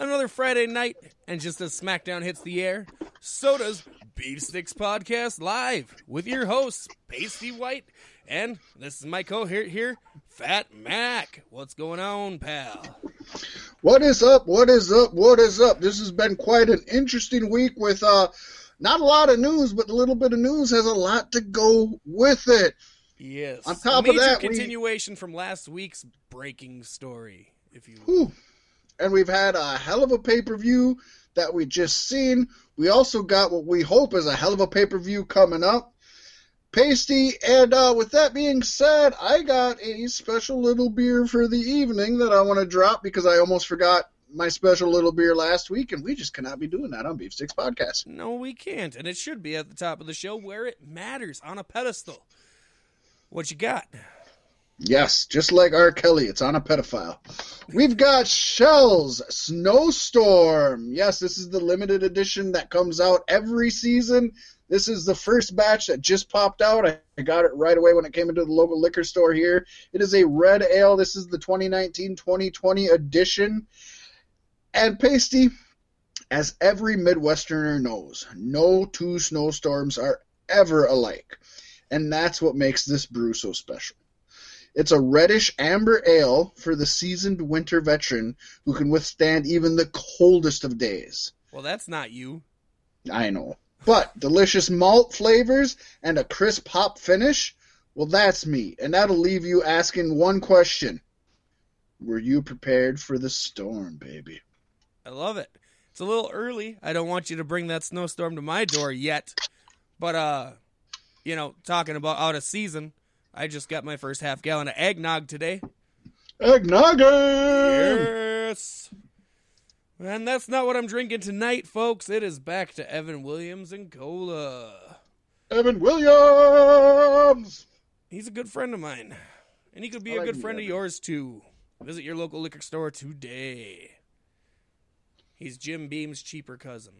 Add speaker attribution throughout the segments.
Speaker 1: Another Friday night, and just as SmackDown hits the air, so does Beef Sticks Podcast live with your hosts, Paystee White, and this is my co-here here, Fat Mack. What's going on, pal?
Speaker 2: What is up? What is up? What is up? This has been quite an interesting week with uh not a lot of news, but a little bit of news has a lot to go with it.
Speaker 1: Yes.
Speaker 2: On top
Speaker 1: Major
Speaker 2: of that, we-
Speaker 1: continuation from last week's breaking story, if you will.
Speaker 2: Whew. And we've had a hell of a pay per view that we just seen. We also got what we hope is a hell of a pay per view coming up. Paystee, and uh, with that being said, I got a special little beer for the evening that I want to drop because I almost forgot my special little beer last week, and we just cannot be doing that on Beef Sticks Podcast.
Speaker 1: No, we can't, and it should be at the top of the show where it matters on a pedestal. What you got?
Speaker 2: Yes, just like R. Kelly, it's on a pedophile. We've got Schell's Snowstorm. Yes, this is the limited edition that comes out every season. This is the first batch that just popped out. I got it right away when it came into the local liquor store here. It is a red ale. This is the 2019 2020 edition. And Paystee, as every Midwesterner knows, no two snowstorms are ever alike. And that's what makes this brew so special. It's a reddish amber ale for the seasoned winter veteran who can withstand even the coldest of days.
Speaker 1: Well, that's not you.
Speaker 2: I know. But delicious malt flavors and a crisp hop finish, well, that's me. And that'll leave you asking one question Were you prepared for the storm, baby?
Speaker 1: I love it. It's a little early. I don't want you to bring that snowstorm to my door yet. But uh, you know, talking about out of season, I just got my first half gallon of eggnog today.
Speaker 2: Eggnog!
Speaker 1: Yes. And that's not what I'm drinking tonight, folks. It is back to Evan Williams and cola.
Speaker 2: Evan Williams!
Speaker 1: He's a good friend of mine. And he could be
Speaker 2: I
Speaker 1: a
Speaker 2: like
Speaker 1: good
Speaker 2: you,
Speaker 1: friend of yours too. Visit your local liquor store today. He's Jim Beam's cheaper cousin.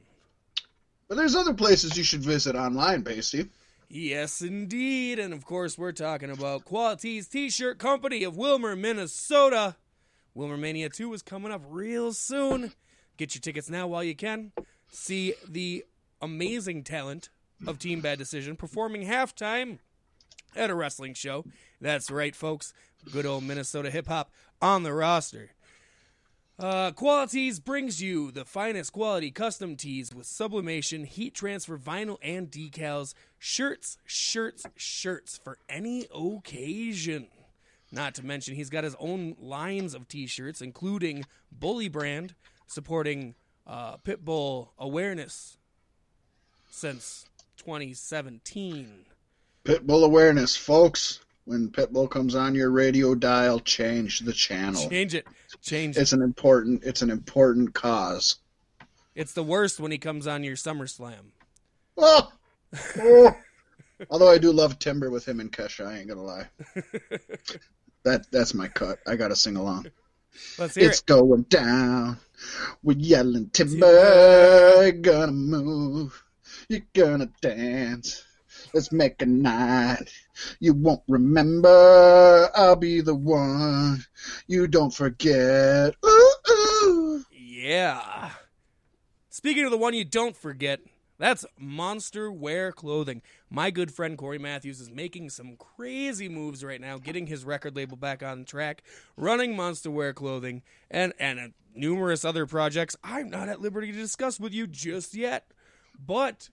Speaker 2: But there's other places you should visit online, Paystee.
Speaker 1: Yes, indeed. And of course, we're talking about QualiTee's T shirt company of Willmar, Minnesota. Willmar Mania 2 is coming up real soon. Get your tickets now while you can. See the amazing talent of Team Bad Decision performing halftime at a wrestling show. That's right, folks. Good old Minnesota hip hop on the roster. Uh, QualiTees brings you the finest quality custom tees with sublimation, heat transfer vinyl, and decals. Shirts, shirts, shirts for any occasion. Not to mention, he's got his own lines of t shirts, including Bully Brand, supporting uh, Pitbull awareness since 2017.
Speaker 2: Pitbull awareness, folks. When Pitbull comes on your radio dial, change the channel.
Speaker 1: Change it. Change it.
Speaker 2: It's an important it's an important cause.
Speaker 1: It's the worst when he comes on your SummerSlam.
Speaker 2: Oh! Oh. Although I do love Timber with him and Kesha, I ain't gonna lie. That that's my cut. I gotta sing along.
Speaker 1: Let's hear
Speaker 2: It's
Speaker 1: it.
Speaker 2: going down. We're yelling timber. Gonna move. You're gonna dance. Let's make a night. You won't remember. I'll be the one. You don't forget. Ooh, ooh.
Speaker 1: Yeah. Speaking of the one you don't forget, that's Monster Wear Clothing. My good friend Corey Matthews is making some crazy moves right now, getting his record label back on track, running Monster Wear Clothing, and and numerous other projects I'm not at liberty to discuss with you just yet. But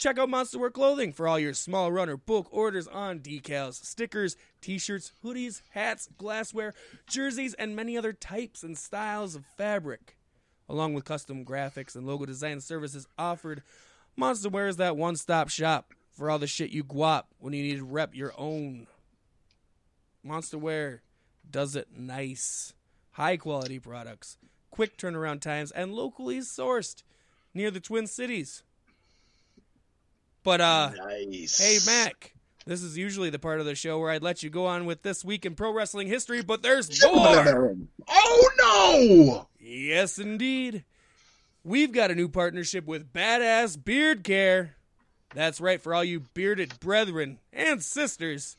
Speaker 1: check out Monster Wear Clothing for all your small runner book orders on decals, stickers, t-shirts, hoodies, hats, glassware, jerseys, and many other types and styles of fabric along with custom graphics and logo design services offered. Monster Wear is that one stop shop for all the shit you guap when you need to rep your own. Monster Wear does it nice. High quality products, quick turnaround times, and locally sourced near the Twin Cities. But, uh,
Speaker 2: Nice.
Speaker 1: Hey, Mac. This is usually the part of the show where I'd let you go on with this week in pro wrestling history, but there's more.
Speaker 2: Oh no!
Speaker 1: Yes, indeed. We've got a new partnership with Badass Beard Care. That's right, for all you bearded brethren and sisters.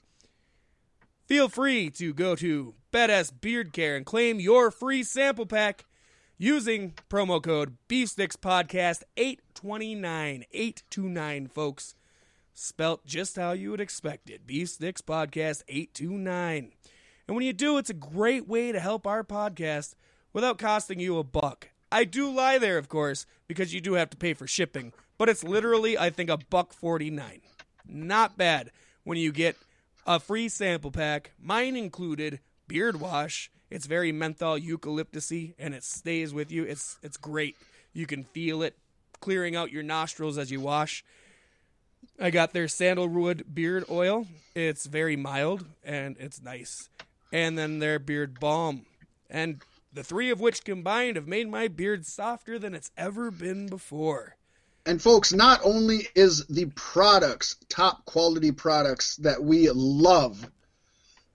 Speaker 1: Feel free to go to Badass Beard Care and claim your free sample pack using promo code Podcast 829 829 folks. Spelt just how you would expect it. Podcast 829. And when you do, it's a great way to help our podcast without costing you a buck. I do lie there, of course, because you do have to pay for shipping, but it's literally, I think, a buck 49. Not bad when you get a free sample pack, mine included, beard wash. It's very menthol eucalyptusy and it stays with you. It's it's great. You can feel it clearing out your nostrils as you wash. I got their sandalwood beard oil. It's very mild and it's nice. And then their beard balm. And the three of which combined have made my beard softer than it's ever been before.
Speaker 2: And folks, not only is the products top quality products that we love,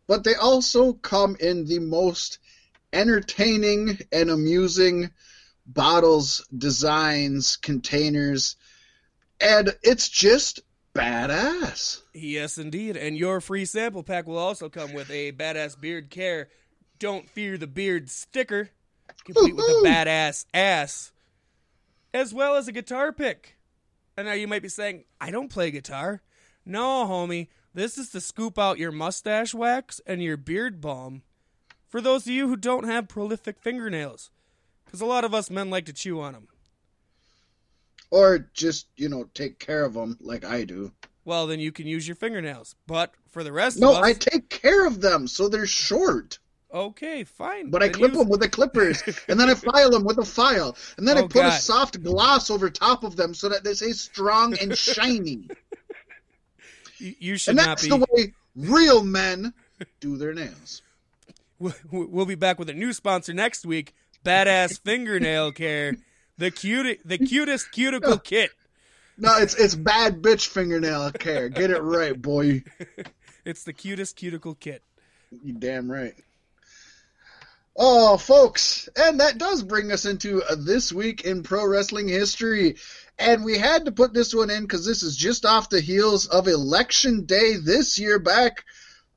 Speaker 2: but they also come in the most entertaining and amusing bottles, designs, containers, and it's just badass.
Speaker 1: Yes, indeed. And your free sample pack will also come with a badass beard care. Don't fear the beard sticker, complete with a badass ass as well as a guitar pick. And now you might be saying, I don't play guitar. No, homie, this is to scoop out your mustache wax and your beard balm for those of you who don't have prolific fingernails. Because a lot of us men like to chew on them.
Speaker 2: Or just, you know, take care of them like I do.
Speaker 1: Well, then you can use your fingernails. But for the rest
Speaker 2: no,
Speaker 1: of us.
Speaker 2: I take care of them so they're short.
Speaker 1: Okay, fine.
Speaker 2: But I clip them with the clippers, and then I file them with a file, and then I
Speaker 1: Oh,
Speaker 2: put a soft gloss over top of them so that they stay strong and shiny.
Speaker 1: You, should
Speaker 2: and
Speaker 1: not
Speaker 2: that's
Speaker 1: be.
Speaker 2: the way real men do their nails.
Speaker 1: We'll- We'll be back with a new sponsor next week. Badass fingernail care, the cute, the cutest cuticle kit.
Speaker 2: No, it's it's bad bitch fingernail care. Get it right, boy.
Speaker 1: It's the cutest cuticle kit.
Speaker 2: You damn right. Oh, folks, and that does bring us into uh, this week in pro wrestling history. And we had to put this one in because this is just off the heels of election day this year back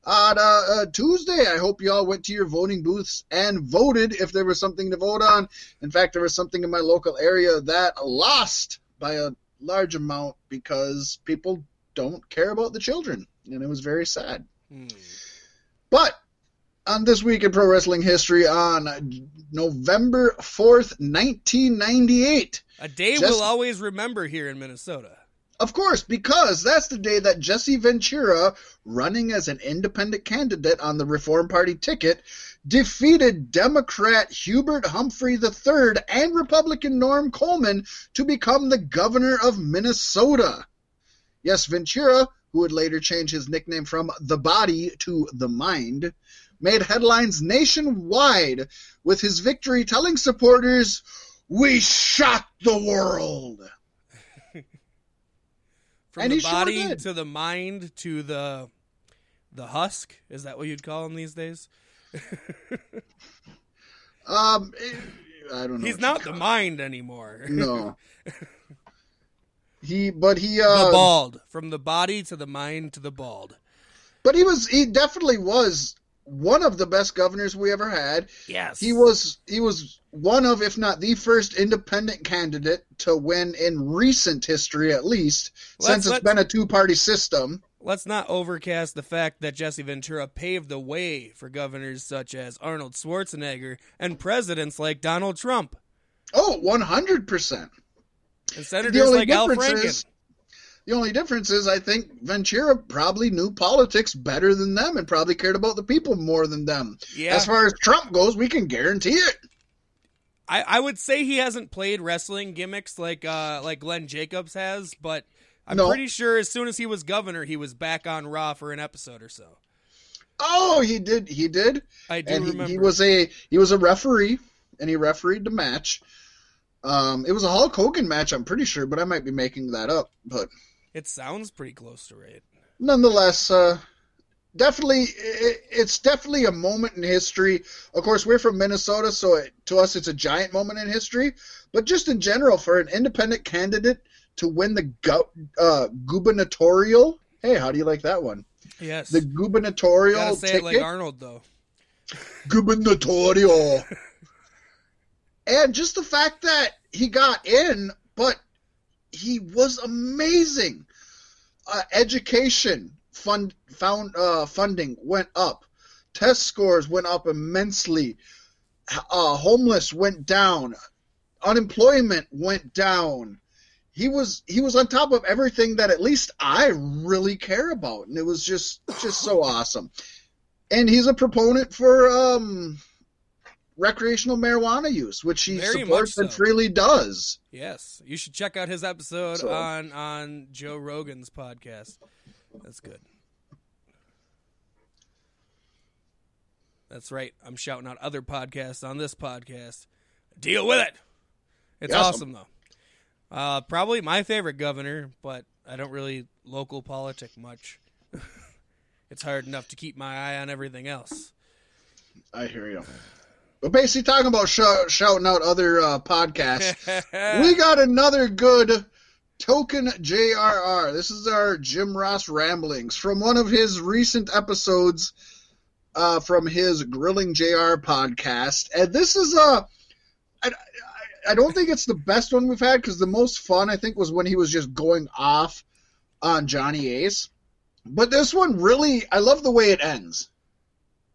Speaker 2: on uh, uh, Tuesday. I hope you all went to your voting booths and voted if there was something to vote on. In fact, there was something in my local area that lost by a large amount because people don't care about the children. And it was very sad.
Speaker 1: Hmm.
Speaker 2: But on this week in pro wrestling history, on November fourth, nineteen ninety-eight.
Speaker 1: A day we'll always remember here in Minnesota.
Speaker 2: Of course, because that's the day that Jesse Ventura, running as an independent candidate on the Reform Party ticket, defeated Democrat Hubert Humphrey III and Republican Norm Coleman to become the governor of Minnesota. Yes, Ventura, who would later change his nickname from the body to the mind, made headlines nationwide with his victory telling supporters, We shocked the world.
Speaker 1: From
Speaker 2: And
Speaker 1: the
Speaker 2: he sure
Speaker 1: body to the mind to the the husk. Is that what you'd call him these days?
Speaker 2: Um, eh, I don't know.
Speaker 1: He's not the mind anymore.
Speaker 2: No. He, but he,
Speaker 1: the
Speaker 2: uh,
Speaker 1: bald. From the body to the mind to the bald.
Speaker 2: but he was, he definitely was one of the best governors we ever had.
Speaker 1: Yes.
Speaker 2: He was, he was one of, if not the first independent candidate to win in recent history, at least,
Speaker 1: Let's-
Speaker 2: since it's
Speaker 1: let's-
Speaker 2: been a two-party system.
Speaker 1: Let's not overcast the fact that Jesse Ventura paved the way for governors such as Arnold Schwarzenegger and presidents like Donald Trump
Speaker 2: Oh, 100%.
Speaker 1: and senators like Al Franken.
Speaker 2: is, the only difference is, I think Ventura probably knew politics better than them and probably cared about the people more than them.
Speaker 1: Yeah.
Speaker 2: As far as Trump goes, we can guarantee it.
Speaker 1: I, I would say he hasn't played wrestling gimmicks like uh, like Glenn Jacobs has, but I'm
Speaker 2: No.
Speaker 1: pretty sure as soon as he was governor, he was back on Raw for an episode or so.
Speaker 2: Oh, he did. He did.
Speaker 1: I do
Speaker 2: and he,
Speaker 1: remember.
Speaker 2: he was a he was a referee, and he refereed the match. Um, it was a Hulk Hogan match, I'm pretty sure, but I might be making that up. But
Speaker 1: It sounds pretty close to right.
Speaker 2: nonetheless, uh, definitely, it, it's definitely a moment in history. Of course, we're from Minnesota, so it, to us, it's a giant moment in history. But just in general, for an independent candidate to win the gu- uh, gubernatorial, hey, how do you like that one?
Speaker 1: Yes.
Speaker 2: The gubernatorial
Speaker 1: Gotta say
Speaker 2: ticket.
Speaker 1: it like Arnold though.
Speaker 2: gubernatorial. And just the fact that he got in, but he was amazing. Uh, education fund found uh, funding went up. Test scores went up immensely. Uh, homeless went down. Unemployment went down. He was he was on top of everything that at least I really care about, and it was just just so awesome. And he's a proponent for um, recreational marijuana use, which he
Speaker 1: Very
Speaker 2: supports
Speaker 1: much
Speaker 2: and
Speaker 1: so.
Speaker 2: freely does.
Speaker 1: Yes, you should check out his episode
Speaker 2: So-
Speaker 1: on on Joe Rogan's podcast. That's good. That's right. I'm shouting out other podcasts on this podcast. Deal with it. It's
Speaker 2: Yes.
Speaker 1: awesome though. Uh, probably my favorite governor, but I don't really local politic much. it's hard enough to keep my eye on everything else.
Speaker 2: I hear you. But basically, talking about shou- shouting out other uh, podcasts, we got another good token JRR. This is our Jim Ross ramblings from one of his recent episodes uh, from his Grilling JR podcast. And this is a. I, I- I don't think it's the best one we've had because the most fun I think was when he was just going off on Johnny Ace. But this one really, I love the way it ends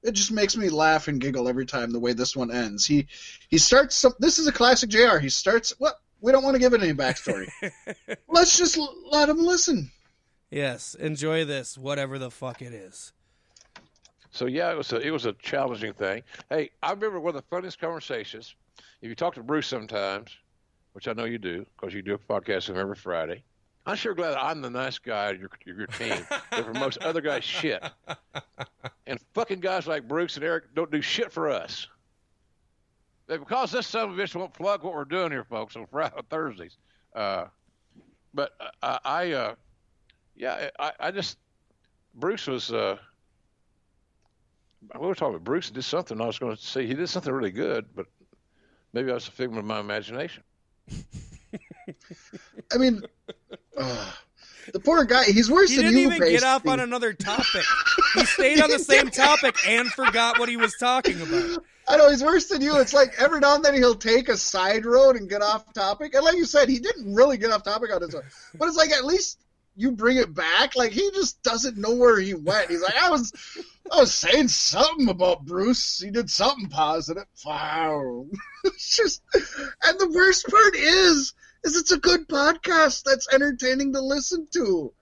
Speaker 2: it just makes me laugh and giggle every time the way this one ends. He he starts some. This is a classic Jr. He starts. What we don't want to give it any backstory. Let's just l- let him listen.
Speaker 1: yes, enjoy this, whatever the fuck it is.
Speaker 3: So yeah, it was a it was a challenging thing. Hey, I remember one of the funniest conversations. If you talk to Bruce sometimes, which I know you do, because you do a podcast with him every Friday. I'm sure glad I'm the nice guy of your, your team. for most other guys, shit. And fucking guys like Bruce and Eric don't do shit for us. Because this son of a bitch won't plug what we're doing here, folks, on Friday, Thursdays. Uh, but I, I uh, yeah, I, I just Bruce was. Uh, we were talking about Bruce did something I was going to say. He did something really good, but maybe I was a figment of my imagination.
Speaker 2: I mean, uh, the poor guy. He's worse
Speaker 1: He
Speaker 2: than you.
Speaker 1: He didn't even get off on another topic. He stayed on the same topic and forgot what he was talking about.
Speaker 2: I know he's worse than you. It's like every now and then he'll take a side road and get off topic. And like you said, he didn't really get off topic on his own. But it's like at least you bring it back. Like he just doesn't know where he went. He's like, I was, I was saying something about Bruce. He did something positive. Wow. it's just, and the worst part is, is it's a good podcast that's entertaining to listen to.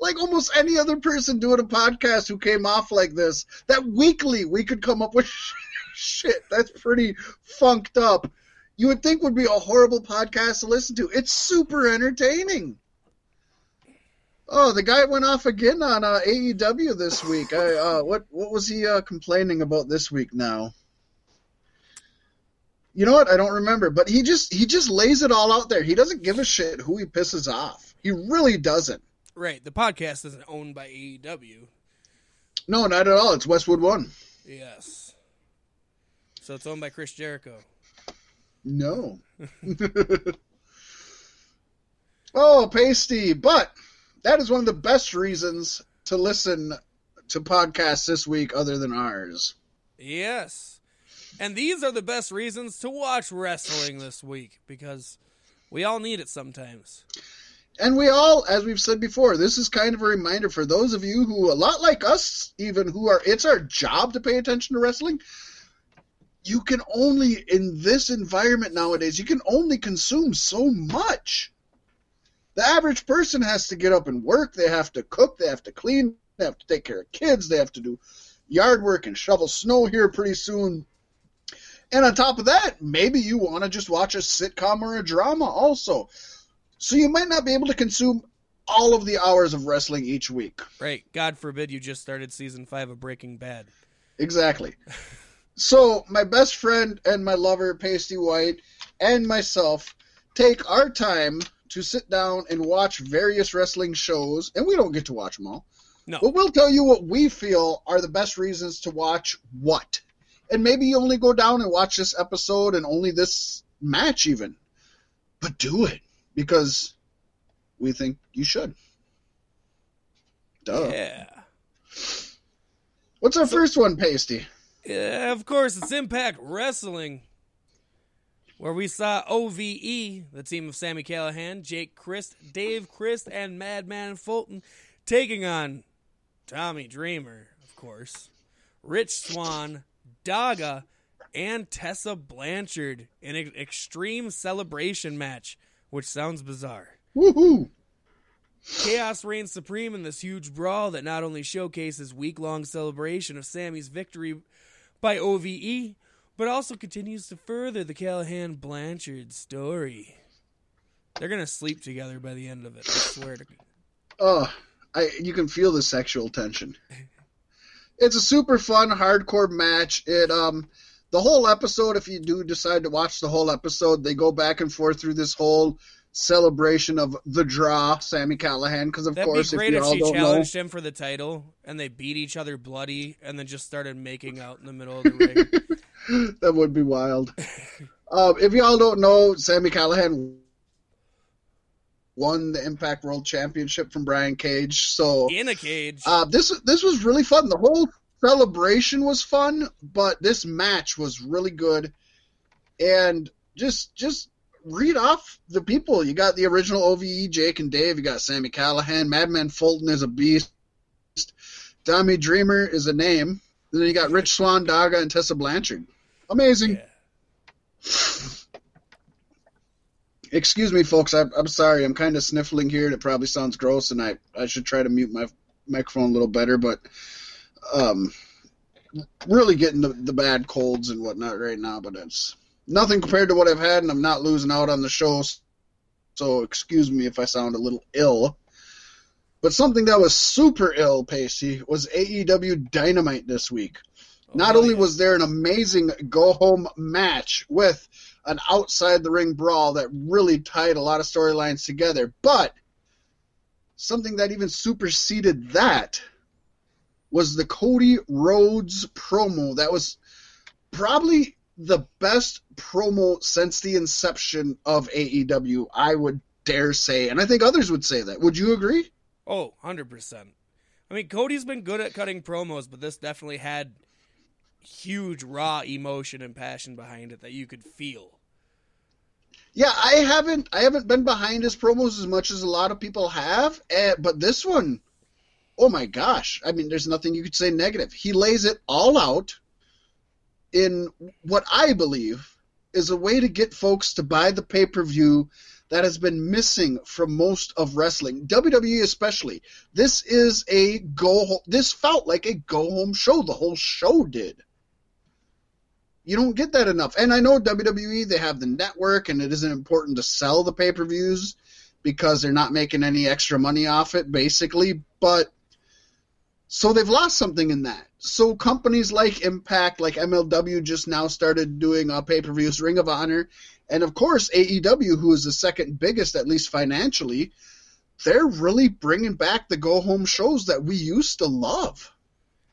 Speaker 2: Like almost any other person doing a podcast who came off like this, that weekly we could come up with shit that's pretty funked up. You would think would be a horrible podcast to listen to. It's super entertaining. Oh, the guy went off again on uh, AEW this week. I, uh, what what was he uh, complaining about this week now? You know what? I don't remember. But he just he just lays it all out there. He doesn't give a shit who he pisses off. He really doesn't.
Speaker 1: Right. The podcast isn't owned by AEW.
Speaker 2: No, not at all. It's Westwood One.
Speaker 1: Yes. So it's owned by Chris Jericho.
Speaker 2: No. oh, Paystee. But that is one of the best reasons to listen to podcasts this week other than ours.
Speaker 1: Yes. And these are the best reasons to watch wrestling this week because we all need it sometimes.
Speaker 2: And we all, as we've said before, this is kind of a reminder for those of you who, a lot like us, even who are, it's our job to pay attention to wrestling. You can only, in this environment nowadays, you can only consume so much. The average person has to get up and work. They have to cook. They have to clean. They have to take care of kids. They have to do yard work and shovel snow here pretty soon. And on top of that, maybe you want to just watch a sitcom or a drama also. So you might not be able to consume all of the hours of wrestling each week.
Speaker 1: Right. God forbid you just started season five of Breaking Bad.
Speaker 2: Exactly. So my best friend and my lover, Paystee White, and myself take our time to sit down and watch various wrestling shows, and we don't get to watch them all.
Speaker 1: No.
Speaker 2: But we'll tell you what we feel are the best reasons to watch what. And maybe you only go down and watch this episode and only this match, even. But do it because we think you should. Duh.
Speaker 1: Yeah.
Speaker 2: What's our first one, Paystee?
Speaker 1: Yeah, of course, it's Impact Wrestling. where we saw OVE, the team of Sami Callihan, Jake Crist, Dave Crist, and Madman Fulton taking on Tommy Dreamer, of course, Rich Swann, Daga, and Tessa Blanchard in an extreme celebration match, which sounds bizarre.
Speaker 2: Woohoo!
Speaker 1: Chaos reigns supreme in this huge brawl that not only showcases week long celebration of Sami's victory by OVE, but also continues to further the Callihan Blanchard story. They're gonna sleep together by the end of it. I swear to.
Speaker 2: Oh, I you can feel the sexual tension. It's a super fun hardcore match. It um the whole episode, if you do decide to watch the whole episode, they go back and forth through this whole celebration of the draw, Sami Callihan. Because of
Speaker 1: That'd
Speaker 2: course,
Speaker 1: be great
Speaker 2: if
Speaker 1: if, she
Speaker 2: don't know,
Speaker 1: challenged him for the title and they beat each other bloody and then just started making out in the middle of the ring.
Speaker 2: that would be wild. um, if y'all don't know, Sami Callihan won the Impact World Championship from Brian Cage. So
Speaker 1: in a cage.
Speaker 2: uh, this this was really fun. The whole celebration was fun, but this match was really good. And just just read off the people. You got the original OVE, Jake and Dave. You got Sami Callihan. Madman Fulton is a beast. Tommy Dreamer is a name. And then you got Rich Swann, Daga, and Tessa Blanchard. Amazing.
Speaker 1: Yeah.
Speaker 2: Excuse me, folks. I, I'm sorry. I'm kind of sniffling here, and it probably sounds gross, and I, I should try to mute my microphone a little better, but um, really getting the, the bad colds and whatnot right now. But it's nothing compared to what I've had, and I'm not losing out on the show. So excuse me if I sound a little ill. But something that was super ill, Paystee, was AEW Dynamite this week. Not
Speaker 1: Oh,
Speaker 2: only
Speaker 1: yeah.
Speaker 2: was there an amazing go home match with an outside the ring brawl that really tied a lot of storylines together, but something that even superseded that was the Cody Rhodes promo. That was probably the best promo since the inception of AEW, I would dare say. And I think others would say that. Would you agree?
Speaker 1: Oh, 100%. I mean, Cody's been good at cutting promos, but this definitely had huge raw emotion and passion behind it that you could feel.
Speaker 2: Yeah, I haven't I haven't been behind his promos as much as a lot of people have, eh, but this one, oh my gosh! I mean, there's nothing you could say negative. He lays it all out in what I believe is a way to get folks to buy the pay per view that has been missing from most of wrestling, WWE especially. This is a go. This felt like a go home show. The whole show did you don't get that enough. And I know WWE they have the network and it isn't important to sell the pay-per-views because they're not making any extra money off it basically, but so they've lost something in that. So companies like Impact, like MLW just now started doing uh, pay-per-views, Ring of Honor, and of course AEW who is the second biggest at least financially, they're really bringing back the go home shows that we used to love.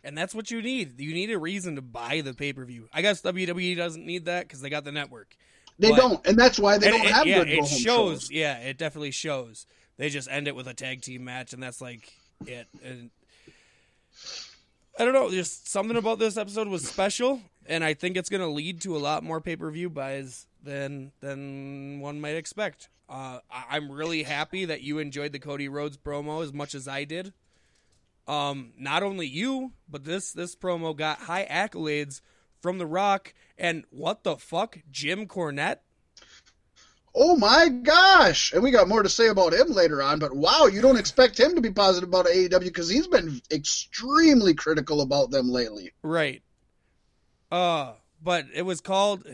Speaker 1: And that's what you need. You need a reason to buy the pay per view. I guess WWE doesn't need that because they got the network.
Speaker 2: They
Speaker 1: But-
Speaker 2: don't, and that's why they don't
Speaker 1: it,
Speaker 2: have
Speaker 1: yeah,
Speaker 2: good
Speaker 1: it
Speaker 2: go home
Speaker 1: shows.
Speaker 2: shows.
Speaker 1: Yeah, it definitely shows. They just end it with a tag team match, and that's like it. And I don't know. Just something about this episode was special, and I think it's going to lead to a lot more pay per view buys than than one might expect. Uh, I'm really happy that you enjoyed the Cody Rhodes promo as much as I did. Um, not only you, but this this promo got high accolades from The Rock and what the fuck, Jim Cornette.
Speaker 2: Oh my gosh! And we got more to say about him later on, but wow, you don't expect him to be positive about AEW because he's been extremely critical about them lately.
Speaker 1: Right. Uh, but it was called.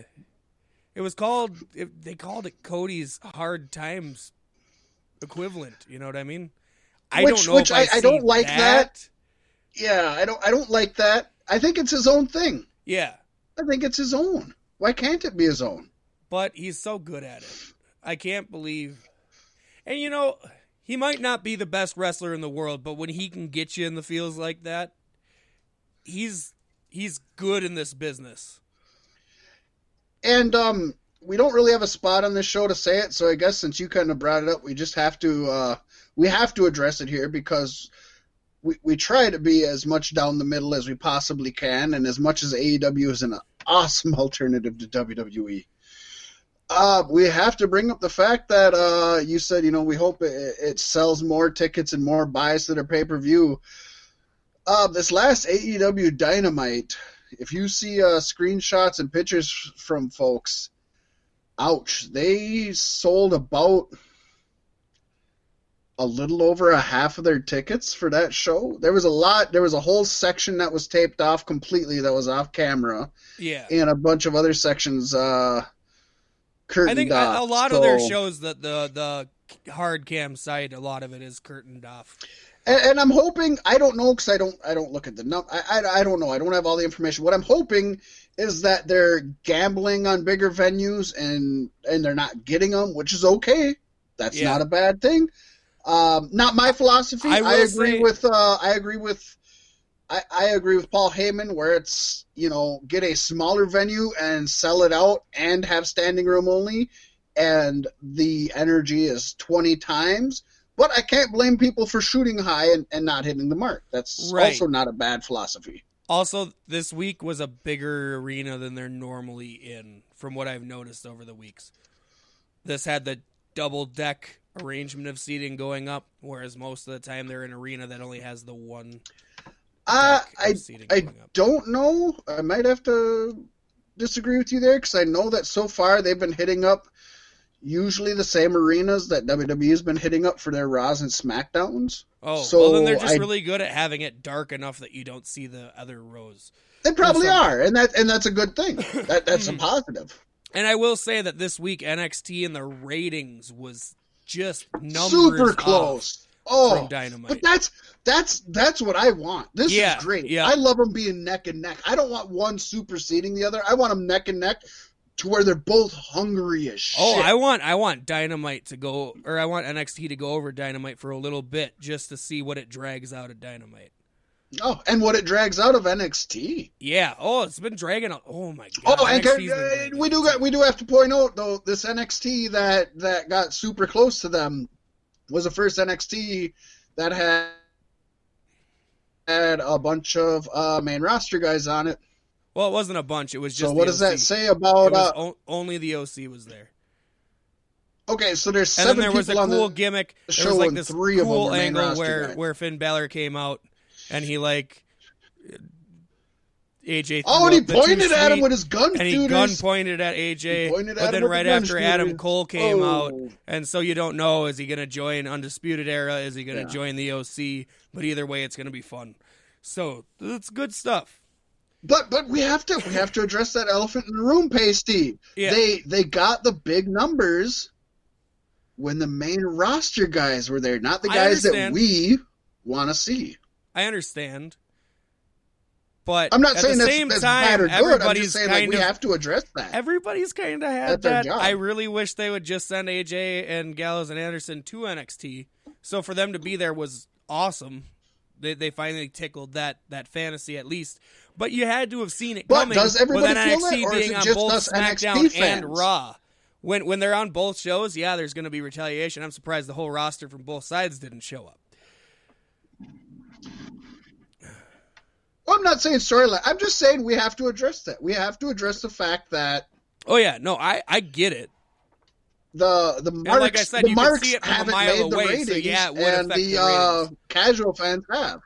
Speaker 1: It was called. It, they called it Cody's Hard Times equivalent. You know what I mean? I
Speaker 2: Which-
Speaker 1: don't know.
Speaker 2: which
Speaker 1: if
Speaker 2: I-
Speaker 1: I,
Speaker 2: don't like
Speaker 1: that.
Speaker 2: Yeah, I don't I don't like that. I think it's his own thing.
Speaker 1: Yeah,
Speaker 2: I think it's his own. Why can't it be his own?
Speaker 1: but he's so good at it. I can't believe. And you know, he might not be the best wrestler in the world, but when he can get you in the feels like that, he's he's good in this business.
Speaker 2: And um we don't really have a spot on this show to say it, so I guess since you kind of brought it up, we just have to uh we have to address it here because we, we try to be as much down the middle as we possibly can, and as much as AEW is an awesome alternative to WWE. Uh, we have to bring up the fact that uh, you said, you know, we hope it, it sells more tickets and more buys to their pay per view. Uh, this last AEW Dynamite, if you see uh, screenshots and pictures from folks, ouch, they sold about a little over a half of their tickets for that show. There was a lot. There was a whole section that was taped off completely that was off camera,
Speaker 1: Yeah.
Speaker 2: and a bunch of other sections uh, curtained
Speaker 1: I think a,
Speaker 2: off.
Speaker 1: a lot of their shows that the the hard cam side, a lot of it is curtained off.
Speaker 2: and, and I'm hoping. I don't know because I don't. I don't look at the num. I, I I don't know. I don't have all the information. What I'm hoping is that they're gambling on bigger venues and and they're not getting them, which is okay. That's
Speaker 1: Yeah.
Speaker 2: not a bad thing. Um, not my philosophy.
Speaker 1: I
Speaker 2: I, agree
Speaker 1: say-
Speaker 2: with. Uh, I agree with. I, I agree with Paul Heyman where it's you know get a smaller venue and sell it out and have standing room only, and the energy is twenty times. But I can't blame people for shooting high and, and not hitting the mark. That's
Speaker 1: Right.
Speaker 2: also not a bad philosophy.
Speaker 1: Also, this week was a bigger arena than they're normally in, from what I've noticed over the weeks. This had the double deck arrangement of seating going up, whereas most of the time they're in an arena that only has the one
Speaker 2: Uh, I
Speaker 1: seating
Speaker 2: I don't know. I might have to disagree with you there because I know that so far they've been hitting up usually the same arenas that WWE has been hitting up for their Raws and Smackdowns.
Speaker 1: Oh,
Speaker 2: So
Speaker 1: well then they're just
Speaker 2: I-
Speaker 1: really good at having it dark enough that you don't see the other rows.
Speaker 2: They probably are, and that and that's a good thing. That that's a positive.
Speaker 1: And I will say that this week NXT and the ratings was just numbers
Speaker 2: Super close. Oh,
Speaker 1: Dynamite.
Speaker 2: but that's that's that's what I want. This
Speaker 1: Yeah,
Speaker 2: is great.
Speaker 1: yeah.
Speaker 2: I love them being neck and neck. I don't want one superseding the other. I want them neck and neck to where they're both hungry as oh, shit.
Speaker 1: Oh, I want I want Dynamite to go or I want NXT to go over Dynamite for a little bit just to see what it drags out of Dynamite.
Speaker 2: Oh, and what it drags out of NXT.
Speaker 1: Yeah. Oh, it's been dragging. out- Oh my god.
Speaker 2: Oh, and
Speaker 1: NXT's
Speaker 2: can-
Speaker 1: been
Speaker 2: uh, we do got we do have to point out though this NXT that that got super close to them was the first NXT that had had a bunch of uh, main roster guys on it.
Speaker 1: Well, it wasn't a bunch. It was just.
Speaker 2: So what
Speaker 1: the
Speaker 2: does
Speaker 1: OC.
Speaker 2: that say about? Uh,
Speaker 1: o- only the OC was there,
Speaker 2: okay, so there's
Speaker 1: and
Speaker 2: seven
Speaker 1: then there was a
Speaker 2: on
Speaker 1: cool
Speaker 2: the
Speaker 1: gimmick. There was like
Speaker 2: and
Speaker 1: this
Speaker 2: three of them
Speaker 1: cool
Speaker 2: main
Speaker 1: angle
Speaker 2: roster
Speaker 1: where where Finn Balor came out, and he like AJ.
Speaker 2: Oh, and he
Speaker 1: up the too
Speaker 2: pointed at him with his gun
Speaker 1: and he gun pointed at
Speaker 2: He
Speaker 1: AJ.
Speaker 2: pointed
Speaker 1: But
Speaker 2: at
Speaker 1: then right
Speaker 2: the
Speaker 1: after Adam. Cole came out,
Speaker 2: Oh.
Speaker 1: and so you don't know is he going to join Undisputed Era? Is he going to
Speaker 2: Yeah.
Speaker 1: join the OC? But either way, it's going to be fun. So it's good stuff.
Speaker 2: But but we have to we have to address that elephant in the room, Paystee.
Speaker 1: Yeah.
Speaker 2: They they got the big numbers when the main roster guys were there, not the guys that we want to see.
Speaker 1: I understand. But
Speaker 2: I'm not
Speaker 1: at
Speaker 2: saying
Speaker 1: the
Speaker 2: that's,
Speaker 1: same
Speaker 2: that's
Speaker 1: time,
Speaker 2: bad or good. I'm just saying like we
Speaker 1: of
Speaker 2: have to address that.
Speaker 1: everybody's kind of had
Speaker 2: That's
Speaker 1: that. I really wish they would just send AJ and Gallows and Anderson to NXT. So for them to be there was awesome. They they finally tickled that that fantasy at least. But you had to have seen it
Speaker 2: But
Speaker 1: coming.
Speaker 2: does everybody
Speaker 1: with
Speaker 2: feel
Speaker 1: NXT
Speaker 2: that, or is
Speaker 1: being
Speaker 2: it
Speaker 1: on
Speaker 2: just
Speaker 1: both
Speaker 2: us NXT
Speaker 1: SmackDown
Speaker 2: fans?
Speaker 1: and Raw. When when they're on both shows, yeah, there's going to be retaliation. I'm surprised the whole roster from both sides didn't show up.
Speaker 2: I'm not saying storyline. I'm just saying we have to address that. We have to address the fact that
Speaker 1: Oh yeah, no, I I get it.
Speaker 2: the the marks,
Speaker 1: like I said,
Speaker 2: the marks
Speaker 1: see it from
Speaker 2: haven't
Speaker 1: mile
Speaker 2: made the
Speaker 1: away, so
Speaker 2: ratings,
Speaker 1: yeah, it would
Speaker 2: and the,
Speaker 1: the
Speaker 2: uh, casual fans have.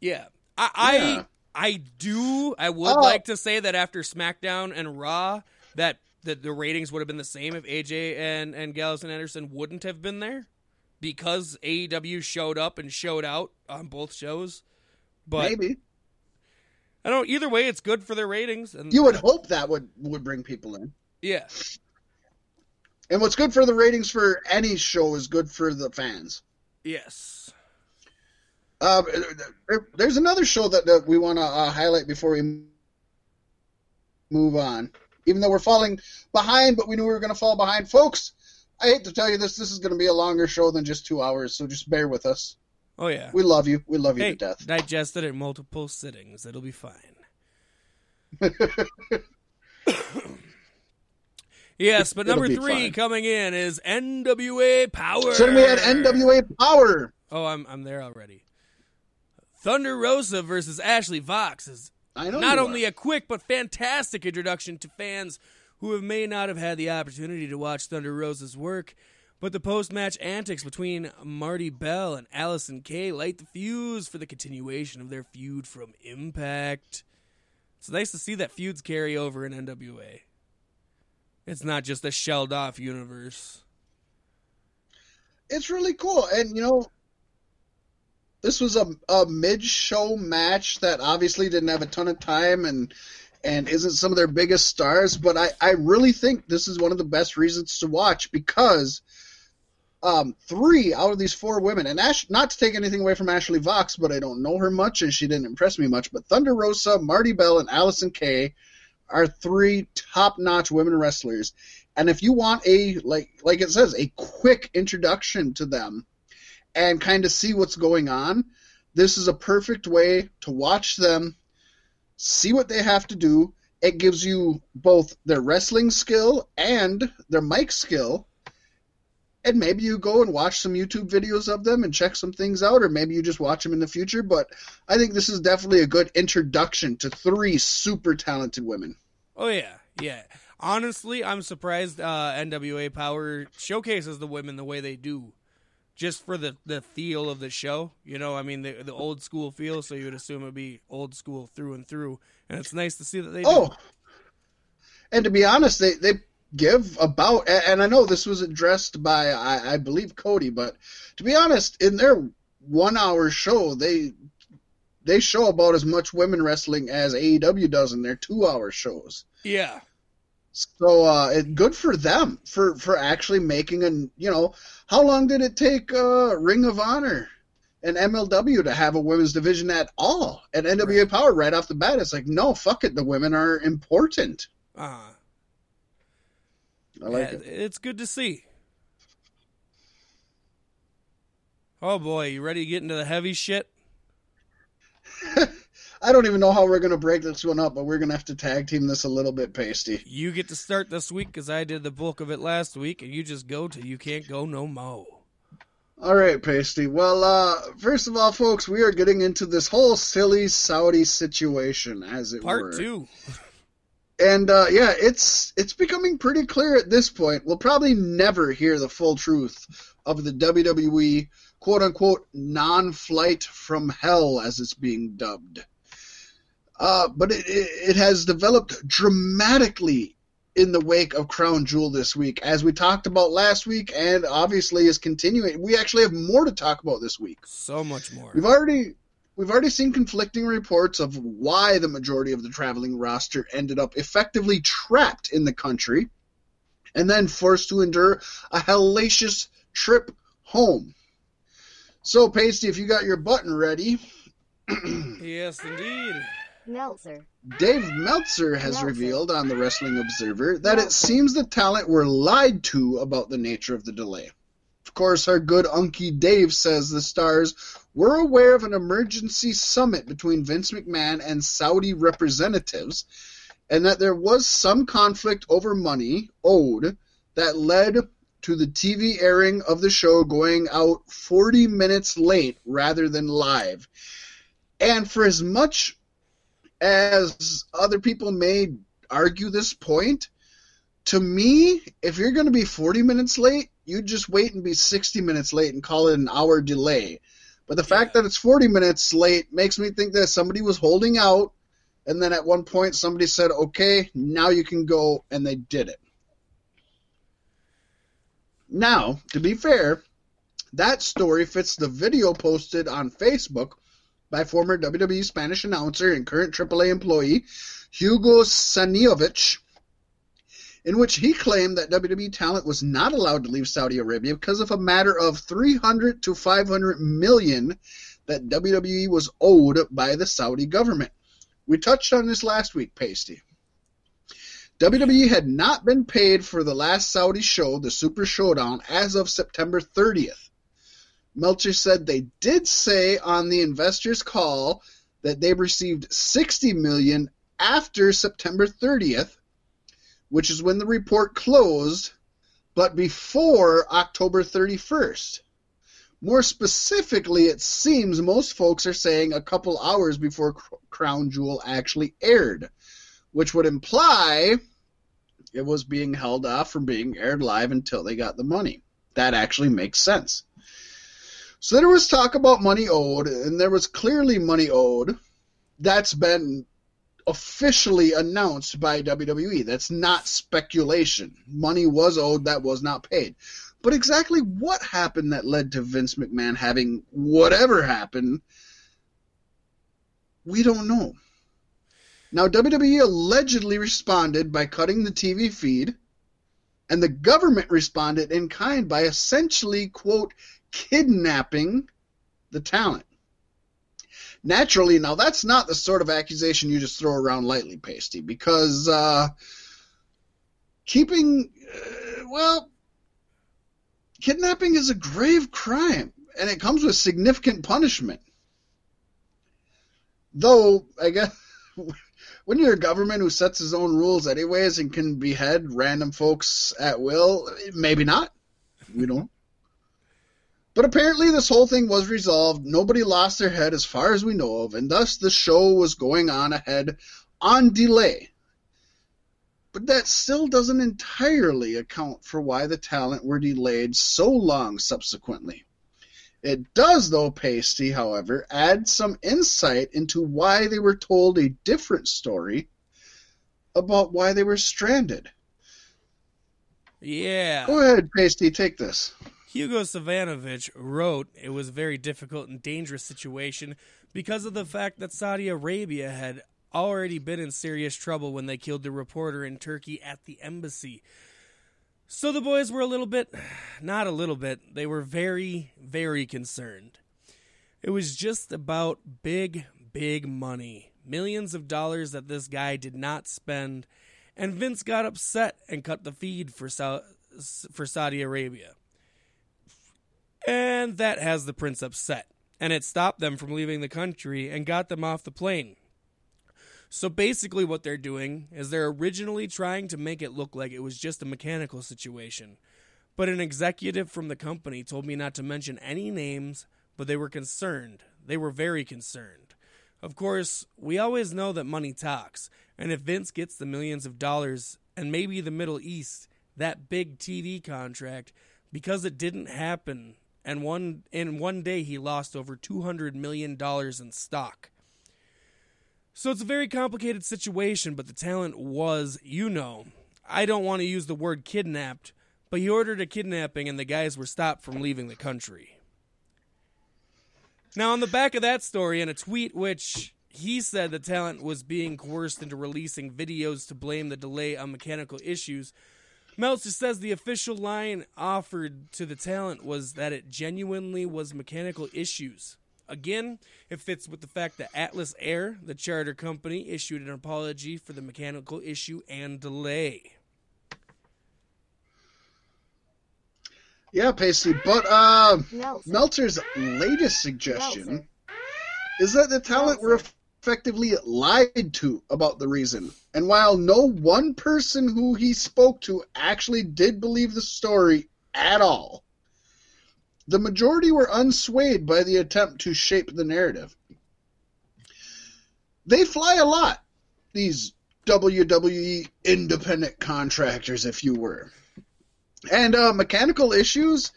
Speaker 1: Yeah. I I,
Speaker 2: Yeah.
Speaker 1: I do I would
Speaker 2: Oh.
Speaker 1: like to say that after SmackDown and Raw that that the ratings would have been the same if AJ and and Gallows and Anderson wouldn't have been there because AEW showed up and showed out on both shows. But
Speaker 2: Maybe
Speaker 1: I don't either way it's good for their ratings and
Speaker 2: you would hope that would would bring people in.
Speaker 1: yeah.
Speaker 2: And what's good for the ratings for any show is good for the fans.
Speaker 1: Yes.
Speaker 2: Uh, there's another show that, that we want to uh, highlight before we move on. Even though we're falling behind, but we knew we were going to fall behind, folks. I hate to tell you this. This is going to be a longer show than just two hours, so just bear with us.
Speaker 1: Oh yeah.
Speaker 2: We love you. We love you
Speaker 1: Hey,
Speaker 2: to death.
Speaker 1: digest it in multiple sittings. It'll be fine. yes, but number three
Speaker 2: fine.
Speaker 1: coming in is NWA Power.
Speaker 2: Then we had NWA Power.
Speaker 1: Oh, I'm I'm there already. Thunder Rosa versus Ashley Vox is not only
Speaker 2: are.
Speaker 1: a quick but fantastic introduction to fans who have may not have had the opportunity to watch Thunder Rosa's work, but the post-match antics between Marti Belle and Allysin Kay light the fuse for the continuation of their feud from Impact. It's nice to see that feuds carry over in NWA. It's not just a shelled off universe.
Speaker 2: It's really cool. And, you know, this was a, a mid show match that obviously didn't have a ton of time and and isn't some of their biggest stars, but I, I really think this is one of the best reasons to watch because um, three out of these four women, and Ash, not to take anything away from Ashley Vox, but I don't know her much and she didn't impress me much. But Thunder Rosa, Marti Belle, and Allysin Kay are three top-notch women wrestlers, and if you want a like like it says a quick introduction to them and kind of see what's going on, this is a perfect way to watch them, see what they have to do. It gives you both their wrestling skill and their mic skill. And maybe you go and watch some YouTube videos of them and check some things out, or maybe you just watch them in the future. But I think this is definitely a good introduction to three super talented women.
Speaker 1: Oh yeah, yeah. Honestly, I'm surprised uh, NWA Power showcases the women the way they do, just for the the feel of the show. You know, I mean the the old school feel. So you would assume it'd be old school through and through, and it's nice to see that they.
Speaker 2: Oh,
Speaker 1: do.
Speaker 2: and to be honest, they they give about, and I know this was addressed by I, I believe Cody, but to be honest, in their one hour show, they they show about as much women wrestling as AEW does in their two hour shows.
Speaker 1: Yeah.
Speaker 2: So uh, it, good for them for for actually making an you know how long did it take uh, Ring of Honor and MLW to have a women's division at all? And NWA
Speaker 1: Right.
Speaker 2: Power right off the bat, it's like no, fuck it, the women are important.
Speaker 1: Uh,
Speaker 2: I like it.
Speaker 1: It's good to see. Oh boy, you ready to get into the heavy shit?
Speaker 2: I don't even know how we're gonna break this one up, but we're gonna have to tag team this a little bit, Paystee.
Speaker 1: You get to start this week because I did the bulk of it last week, and you just go till you can't go no mo.
Speaker 2: All right, Paystee. Well, uh, first of all, folks, we are getting into this whole silly Saudi situation, as it were.
Speaker 1: Part two.
Speaker 2: And uh, yeah, it's it's becoming pretty clear at this point. We'll probably never hear the full truth of the WWE quote unquote non flight from hell as it's being dubbed. Uh, but it, it, it has developed dramatically in the wake of Crown Jewel this week, as we talked about last week, and obviously is continuing. We actually have more to talk about this week.
Speaker 1: So much more.
Speaker 2: We've already we've already seen conflicting reports of why the majority of the traveling roster ended up effectively trapped in the country and then forced to endure a hellacious trip home. So, Paystee, if you got your button ready,
Speaker 1: Yes, indeed.
Speaker 4: Meltzer.
Speaker 2: Dave Meltzer has
Speaker 4: Meltzer.
Speaker 2: revealed on the Wrestling Observer that it seems the talent were lied to about the nature of the delay. Of course, our good Unky Dave says the stars were aware of an emergency summit between Vince McMahon and Saudi representatives, and that there was some conflict over money owed that led to the TV airing of the show going out 40 minutes late rather than live. And for as much as other people may argue this point, to me, if you're going to be 40 minutes late, you just wait and be 60 minutes late and call it an hour delay. But the fact that it's 40 minutes late makes me think that somebody was holding out, and then at one point somebody said, okay, now you can go, and they did it. Now, to be fair, that story fits the video posted on Facebook by former WWE Spanish announcer and current AAA employee Hugo Savinovich, in which he claimed that WWE talent was not allowed to leave Saudi Arabia because of a matter of 300 to 500 million that WWE was owed by the Saudi government. We touched on this last week, Paystee. WWE had not been paid for the last Saudi show, the Super Showdown, as of September 30th. Meltzer said they did say on the investors' call that they received 60 million after September 30th, which is when the report closed, but before October 31st. More specifically, it seems most folks are saying a couple hours before Crown Jewel actually aired, which would imply, it was being held off from being aired live until they got the money. That actually makes sense. So there was talk about money owed, and there was clearly money owed. That's been officially announced by WWE. That's not speculation. Money was owed that was not paid. But exactly what happened that led to Vince McMahon having whatever happened, we don't know. Now, WWE allegedly responded by cutting the TV feed, and the government responded in kind by essentially, quote, kidnapping the talent. Naturally, now that's not the sort of accusation you just throw around lightly, Paystee, because uh, keeping, uh, well, kidnapping is a grave crime, and it comes with significant punishment. Though, I guess, when you're a government who sets its own rules anyways and can behead random folks at will, maybe not. We don't. But apparently, this whole thing was resolved. Nobody lost their head as far as we know of, and thus the show was going on ahead on delay. But that still doesn't entirely account for why the talent were delayed so long subsequently. It does, though, Paystee, however, add some insight into why they were told a different story about why they were stranded.
Speaker 1: Yeah.
Speaker 2: Go ahead, Paystee, take this.
Speaker 1: Hugo Savinovich wrote it was a very difficult and dangerous situation because of the fact that Saudi Arabia had already been in serious trouble when they killed the reporter in Turkey at the embassy. So the boys were a little bit, not a little bit, they were very, very concerned. It was just about big, big money. Millions of dollars that this guy did not spend. And Vince got upset and cut the feed for, for Saudi Arabia. And that has the prince upset. And it stopped them from leaving the country and got them off the plane. So basically, what they're doing is they're originally trying to make it look like it was just a mechanical situation. But an executive from the company told me not to mention any names, but they were concerned. They were very concerned. Of course, we always know that money talks, and if Vince gets the millions of dollars and maybe the Middle East, that big TV contract, because it didn't happen, and one in one day he lost over 200 million dollars in stock. So it's a very complicated situation, but the talent was, you know, I don't want to use the word kidnapped, but he ordered a kidnapping and the guys were stopped from leaving the country. Now, on the back of that story, in a tweet which he said the talent was being coerced into releasing videos to blame the delay on mechanical issues, Meltzer says the official line offered to the talent was that it genuinely was mechanical issues. Again, it fits with the fact that Atlas Air, the charter company, issued an apology for the mechanical issue and delay.
Speaker 2: Yeah, Paystee, but uh,
Speaker 4: Nelson.
Speaker 2: Meltzer's latest suggestion
Speaker 4: Meltzer.
Speaker 2: is that the talent were
Speaker 4: Meltzer.
Speaker 2: Effectively lied to about the reason. And while no one person who he spoke to actually did believe the story at all, the majority were unswayed by the attempt to shape the narrative. They fly a lot, these WWE independent contractors, if you were. And uh, mechanical issues,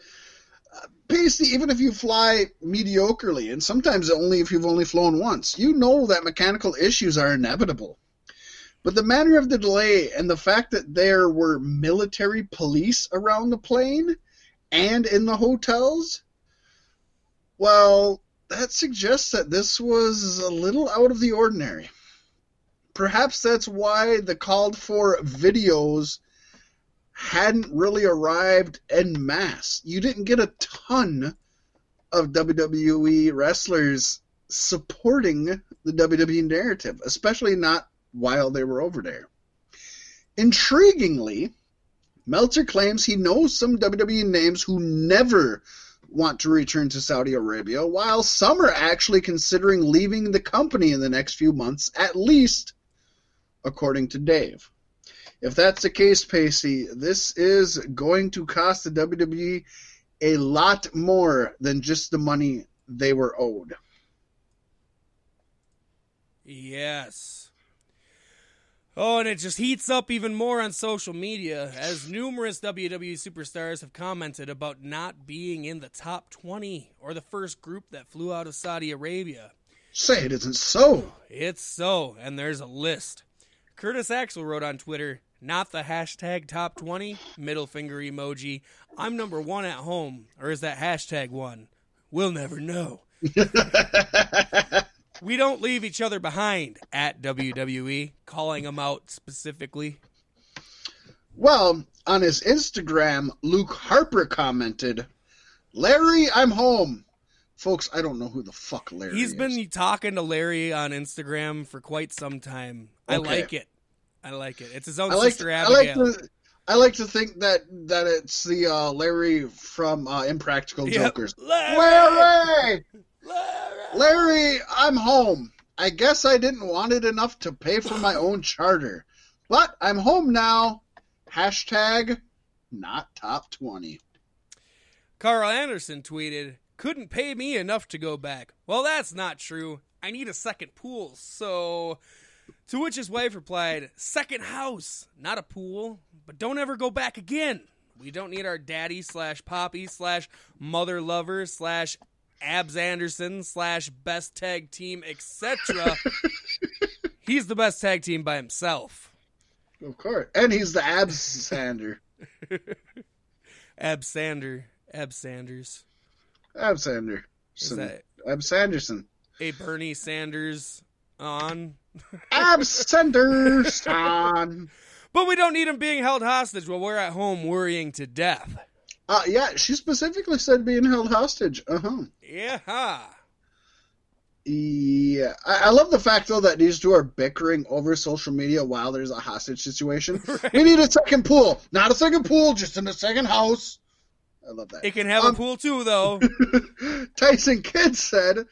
Speaker 2: Paystee, even if you fly mediocrely, and sometimes only if you've only flown once, you know that mechanical issues are inevitable. But the manner of the delay and the fact that there were military police around the plane and in the hotels, well, that suggests that this was a little out of the ordinary. Perhaps that's why the called for videos hadn't really arrived en masse. You didn't get a ton of WWE wrestlers supporting the WWE narrative, especially not while they were over there. Intriguingly, Meltzer claims he knows some WWE names who never want to return to Saudi Arabia, while some are actually considering leaving the company in the next few months, at least according to Dave. If that's the case, Paystee, this is going to cost the WWE a lot more than just the money they were owed.
Speaker 1: Yes. Oh, and it just heats up even more on social media as numerous WWE superstars have commented about not being in the top 20 or the first group that flew out of Saudi Arabia.
Speaker 2: Say it isn't so.
Speaker 1: It's so, and there's a list. Curtis Axel wrote on Twitter, not the hashtag top 20, middle finger emoji. I'm number one at home, or is that hashtag one? We'll never know. we don't leave each other behind at WWE, calling them out specifically.
Speaker 2: Well, on his Instagram, Luke Harper commented, Larry, I'm home. Folks, I don't know who the fuck Larry
Speaker 1: He's
Speaker 2: is.
Speaker 1: been talking to Larry on Instagram for quite some time. I like it. I like it. It's his own
Speaker 2: I like,
Speaker 1: sister
Speaker 2: I like to I like to think that that it's the uh, Larry from uh, Impractical
Speaker 1: Yep.
Speaker 2: Jokers.
Speaker 1: Larry!
Speaker 2: Larry,
Speaker 1: Larry!
Speaker 2: Larry, I'm home. I guess I didn't want it enough to pay for my own charter, but I'm home now. Hashtag not top twenty.
Speaker 1: Karl Anderson tweeted, couldn't pay me enough to go back. Well, that's not true. I need a second pool. So, to which his wife replied, second house, not a pool, but don't ever go back again. We don't need our daddy slash poppy slash mother lover slash Abs Anderson slash best tag team, etc. He's the best tag team by himself.
Speaker 2: Of course, and he's the abs sander.
Speaker 1: Ab Sander, Ab Sanders.
Speaker 2: Ab Sander.
Speaker 1: Is that
Speaker 2: Ab Sanderson.
Speaker 1: a Bernie Sanders on?
Speaker 2: Ab Sanderson.
Speaker 1: But we don't need him being held hostage while we're at home worrying to death.
Speaker 2: Uh, yeah, she specifically said being held hostage. Uh huh.
Speaker 1: Yeah.
Speaker 2: Yeah, I, I love the fact though that these two are bickering over social media while there's a hostage situation. We need a second pool, not a second pool, just in a second house. I love that.
Speaker 1: It can have
Speaker 2: Um,
Speaker 1: a pool too, though.
Speaker 2: Tyson Kidd said,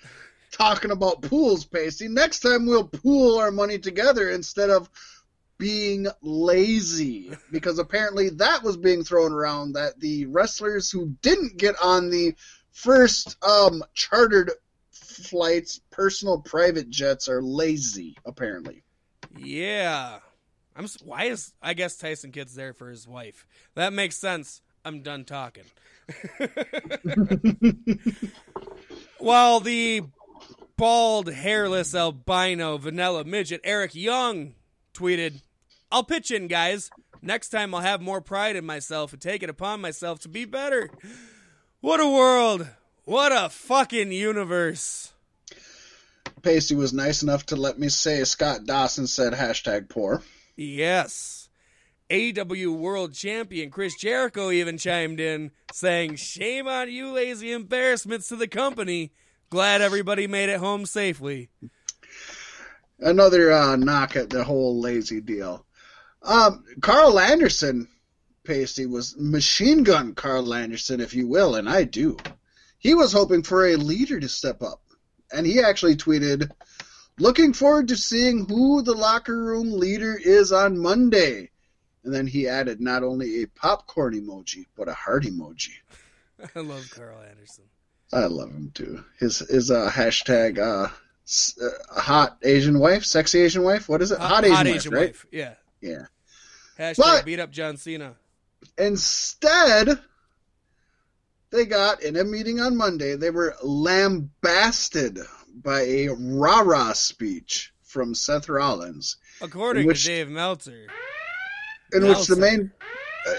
Speaker 2: talking about pools, Paystee. Next time we'll pool our money together instead of being lazy, because apparently that was being thrown around that the wrestlers who didn't get on the first um, chartered flights, personal private jets, are lazy. Apparently,
Speaker 1: yeah. I'm. Why is I guess Tyson Kidd's there for his wife? That makes sense. I'm done talking. While the bald, hairless albino vanilla midget Eric Young tweeted, "I'll pitch in, guys. Next time I'll have more pride in myself and take it upon myself to be better." What a world! What a fucking universe!
Speaker 2: Paystee was nice enough to let me say Scott Dawson said hashtag poor.
Speaker 1: Yes. AEW World Champion Chris Jericho even chimed in, saying, Shame on you, lazy embarrassments to the company. Glad everybody made it home safely.
Speaker 2: another uh, knock at the whole lazy deal. Um, Karl Anderson, Paystee, was machine gun Karl Anderson, if you will, and I do. He was hoping for a leader to step up, and he actually tweeted, "Looking forward to seeing who the locker room leader is on Monday." And then he added not only a popcorn emoji, but a heart emoji.
Speaker 1: I love Karl Anderson.
Speaker 2: I love him too. His his uh, hashtag uh, s- uh, hot Asian wife, sexy Asian wife. What is it? Hot, Asian, wife, right?
Speaker 1: Yeah.
Speaker 2: Yeah.
Speaker 1: Hashtag
Speaker 2: But-
Speaker 1: beat up John Cena.
Speaker 2: Instead, they got in a meeting on Monday. They were lambasted by a rah rah speech from Seth Rollins,
Speaker 1: According
Speaker 2: which-
Speaker 1: to Dave Meltzer.
Speaker 2: in which the main. Uh,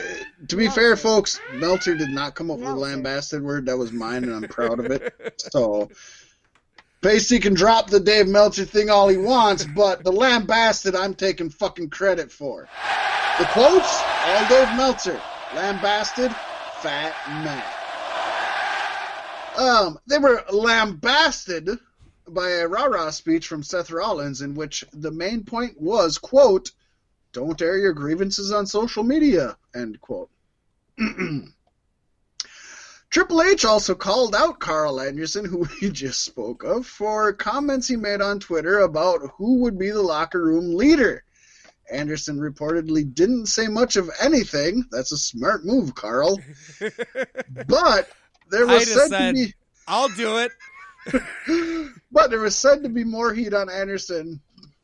Speaker 2: to be fair, folks, Meltzer did not come up with the lambasted word. That was mine, and I'm proud of it. So, Paystee can drop the Dave Meltzer thing all he wants, but the lambasted I'm taking fucking credit for. The quotes, all Dave Meltzer. Lambasted, fat man. Um, they were lambasted by a rah-rah speech from Seth Rollins in which the main point was, quote, don't air your grievances on social media, end quote. Triple H also called out Karl Anderson, who we just spoke of, for comments he made on Twitter about who would be the locker room leader. Anderson reportedly didn't say much of anything. That's a smart move, Karl. But there was said
Speaker 1: said-
Speaker 2: to
Speaker 1: I'll do it.
Speaker 2: but there was said to be more heat on Anderson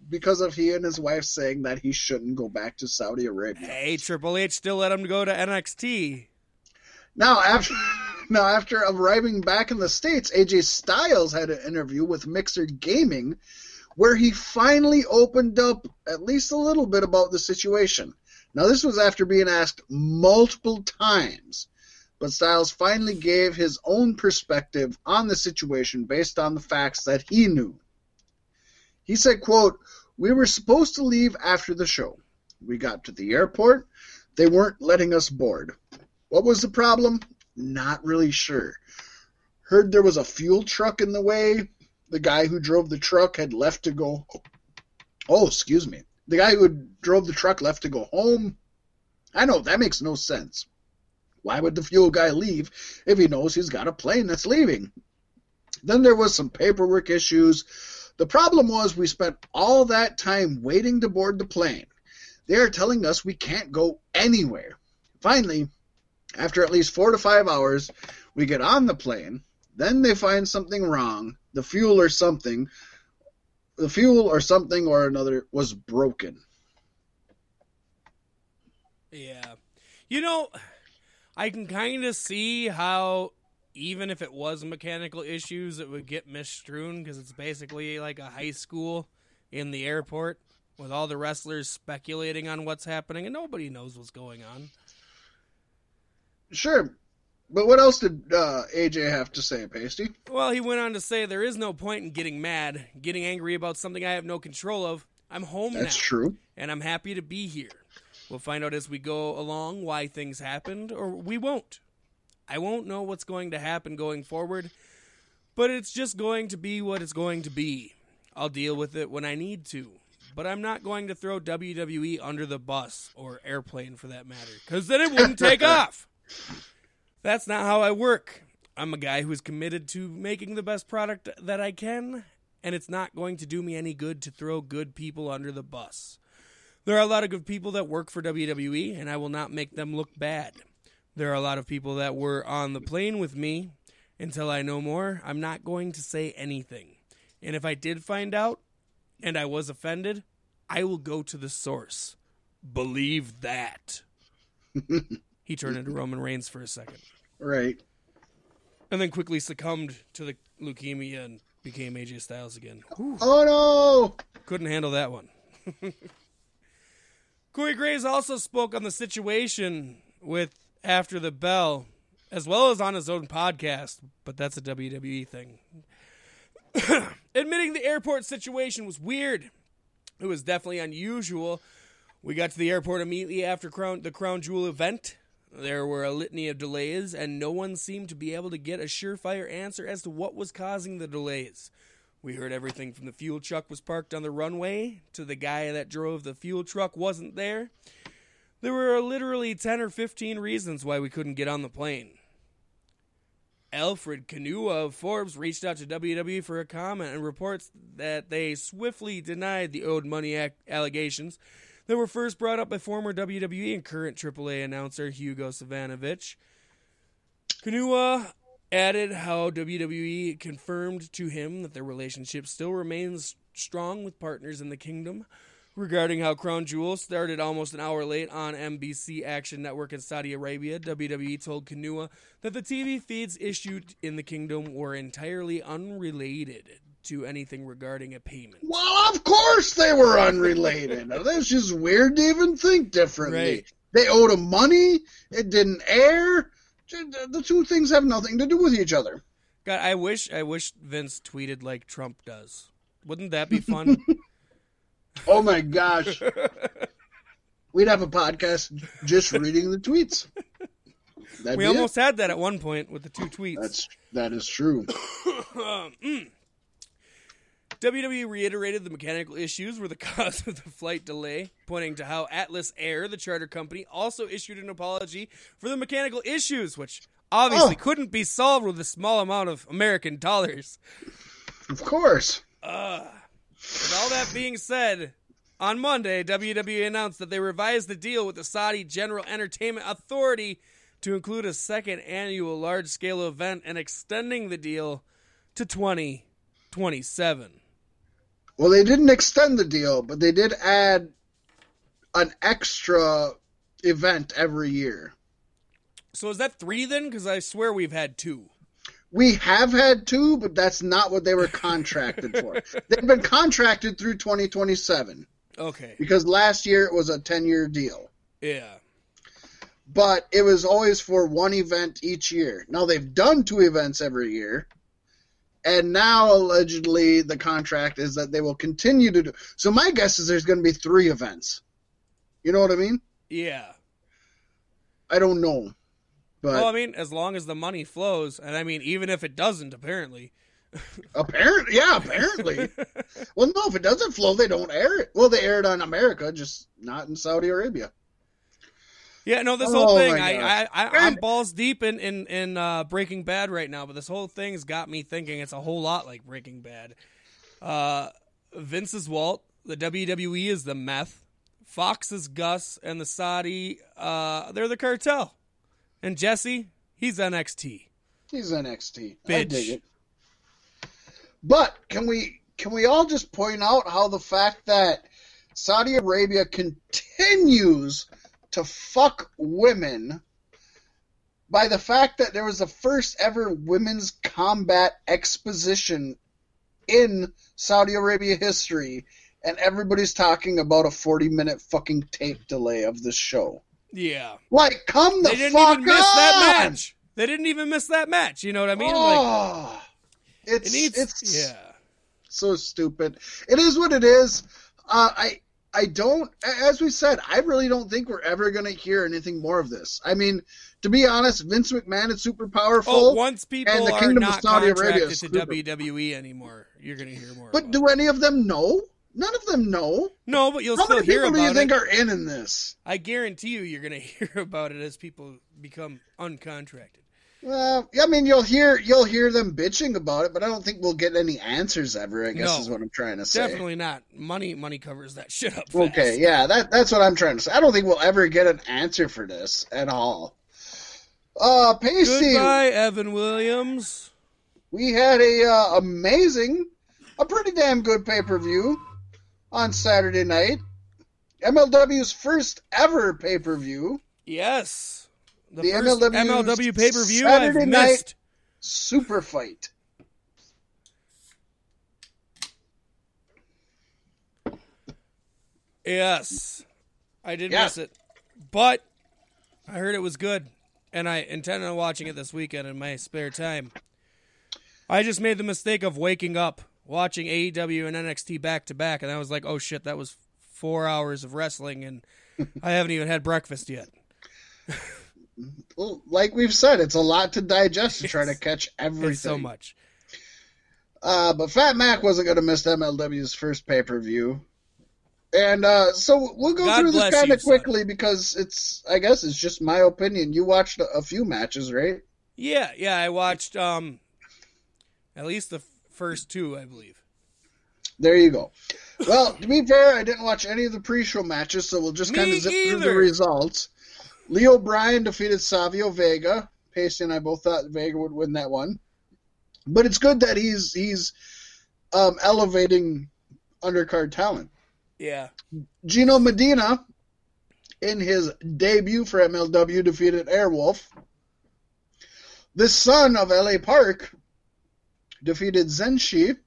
Speaker 2: because of he and his wife saying that he shouldn't go back to Saudi Arabia.
Speaker 1: Hey, Triple H still let him go to NXT.
Speaker 2: Now after now after arriving back in the states, AJ Styles had an interview with Mixer Gaming where he finally opened up at least a little bit about the situation. Now this was after being asked multiple times, but Styles finally gave his own perspective on the situation based on the facts that he knew. He said, quote, "We were supposed to leave after the show. We got to the airport. They weren't letting us board. What was the problem? Not really sure. Heard there was a fuel truck in the way. The guy who drove the truck had left to go. Oh, excuse me. The guy who drove the truck left to go home. I know, that makes no sense. Why would the fuel guy leave if he knows he's got a plane that's leaving? Then there was some paperwork issues. The problem was we spent all that time waiting to board the plane. They are telling us we can't go anywhere. Finally, after at least four to five hours, we get on the plane. Then they find something wrong. The fuel or something. The fuel or something or another was broken.
Speaker 1: Yeah. You know, I can kind of see how even if it was mechanical issues, it would get misstrewn because it's basically like a high school in the airport with all the wrestlers speculating on what's happening and nobody knows what's going on.
Speaker 2: Sure. But what else did uh, AJ have to say, Paystee?
Speaker 1: Well, he went on to say there is no point in getting mad, getting angry about something I have no control of. I'm home
Speaker 2: That's
Speaker 1: now,
Speaker 2: true.
Speaker 1: and I'm happy to be here. We'll find out as we go along why things happened, or we won't. I won't know what's going to happen going forward, but it's just going to be what it's going to be. I'll deal with it when I need to, but I'm not going to throw WWE under the bus, or airplane for that matter, because then it wouldn't take off. That's not how I work. I'm a guy who's committed to making the best product that I can, and it's not going to do me any good to throw good people under the bus. There are a lot of good people that work for WWE, and I will not make them look bad. There are a lot of people that were on the plane with me. Until I know more, I'm not going to say anything. And if I did find out and I was offended, I will go to the source. Believe that. he turned into Roman Reigns for a second
Speaker 2: Right.
Speaker 1: and then quickly succumbed to the leukemia and became AJ Styles again. Whew,
Speaker 2: Oh no!
Speaker 1: couldn't handle that one. Corey Graves also spoke on the situation with After the Bell, as well as on his own podcast, but that's a WWE thing. Admitting the airport situation was weird. It was definitely unusual. We got to the airport immediately after Crown, the Crown Jewel event. There were a litany of delays, and no one seemed to be able to get a surefire answer as to what was causing the delays. We heard everything from the fuel truck was parked on the runway to the guy that drove the fuel truck wasn't there. There were literally 10 or 15 reasons why we couldn't get on the plane. Alfred Konuwa of Forbes reached out to WWE for a comment and reports that they swiftly denied the owed money allegations that were first brought up by former WWE and current AAA announcer Hugo Savinovich. Konuwa added how WWE confirmed to him that their relationship still remains strong with partners in the kingdom. Regarding how Crown Jewel started almost an hour late on MBC Action Network in Saudi Arabia, WWE told Konuwa that the TV feeds issued in the kingdom were entirely unrelated to anything regarding a payment.
Speaker 2: Well, of course they were unrelated. That's just weird to even think differently.
Speaker 1: Right.
Speaker 2: They owed him money. It didn't air. The two things have nothing to do with each other.
Speaker 1: God, I wish I wish Vince tweeted like Trump does. Wouldn't that be fun?
Speaker 2: Oh my gosh. We'd have a podcast just reading the tweets. That'd
Speaker 1: we
Speaker 2: be it.
Speaker 1: almost had that at one point with the two tweets.
Speaker 2: That's that is true.
Speaker 1: WWE reiterated the mechanical issues were the cause of the flight delay, pointing to how Atlas Air, the charter company, also issued an apology for the mechanical issues, which obviously
Speaker 2: Oh.
Speaker 1: couldn't be solved with a small amount of American dollars.
Speaker 2: Of course.
Speaker 1: With all that being said, on Monday, WWE announced that they revised the deal with the Saudi General Entertainment Authority to include a second annual large scale event and extending the deal to 2027.
Speaker 2: Well, they didn't extend the deal, but they did add an extra event every year.
Speaker 1: So is that three then? Because I swear we've had two.
Speaker 2: We have had two, but that's not what they were contracted for. They've been contracted through 2027
Speaker 1: Okay.
Speaker 2: because last year it was a 10 year deal.
Speaker 1: Yeah.
Speaker 2: But it was always for one event each year. Now they've done two events every year. And now allegedly the contract is that they will continue to do. So my guess is there's going to be three events. You know what I mean?
Speaker 1: Yeah.
Speaker 2: I don't know. But
Speaker 1: well, I mean, as long as the money flows, and I mean, even if it doesn't, apparently.
Speaker 2: apparently, yeah, apparently. well, no, if it doesn't flow, they don't air it. Well, they air it on America, just not in Saudi Arabia.
Speaker 1: Yeah, no, this
Speaker 2: Oh
Speaker 1: whole thing, I, I. I, I'm balls deep in in in uh, Breaking Bad right now, but this whole thing's got me thinking it's a whole lot like Breaking Bad. Uh, Vince is Walt, the WWE is the meth, Fox is Gus, and the Saudi, uh, they're the cartel, and Jesse, he's NXT.
Speaker 2: He's NXT. I dig it. But can we can we all just point out how the fact that Saudi Arabia continues to fuck women by the fact that there was the first ever women's combat exposition in Saudi Arabia history and everybody's talking about a 40 minute fucking tape delay of this show.
Speaker 1: Yeah,
Speaker 2: Like come the
Speaker 1: they didn't
Speaker 2: fuck
Speaker 1: even miss that match. They didn't even miss that match. You know what I mean? Like
Speaker 2: Oh, it's
Speaker 1: it needs,
Speaker 2: it's
Speaker 1: yeah.
Speaker 2: so stupid. It is what it is. Uh, I I don't, as we said, I really don't think we're ever going to hear anything more of this. I mean, to be honest, Vince McMahon is super powerful.
Speaker 1: Oh, once people
Speaker 2: and the
Speaker 1: are
Speaker 2: Kingdom of Saudi Arabia
Speaker 1: contracted
Speaker 2: is
Speaker 1: to. WWE anymore, you're going to hear more.
Speaker 2: but do any of them know? None of them know.
Speaker 1: no, but you'll
Speaker 2: How
Speaker 1: still
Speaker 2: many
Speaker 1: hear
Speaker 2: people do you
Speaker 1: about
Speaker 2: think
Speaker 1: it.
Speaker 2: are in in this?
Speaker 1: I guarantee you, you're going to hear about it as people become uncontracted.
Speaker 2: Well, I mean, you'll hear you'll hear them bitching about it, but I don't think we'll get any answers ever. I guess
Speaker 1: No,
Speaker 2: is what I'm trying to say.
Speaker 1: Definitely not. Money, money covers that shit up. Fast.
Speaker 2: Okay, yeah, that that's what I'm trying to say. I don't think we'll ever get an answer for this at all. Uh, Paystee,
Speaker 1: Goodbye, Evan Williams.
Speaker 2: we had a uh, amazing, a pretty damn good pay per view on Saturday night. MLW's first ever pay per view,
Speaker 1: Yes. The,
Speaker 2: The MLW
Speaker 1: MLW pay per view I've
Speaker 2: Saturday night-
Speaker 1: missed.
Speaker 2: Super Fight.
Speaker 1: Yes. I did
Speaker 2: Yeah.
Speaker 1: miss it. But I heard it was good. And I intend on watching it this weekend in my spare time. I just made the mistake of waking up, watching AEW and NXT back to back, and I was like, oh shit, that was four hours of wrestling, and I haven't even had breakfast yet.
Speaker 2: Well, like we've said, it's a lot to digest to try to catch everything.
Speaker 1: It's so much.
Speaker 2: Uh, but Fat Mac wasn't going to miss MLW's first pay per view. And uh, so we'll go
Speaker 1: God
Speaker 2: through this kind of quickly because it's, I guess, it's just my opinion. You watched a, a few matches, right?
Speaker 1: Yeah, yeah, I watched um at least the first two, I believe.
Speaker 2: There you go. Well, to be fair, I didn't watch any of the pre-show matches, so we'll just kind of zip through the results. Leo Brien defeated Savio Vega. Paystee and I both thought Vega would win that one, but it's good that he's he's um, elevating undercard talent.
Speaker 1: Yeah.
Speaker 2: Gino Medina, in his debut for MLW, defeated Airwolf. The son of LA Park defeated Zenshi.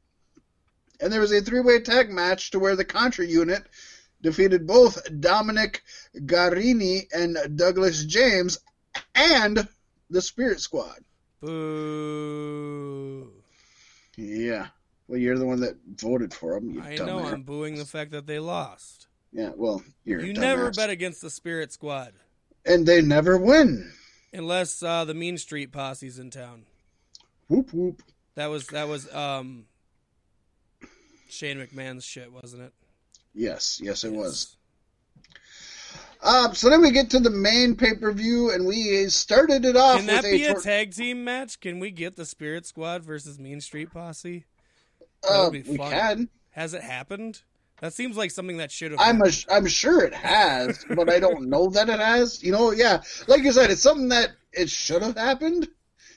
Speaker 2: And there was a three way tag match to where the Contra unit defeated both Dominic Garrini and Douglas James and the Spirit Squad.
Speaker 1: Boo.
Speaker 2: Yeah. Well, you're the one that voted for them. You
Speaker 1: I know
Speaker 2: dumbass.
Speaker 1: I'm booing the fact that they lost.
Speaker 2: Yeah, well, you're
Speaker 1: You never bet against the Spirit Squad
Speaker 2: And they never win.
Speaker 1: unless uh, the Mean Street Posse's in town.
Speaker 2: Whoop whoop.
Speaker 1: That was that was um Shane McMahon's shit, wasn't it?
Speaker 2: Yes, yes, it
Speaker 1: Yes.
Speaker 2: was. Um, so then we get to the main pay per view, and we started it off
Speaker 1: Can that
Speaker 2: with
Speaker 1: be a
Speaker 2: tor-
Speaker 1: tag team match? Can we get the Spirit Squad versus Mean Street Posse?
Speaker 2: uh,
Speaker 1: be
Speaker 2: we
Speaker 1: fun.
Speaker 2: can.
Speaker 1: Has it happened? That seems like something that should have.
Speaker 2: I'm
Speaker 1: happened.
Speaker 2: a, I'm sure it has, but I don't know that it has. You know, yeah, like you said, it's something that it should have happened.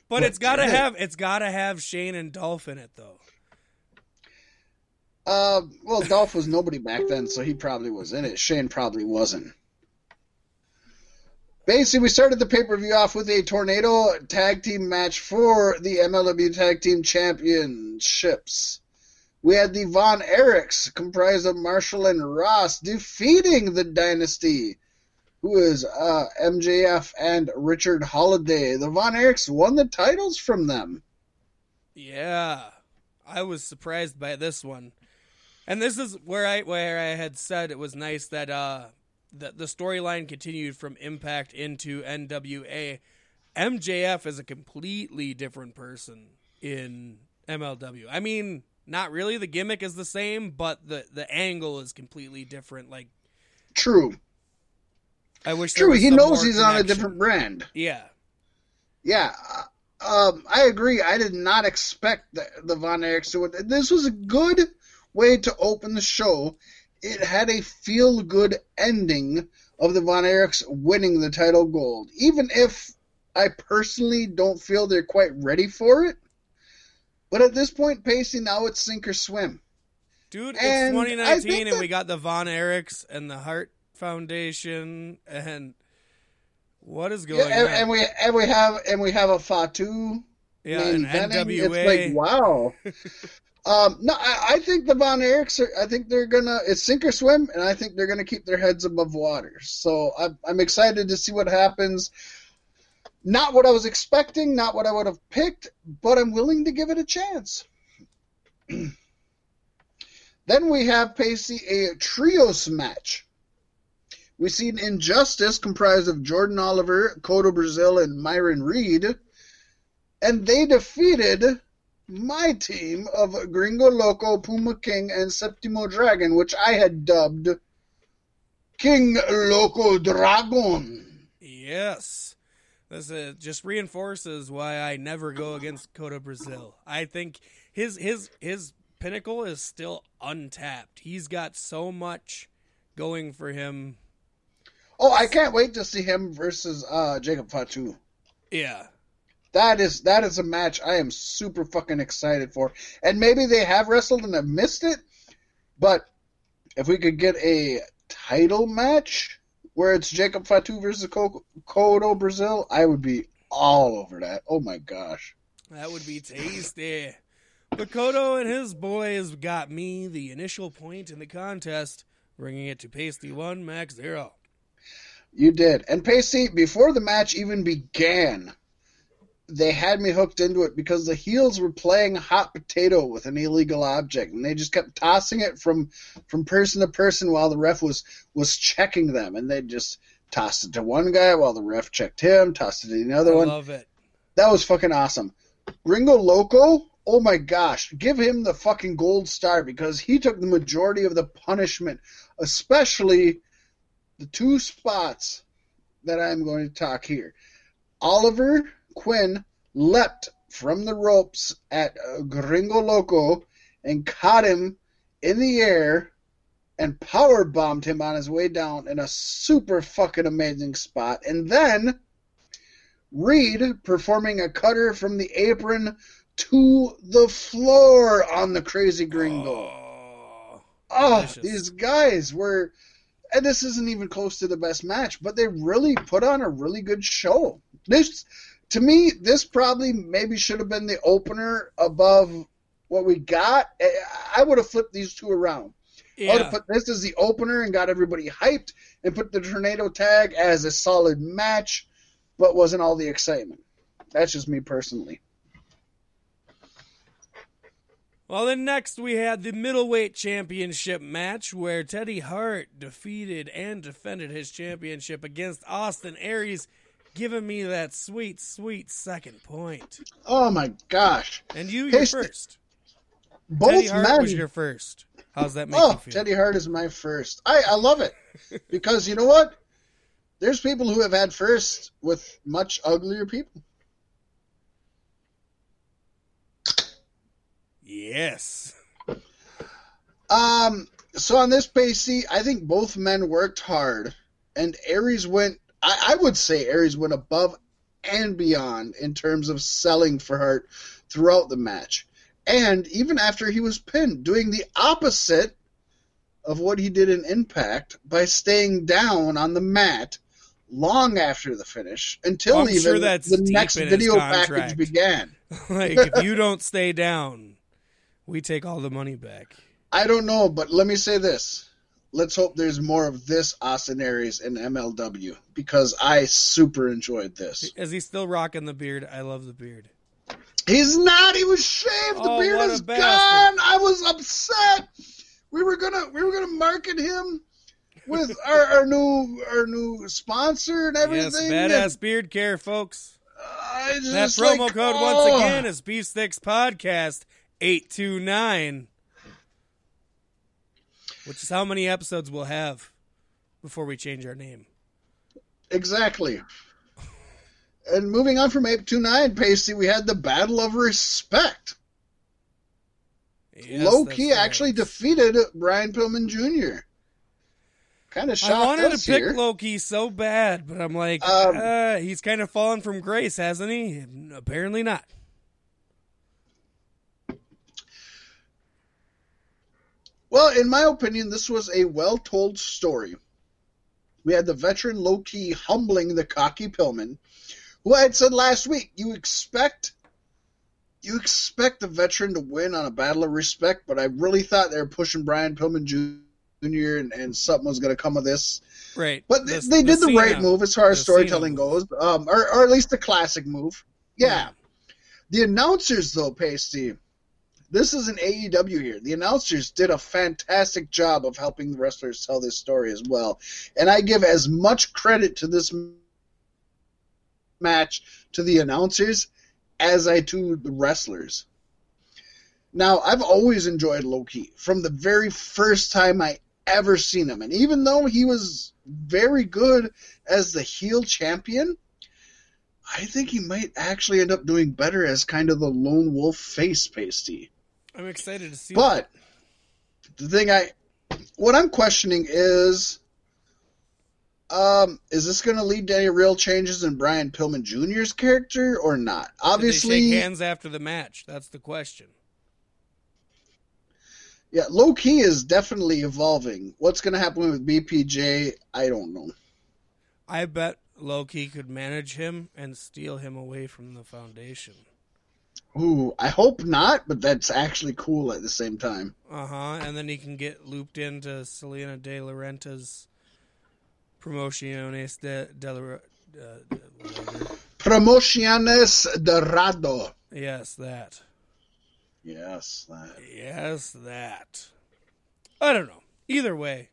Speaker 1: But it's got to
Speaker 2: did
Speaker 1: have it's got to have Shane and Dolph in it though.
Speaker 2: Uh, well, Dolph was nobody back then, so he probably was in it. Shane probably wasn't. Basically, we started the pay per view off with a tornado tag team match for the MLW Tag Team Championships. We had the Von Erichs, comprised of Marshall and Ross, defeating the Dynasty, who is uh, MJF and Richard Holliday. The Von Erichs won the titles from them.
Speaker 1: Yeah, I was surprised by this one, and this is where I where I had said it was nice that uh that the storyline continued from Impact into NWA. MJF is a completely different person in MLW. I mean, not really. The gimmick is the same, but the the angle is completely different. Like,
Speaker 2: True,
Speaker 1: I wish.
Speaker 2: true. He knows he's on a different brand.
Speaker 1: Yeah,
Speaker 2: Yeah, uh, um, I agree. I did not expect the, the Von Erichs to win. This was a good way to open the show. It had a feel good ending of the Von Erichs winning the title gold, even if I personally don't feel they're quite ready for it. But at this point, Paystee, now it's sink or swim.
Speaker 1: dude,
Speaker 2: And
Speaker 1: it's 2019, and we got the Von Erichs and the Hart Foundation, and what is going
Speaker 2: Yeah, and,
Speaker 1: on?
Speaker 2: and we and we have and we have a Fatu
Speaker 1: yeah, and. NWA.
Speaker 2: It's like wow. um, no, I, I think the Von Erichs are. I think they're gonna. It's sink or swim, and I think they're gonna keep their heads above water. So I'm, I'm excited to see what happens. Not what I was expecting, not what I would have picked, but I'm willing to give it a chance. then we have Paystee a trios match. We see an Injustice comprised of Jordan Oliver, Kotto Brazil, and Myron Reed and they defeated my team of Gringo Loco, Puma King, and Septimo Dragon, which I had dubbed King Loco Dragon.
Speaker 1: Yes. This uh, just reinforces why I never go against Kotto Brazil. I think his his his pinnacle is still untapped. He's got so much going for him.
Speaker 2: Oh, I can't wait to see him versus uh, Jacob Fatu.
Speaker 1: Yeah.
Speaker 2: That is that is a match I am super fucking excited for. And maybe they have wrestled and I've missed it, but if we could get a title match where it's Jacob Fatu versus Kotto Brazil, I would be all over that. Oh my gosh.
Speaker 1: That would be tasty. Makoto and his boys got me the initial point in the contest, bringing it to Paystee 1, Max 0.
Speaker 2: You did. And Paystee, before the match even began, they had me hooked into it because the heels were playing hot potato with an illegal object and they just kept tossing it from from person to person while the ref was was checking them and they just tossed it to one guy while the ref checked him, tossed it to the other
Speaker 1: I
Speaker 2: one.
Speaker 1: love it.
Speaker 2: That was fucking awesome. Gringo Loco, oh my gosh, give him the fucking gold star because he took the majority of the punishment, especially the two spots that I'm going to talk here. Oliver Quinn leapt from the ropes at uh, Gringo Loco and caught him in the air and power bombed him on his way down in a super fucking amazing spot. And then Reed performing a cutter from the apron to the floor on the crazy gringo.
Speaker 1: Oh,
Speaker 2: Oh, these guys were, and this isn't even close to the best match, but they really put on a really good show. This, to me, this probably maybe should have been the opener above what we got. I- would have flipped these two around. I would
Speaker 1: yeah.
Speaker 2: have put this as the opener and got everybody hyped, and put the tornado tag as a solid match, but wasn't all the excitement. That's just me personally.
Speaker 1: Well, then next we had the middleweight championship match where Teddy Hart defeated and defended his championship against Austin Aries, giving me that sweet, sweet second point.
Speaker 2: Oh my gosh!
Speaker 1: And you,
Speaker 2: Hey,
Speaker 1: first.
Speaker 2: Both
Speaker 1: Teddy Hart
Speaker 2: men
Speaker 1: was your first. How's that make oh, you
Speaker 2: Oh,
Speaker 1: feel?
Speaker 2: Teddy Hart is my first. I, I love it because you know what? There's people who have had first with much uglier people.
Speaker 1: Yes.
Speaker 2: Um. So on this Paystee, I think both men worked hard, and Aries went. I, I would say Aries went above and beyond in terms of selling for Hart throughout the match. And even after he was pinned, doing the opposite of what he did in Impact by staying down on the mat long after the finish until
Speaker 1: I'm
Speaker 2: even
Speaker 1: sure that's
Speaker 2: the next video
Speaker 1: contract.
Speaker 2: package began.
Speaker 1: like if you don't stay down, we take all the money back.
Speaker 2: I don't know, but let me say this. Let's hope there's more of this Austin Aries in MLW because I super enjoyed this.
Speaker 1: Is he still rocking the beard? I love the beard.
Speaker 2: He's not. He was shaved. The
Speaker 1: Oh,
Speaker 2: beard is
Speaker 1: bastard.
Speaker 2: gone. I was upset. We were gonna we were gonna market him with our, our new our new sponsor and everything.
Speaker 1: Yes, badass beard care, folks.
Speaker 2: I
Speaker 1: That promo
Speaker 2: like,
Speaker 1: code
Speaker 2: oh.
Speaker 1: once again is Beef Sticks Podcast eight two nine, which is how many episodes we'll have before we change our name.
Speaker 2: Exactly. And moving on from Ape 29, Paystee, we had the Battle of Respect.
Speaker 1: Yes,
Speaker 2: Low
Speaker 1: that's
Speaker 2: key
Speaker 1: right.
Speaker 2: actually defeated Brian Pillman Jr. Kind of shocked
Speaker 1: I wanted to pick
Speaker 2: here.
Speaker 1: Low Ki so bad, but I'm like,
Speaker 2: Um,
Speaker 1: uh, he's kind of fallen from grace, hasn't he? Apparently not.
Speaker 2: Well, in my opinion, this was a well told story. We had the veteran Low Ki humbling the cocky Pillman, who I had said last week, you expect you expect the veteran to win on a battle of respect, but I really thought they were pushing Brian Pillman Jr. and, and something was going to come of this.
Speaker 1: Right.
Speaker 2: But they,
Speaker 1: The-
Speaker 2: they did the
Speaker 1: Cena-
Speaker 2: right move as far as
Speaker 1: the
Speaker 2: storytelling goes, um, or, or at least the classic move. Yeah. The announcers, though, Paystee, this is an AEW here. The announcers did a fantastic job of helping the wrestlers tell this story as well. And I give as much credit to this match to the announcers as I to the wrestlers. Now, I've always enjoyed Low Ki from the very first time I ever seen him. And even though he was very good as the heel champion, I think he might actually end up doing better as kind of the lone wolf face Paystee.
Speaker 1: I'm excited to see.
Speaker 2: But the thing I, what I'm questioning is, um, is this going to lead to any real changes in Brian Pillman Jr.'s character or not?
Speaker 1: Did
Speaker 2: Obviously,
Speaker 1: shake hands after the match. That's the question.
Speaker 2: yeah, Low Ki is definitely evolving. What's going to happen with BPJ? I don't know.
Speaker 1: I bet Low Ki could manage him and steal him away from the foundation.
Speaker 2: Ooh, I hope not, but that's actually cool at the same time.
Speaker 1: Uh huh. And then he can get looped into Salina De La Renta's Promociones de, de la, uh.
Speaker 2: Promociones Dorado.
Speaker 1: Yes, that.
Speaker 2: Yes, that.
Speaker 1: Yes, that. I don't know. Either way,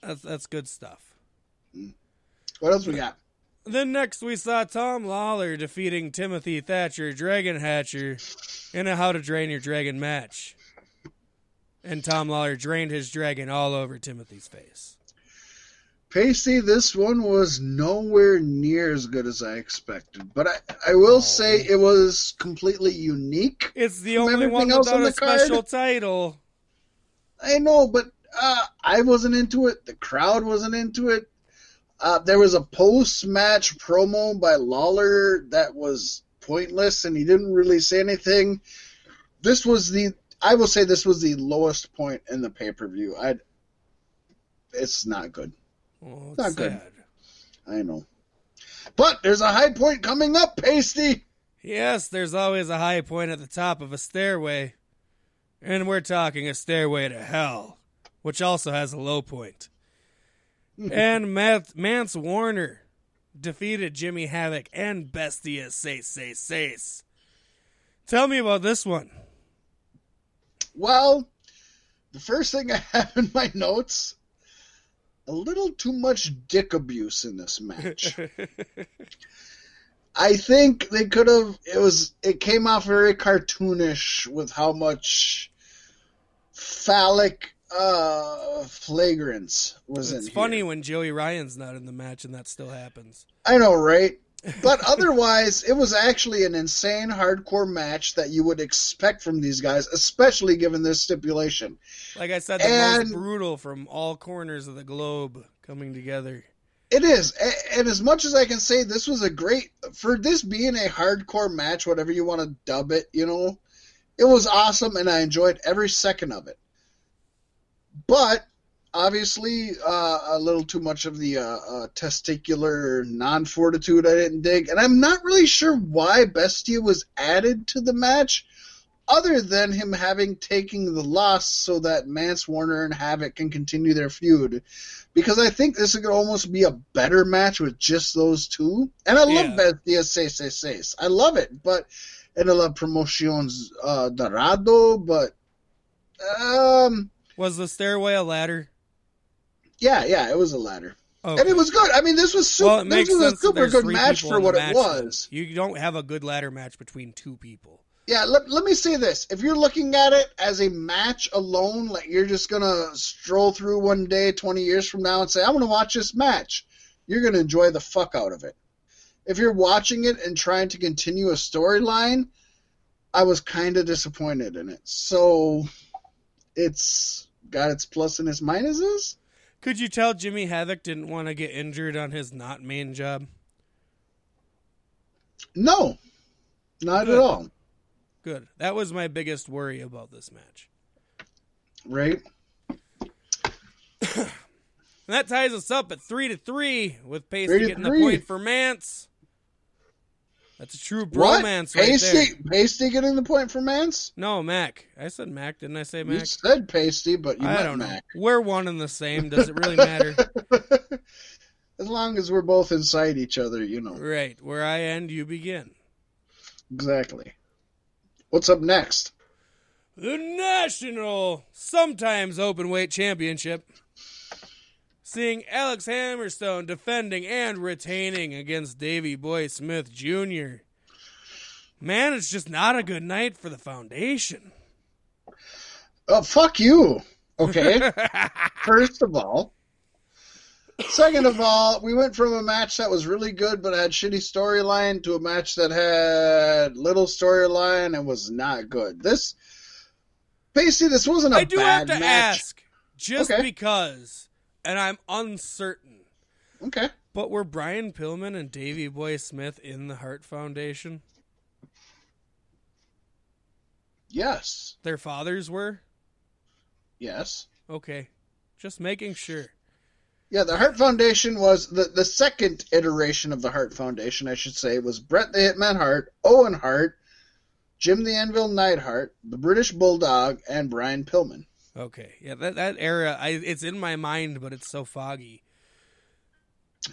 Speaker 1: that's that's good stuff.
Speaker 2: What else we got?
Speaker 1: Then next we saw Tom Lawlor defeating Timothy Thatcher, Dragon Hatcher, in a How to Drain Your Dragon match. And Tom Lawlor drained his dragon all over Timothy's face.
Speaker 2: Paystee, this one was nowhere near as good as I expected, but I, I will
Speaker 1: Oh.
Speaker 2: say it was completely unique.
Speaker 1: It's the only one without
Speaker 2: on
Speaker 1: a special title.
Speaker 2: I know, but uh, I wasn't into it. The crowd wasn't into it. Uh, there was a post-match promo by Lawlor that was pointless, and he didn't really say anything. This was the, I will say, this was the lowest point in the pay-per-view. I, it's not good.
Speaker 1: Oh, it's
Speaker 2: Not good. I know. But there's a high point coming up, Paystee.
Speaker 1: Yes, there's always a high point at the top of a stairway. And we're talking a stairway to hell, which also has a low point. and Matt, Mance Warner defeated Jimmy Havoc and Bestia Say Say Sace. Tell me about this one.
Speaker 2: Well, the first thing I have in my notes, a little too much dick abuse in this match. I think they could have. It was. It came off very cartoonish with how much phallic uh flagrance was
Speaker 1: it's
Speaker 2: in
Speaker 1: funny
Speaker 2: here.
Speaker 1: when Joey Ryan's not in the match and that still happens.
Speaker 2: I know, right? But otherwise, it was actually an insane hardcore match that you would expect from these guys, especially given this stipulation.
Speaker 1: Like I said, the
Speaker 2: And-
Speaker 1: most brutal from all corners of the globe coming together.
Speaker 2: It is, and as much as I can say, this was a great for this being a hardcore match, whatever you want to dub it. You know, It was awesome, and I enjoyed every second of it. But obviously, uh, a little too much of the uh, uh, testicular non fortitude I didn't dig, and I'm not really sure why Bestia was added to the match, other than him having taken the loss so that Mance Warner and Havoc can continue their feud. Because I think this could almost be a better match with just those two. And I love Bestia Seis Seis Seis. I love it, but and I love Promotions uh, Dorado, but um,
Speaker 1: Was the stairway a ladder?
Speaker 2: yeah, yeah, it was a ladder.
Speaker 1: Okay.
Speaker 2: And it was good. I mean, this was super.
Speaker 1: well,
Speaker 2: this was a super good match for what it was.
Speaker 1: You don't have a good ladder match between two people.
Speaker 2: Yeah, let, let me say this. If you're looking at it as a match alone, like you're just going to stroll through one day 20 years from now and say, I want to watch this match, you're going to enjoy the fuck out of it. If you're watching it and trying to continue a storyline, I was kind of disappointed in it. So it's got its plus and its minuses.
Speaker 1: Could you tell Jimmy Havoc didn't want to get injured on his not main job?
Speaker 2: No, not
Speaker 1: Good.
Speaker 2: at all.
Speaker 1: Good. That was my biggest worry about this match.
Speaker 2: Right?
Speaker 1: And that ties us up at three to three with
Speaker 2: to
Speaker 1: getting
Speaker 2: three.
Speaker 1: the point for Mance. That's a true
Speaker 2: What?
Speaker 1: bromance right there.
Speaker 2: Paystee, Paystee getting the point for Mance?
Speaker 1: No, Mack. I said Mack, didn't I say
Speaker 2: Mack?
Speaker 1: You
Speaker 2: said Paystee, but you
Speaker 1: I don't know.
Speaker 2: Mack.
Speaker 1: We're one and the same. Does it really matter?
Speaker 2: as long as we're both inside each other, you know.
Speaker 1: right. Where I end, you begin.
Speaker 2: Exactly. What's up next?
Speaker 1: The National Sometimes Open Weight Championship. Seeing Alex Hammerstone defending and retaining against Davey Boy Smith Jr. Man, it's just not a good night for the foundation.
Speaker 2: Oh, fuck you. Okay. First of all. Second of all, we went from a match that was really good but had shitty storyline to a match that had little storyline and was not good. This, basically, this wasn't a
Speaker 1: I do
Speaker 2: bad
Speaker 1: have to
Speaker 2: match.
Speaker 1: ask, just
Speaker 2: Okay.
Speaker 1: because, and I'm uncertain,
Speaker 2: Okay.
Speaker 1: but were Brian Pillman and Davey Boy Smith in the Hart Foundation?
Speaker 2: Yes.
Speaker 1: Their fathers were?
Speaker 2: Yes.
Speaker 1: Okay. Just making sure.
Speaker 2: Yeah, the Hart Foundation was the, the second iteration of the Hart Foundation, I should say, was Bret the Hitman Hart, Owen Hart, Jim the Anvil Neidhart, the British Bulldog, and Brian Pillman.
Speaker 1: Okay. Yeah, that that era I it's in my mind but it's so foggy.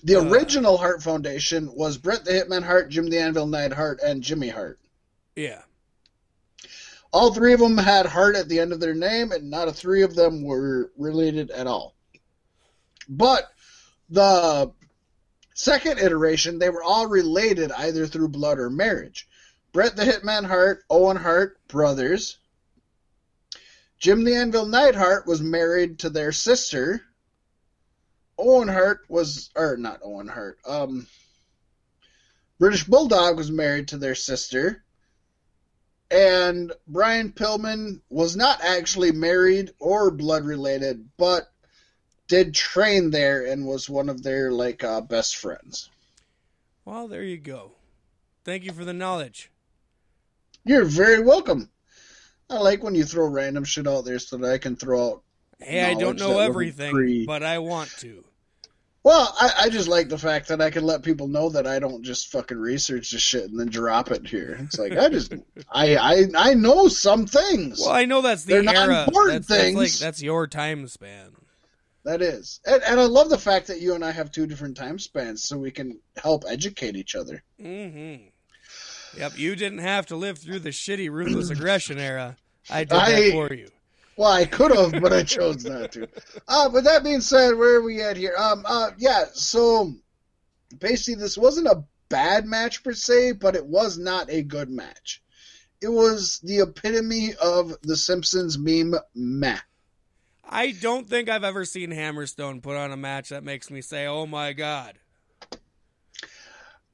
Speaker 2: The
Speaker 1: Uh.
Speaker 2: original Hart Foundation was Bret the Hitman Hart, Jim the Anvil Neidhart, and Jimmy Hart.
Speaker 1: Yeah.
Speaker 2: All three of them had Hart at the end of their name, and not a three of them were related at all. But the second iteration, they were all related either through blood or marriage. Bret the Hitman Hart, Owen Hart, brothers. Jim the Anvil Neidhart was married to their sister. Owen Hart was, or not Owen Hart, um, British Bulldog was married to their sister and Brian Pillman was not actually married or blood related, but did train there and was one of their like uh, best friends.
Speaker 1: Well, there you go. Thank you for the knowledge.
Speaker 2: You're very welcome. I like when you throw random shit out there so that I can throw out.
Speaker 1: Hey, I don't know everything,
Speaker 2: pre-
Speaker 1: but I want to.
Speaker 2: Well, I, I just like the fact that I can let people know that I don't just fucking research this shit and then drop it here. It's like I just I I I know some things.
Speaker 1: Well, I know that's the
Speaker 2: They're not important
Speaker 1: That's, that's like
Speaker 2: things.
Speaker 1: that's your time span.
Speaker 2: That is, and, and I love the fact that you and I have two different time spans, so we can help educate each other.
Speaker 1: Mm-hmm. Yep, you didn't have to live through the shitty ruthless aggression era. I did
Speaker 2: I-
Speaker 1: that for you.
Speaker 2: Well, I could have, but I chose not to. Uh, with that being said, where are we at here? Um, uh, yeah. So basically, this wasn't a bad match per se, but it was not a good match. It was the epitome of the Simpsons meme, meh.
Speaker 1: I don't think I've ever seen Hammerstone put on a match that makes me say, "Oh my god."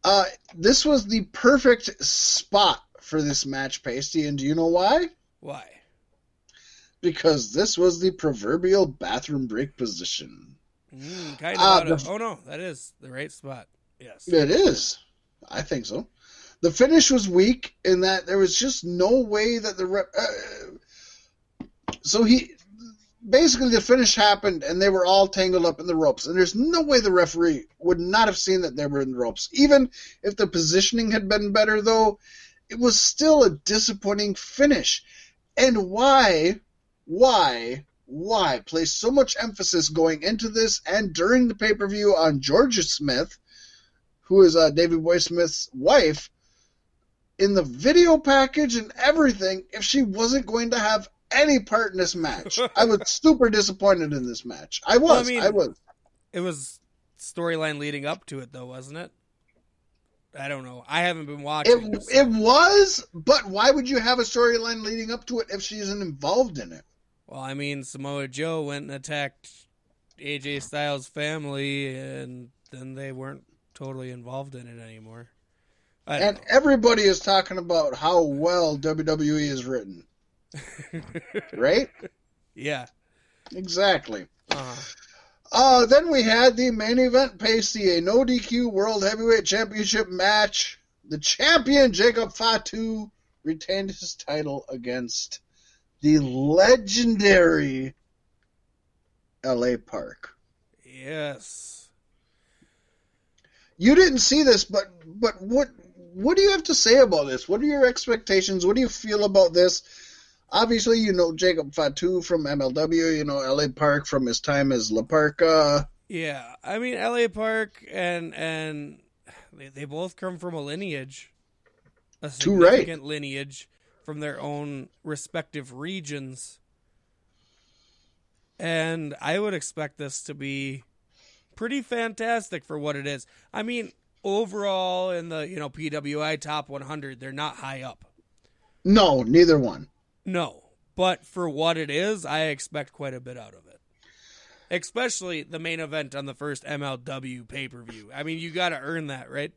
Speaker 2: Uh, this was the perfect spot for this match, Paystee, and do you know why?
Speaker 1: Why?
Speaker 2: Because this was the proverbial bathroom break position.
Speaker 1: Mm, kind of.
Speaker 2: Uh, the-
Speaker 1: oh no, that is the right spot. Yes.
Speaker 2: It is. I think so. The finish was weak in that there was just no way that the rep. Uh, so he basically the finish happened and they were all tangled up in the ropes. And there's no way the referee would not have seen that they were in the ropes. Even if the positioning had been better though it was still a disappointing finish. And why why why place so much emphasis going into this and during the pay-per-view on georgia smith who is uh, davey boy smith's wife in the video package and everything if she wasn't going to have any part in this match. I was super disappointed in this match. I was.
Speaker 1: Well, I mean,
Speaker 2: I was.
Speaker 1: It was storyline leading up to it, though, wasn't it? I don't know. I haven't been watching.
Speaker 2: It, it was, but why would you have a storyline leading up to it if she isn't involved in it?
Speaker 1: Well, I mean, Samoa Joe went and attacked AJ Styles' family, and then they weren't totally involved in it anymore.
Speaker 2: And everybody is talking about how well WWE is written,
Speaker 1: know.
Speaker 2: right?
Speaker 1: yeah.
Speaker 2: exactly.
Speaker 1: Uh,
Speaker 2: Uh, then we had the main event, Paystee, a no DQ World Heavyweight Championship match. The champion, Jacob Fatu, retained his title against the legendary LA Park.
Speaker 1: yes.
Speaker 2: You didn't see this, but but what what do you have to say about this? What are your expectations? What do you feel about this? Obviously, you know Jacob Fatu from MLW. You know LA Park from his time as La Parka.
Speaker 1: Yeah. I mean, LA Park and and they, they both come from a lineage, a
Speaker 2: Too right.
Speaker 1: significant lineage from their own respective regions. And I would expect this to be pretty fantastic for what it is. I mean, overall in the, you know, PWI top 100, they're not high up.
Speaker 2: No, neither one.
Speaker 1: No, but for what it is, I expect quite a bit out of it. Especially the main event on the first MLW pay per view. I mean, you got to earn that, right?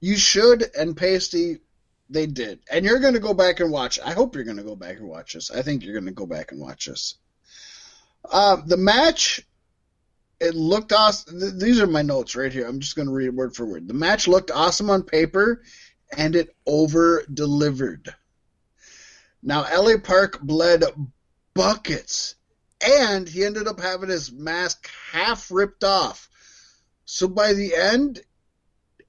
Speaker 2: You should, and Paystee, they did. And you're going to go back and watch. I hope you're going to go back and watch this. I think you're going to go back and watch this. Uh, the match, it looked awesome. Th- these are my notes right here. I'm just going to read word for word. The match looked awesome on paper, and it over delivered. Now, LA Park bled buckets, and he ended up having his mask half ripped off. So by the end,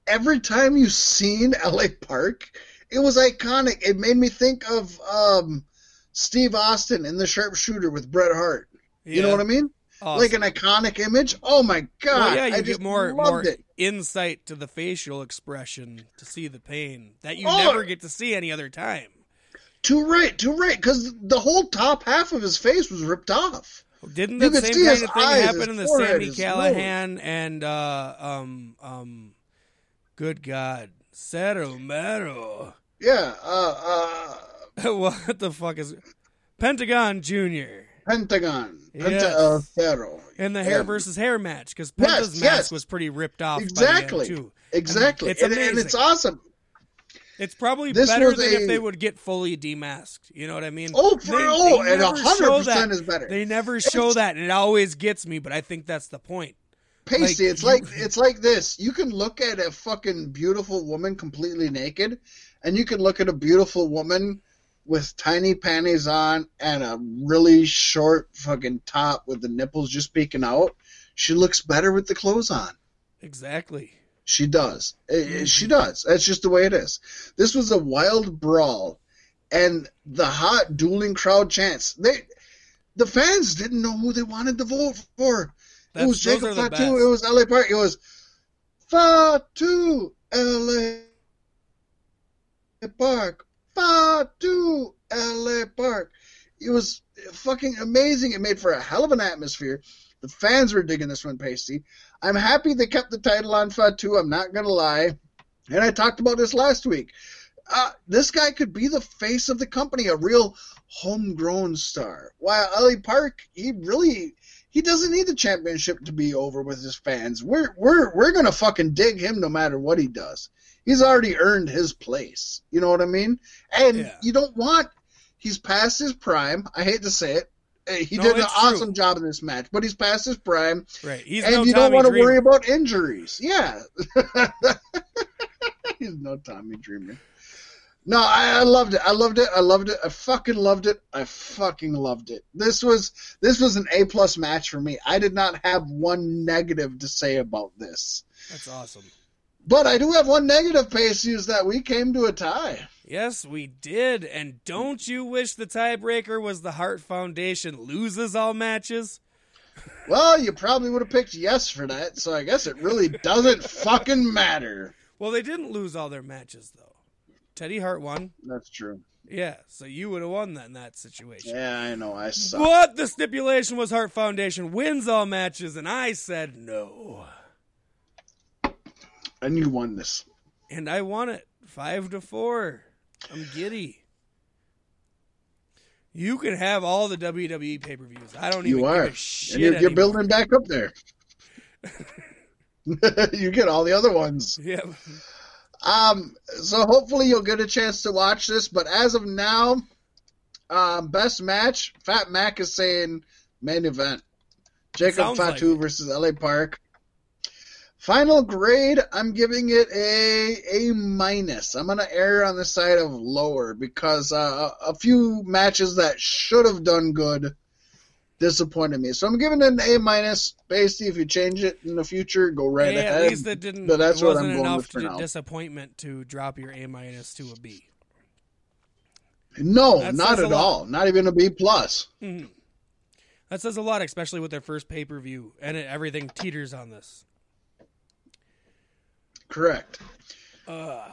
Speaker 2: every time you seen LA Park, it was iconic. It made me think of um, Steve Austin in The Sharpshooter with Bret Hart. You know what I mean? Like an iconic image. Oh my god!
Speaker 1: Well, yeah, you
Speaker 2: I
Speaker 1: get more more
Speaker 2: it.
Speaker 1: insight to the facial expression to see the pain that you
Speaker 2: Oh.
Speaker 1: never get to see any other time.
Speaker 2: Too right, too right. Because the whole top half of his face was ripped off.
Speaker 1: Didn't the same kind of thing
Speaker 2: eyes,
Speaker 1: happen in the
Speaker 2: his
Speaker 1: Callihan and uh, um um, good God, Romero?
Speaker 2: Yeah. Uh. uh
Speaker 1: what the fuck is Pentagon Junior
Speaker 2: Pentagon. Penta,
Speaker 1: Yes.
Speaker 2: uh,
Speaker 1: in the hair
Speaker 2: Yeah.
Speaker 1: versus hair match because
Speaker 2: Yes,
Speaker 1: mask
Speaker 2: yes.
Speaker 1: was pretty ripped off.
Speaker 2: Exactly.
Speaker 1: by the end too.
Speaker 2: Exactly.
Speaker 1: It's
Speaker 2: and, and it's awesome.
Speaker 1: It's probably
Speaker 2: This
Speaker 1: better than
Speaker 2: a-
Speaker 1: if they would get fully demasked. You know what I mean?
Speaker 2: Oh, for,
Speaker 1: They-
Speaker 2: oh,
Speaker 1: they
Speaker 2: and hundred percent is better.
Speaker 1: They never show
Speaker 2: It's-
Speaker 1: that, and it always gets me. But I think that's the point.
Speaker 2: Paystee,
Speaker 1: Like,
Speaker 2: it's
Speaker 1: you-
Speaker 2: like it's like this. You can look at a fucking beautiful woman completely naked, and you can look at a beautiful woman with tiny panties on and a really short fucking top with the nipples just peeking out. She looks better with the clothes on.
Speaker 1: Exactly.
Speaker 2: She does. Eh, eh, She does. That's just the way it is. This was a wild brawl, and the hot dueling crowd chants. They, the fans didn't know who they wanted to vote for. it was Jacob Fatu. It was LA Park. It was Fatu LA Park. Fatu LA Park. It was fucking amazing. It made for a hell of an atmosphere. The fans were digging this one, Paystee. I'm happy they kept the title on Fatu. I'm not gonna lie. And I talked about this last week. Uh, this guy could be the face of the company, a real homegrown star. While LA Park, he really he doesn't need the championship to be over with his fans. We're we're we're gonna fucking dig him no matter what he does. He's already earned his place. You know what I mean? And
Speaker 1: Yeah.
Speaker 2: you don't want he's past his prime. I hate to say it. He
Speaker 1: No,
Speaker 2: did an
Speaker 1: it's true.
Speaker 2: awesome job in this match, but he's past his prime,
Speaker 1: Right. He's
Speaker 2: and
Speaker 1: no
Speaker 2: you
Speaker 1: Tommy
Speaker 2: don't want to
Speaker 1: Dreamer.
Speaker 2: worry about injuries. Yeah, He's no Tommy Dreamer. No, I, I loved it. I loved it. I loved it. I fucking loved it. I fucking loved it. This was this was an A plus match for me. I did not have one negative to say about this.
Speaker 1: That's awesome.
Speaker 2: But I do have one negative, Paystee, is that we came to a tie.
Speaker 1: Yes, we did. And don't you wish the tiebreaker was the Hart Foundation loses all matches?
Speaker 2: Well, you probably would have picked yes for that, so I guess it really doesn't fucking matter.
Speaker 1: Well, they didn't lose all their matches though. Teddy Hart won.
Speaker 2: That's true.
Speaker 1: Yeah, so you would have won that in that situation.
Speaker 2: Yeah, I know. I suck.
Speaker 1: But the stipulation was Hart Foundation wins all matches, and I said no.
Speaker 2: And you won this.
Speaker 1: And I won it five to four. I'm giddy. You can have all the WWE pay per views. I don't even
Speaker 2: You are.
Speaker 1: shit.
Speaker 2: And you're, you're building back up there. you get all the other ones.
Speaker 1: Yeah.
Speaker 2: Um, so hopefully you'll get a chance to watch this. But as of now, um, best match, Fat Mack is saying main event. Jacob
Speaker 1: Sounds
Speaker 2: Fatu
Speaker 1: it.
Speaker 2: versus LA Park. Final grade, I'm giving it a A minus. I'm gonna err on the side of lower because uh, a few matches that should have done good disappointed me. So I'm giving it an A minus. Basically, if you change it in the future, go right ahead.
Speaker 1: at least it didn't.
Speaker 2: but that's what
Speaker 1: wasn't
Speaker 2: I'm going
Speaker 1: enough
Speaker 2: with for now.
Speaker 1: disappointment to drop your A minus to a B.
Speaker 2: No,
Speaker 1: That
Speaker 2: not at all. Not even a B plus.
Speaker 1: Mhm. That says a lot, especially with their first pay per view, and it, everything teeters on this.
Speaker 2: Correct.
Speaker 1: Uh,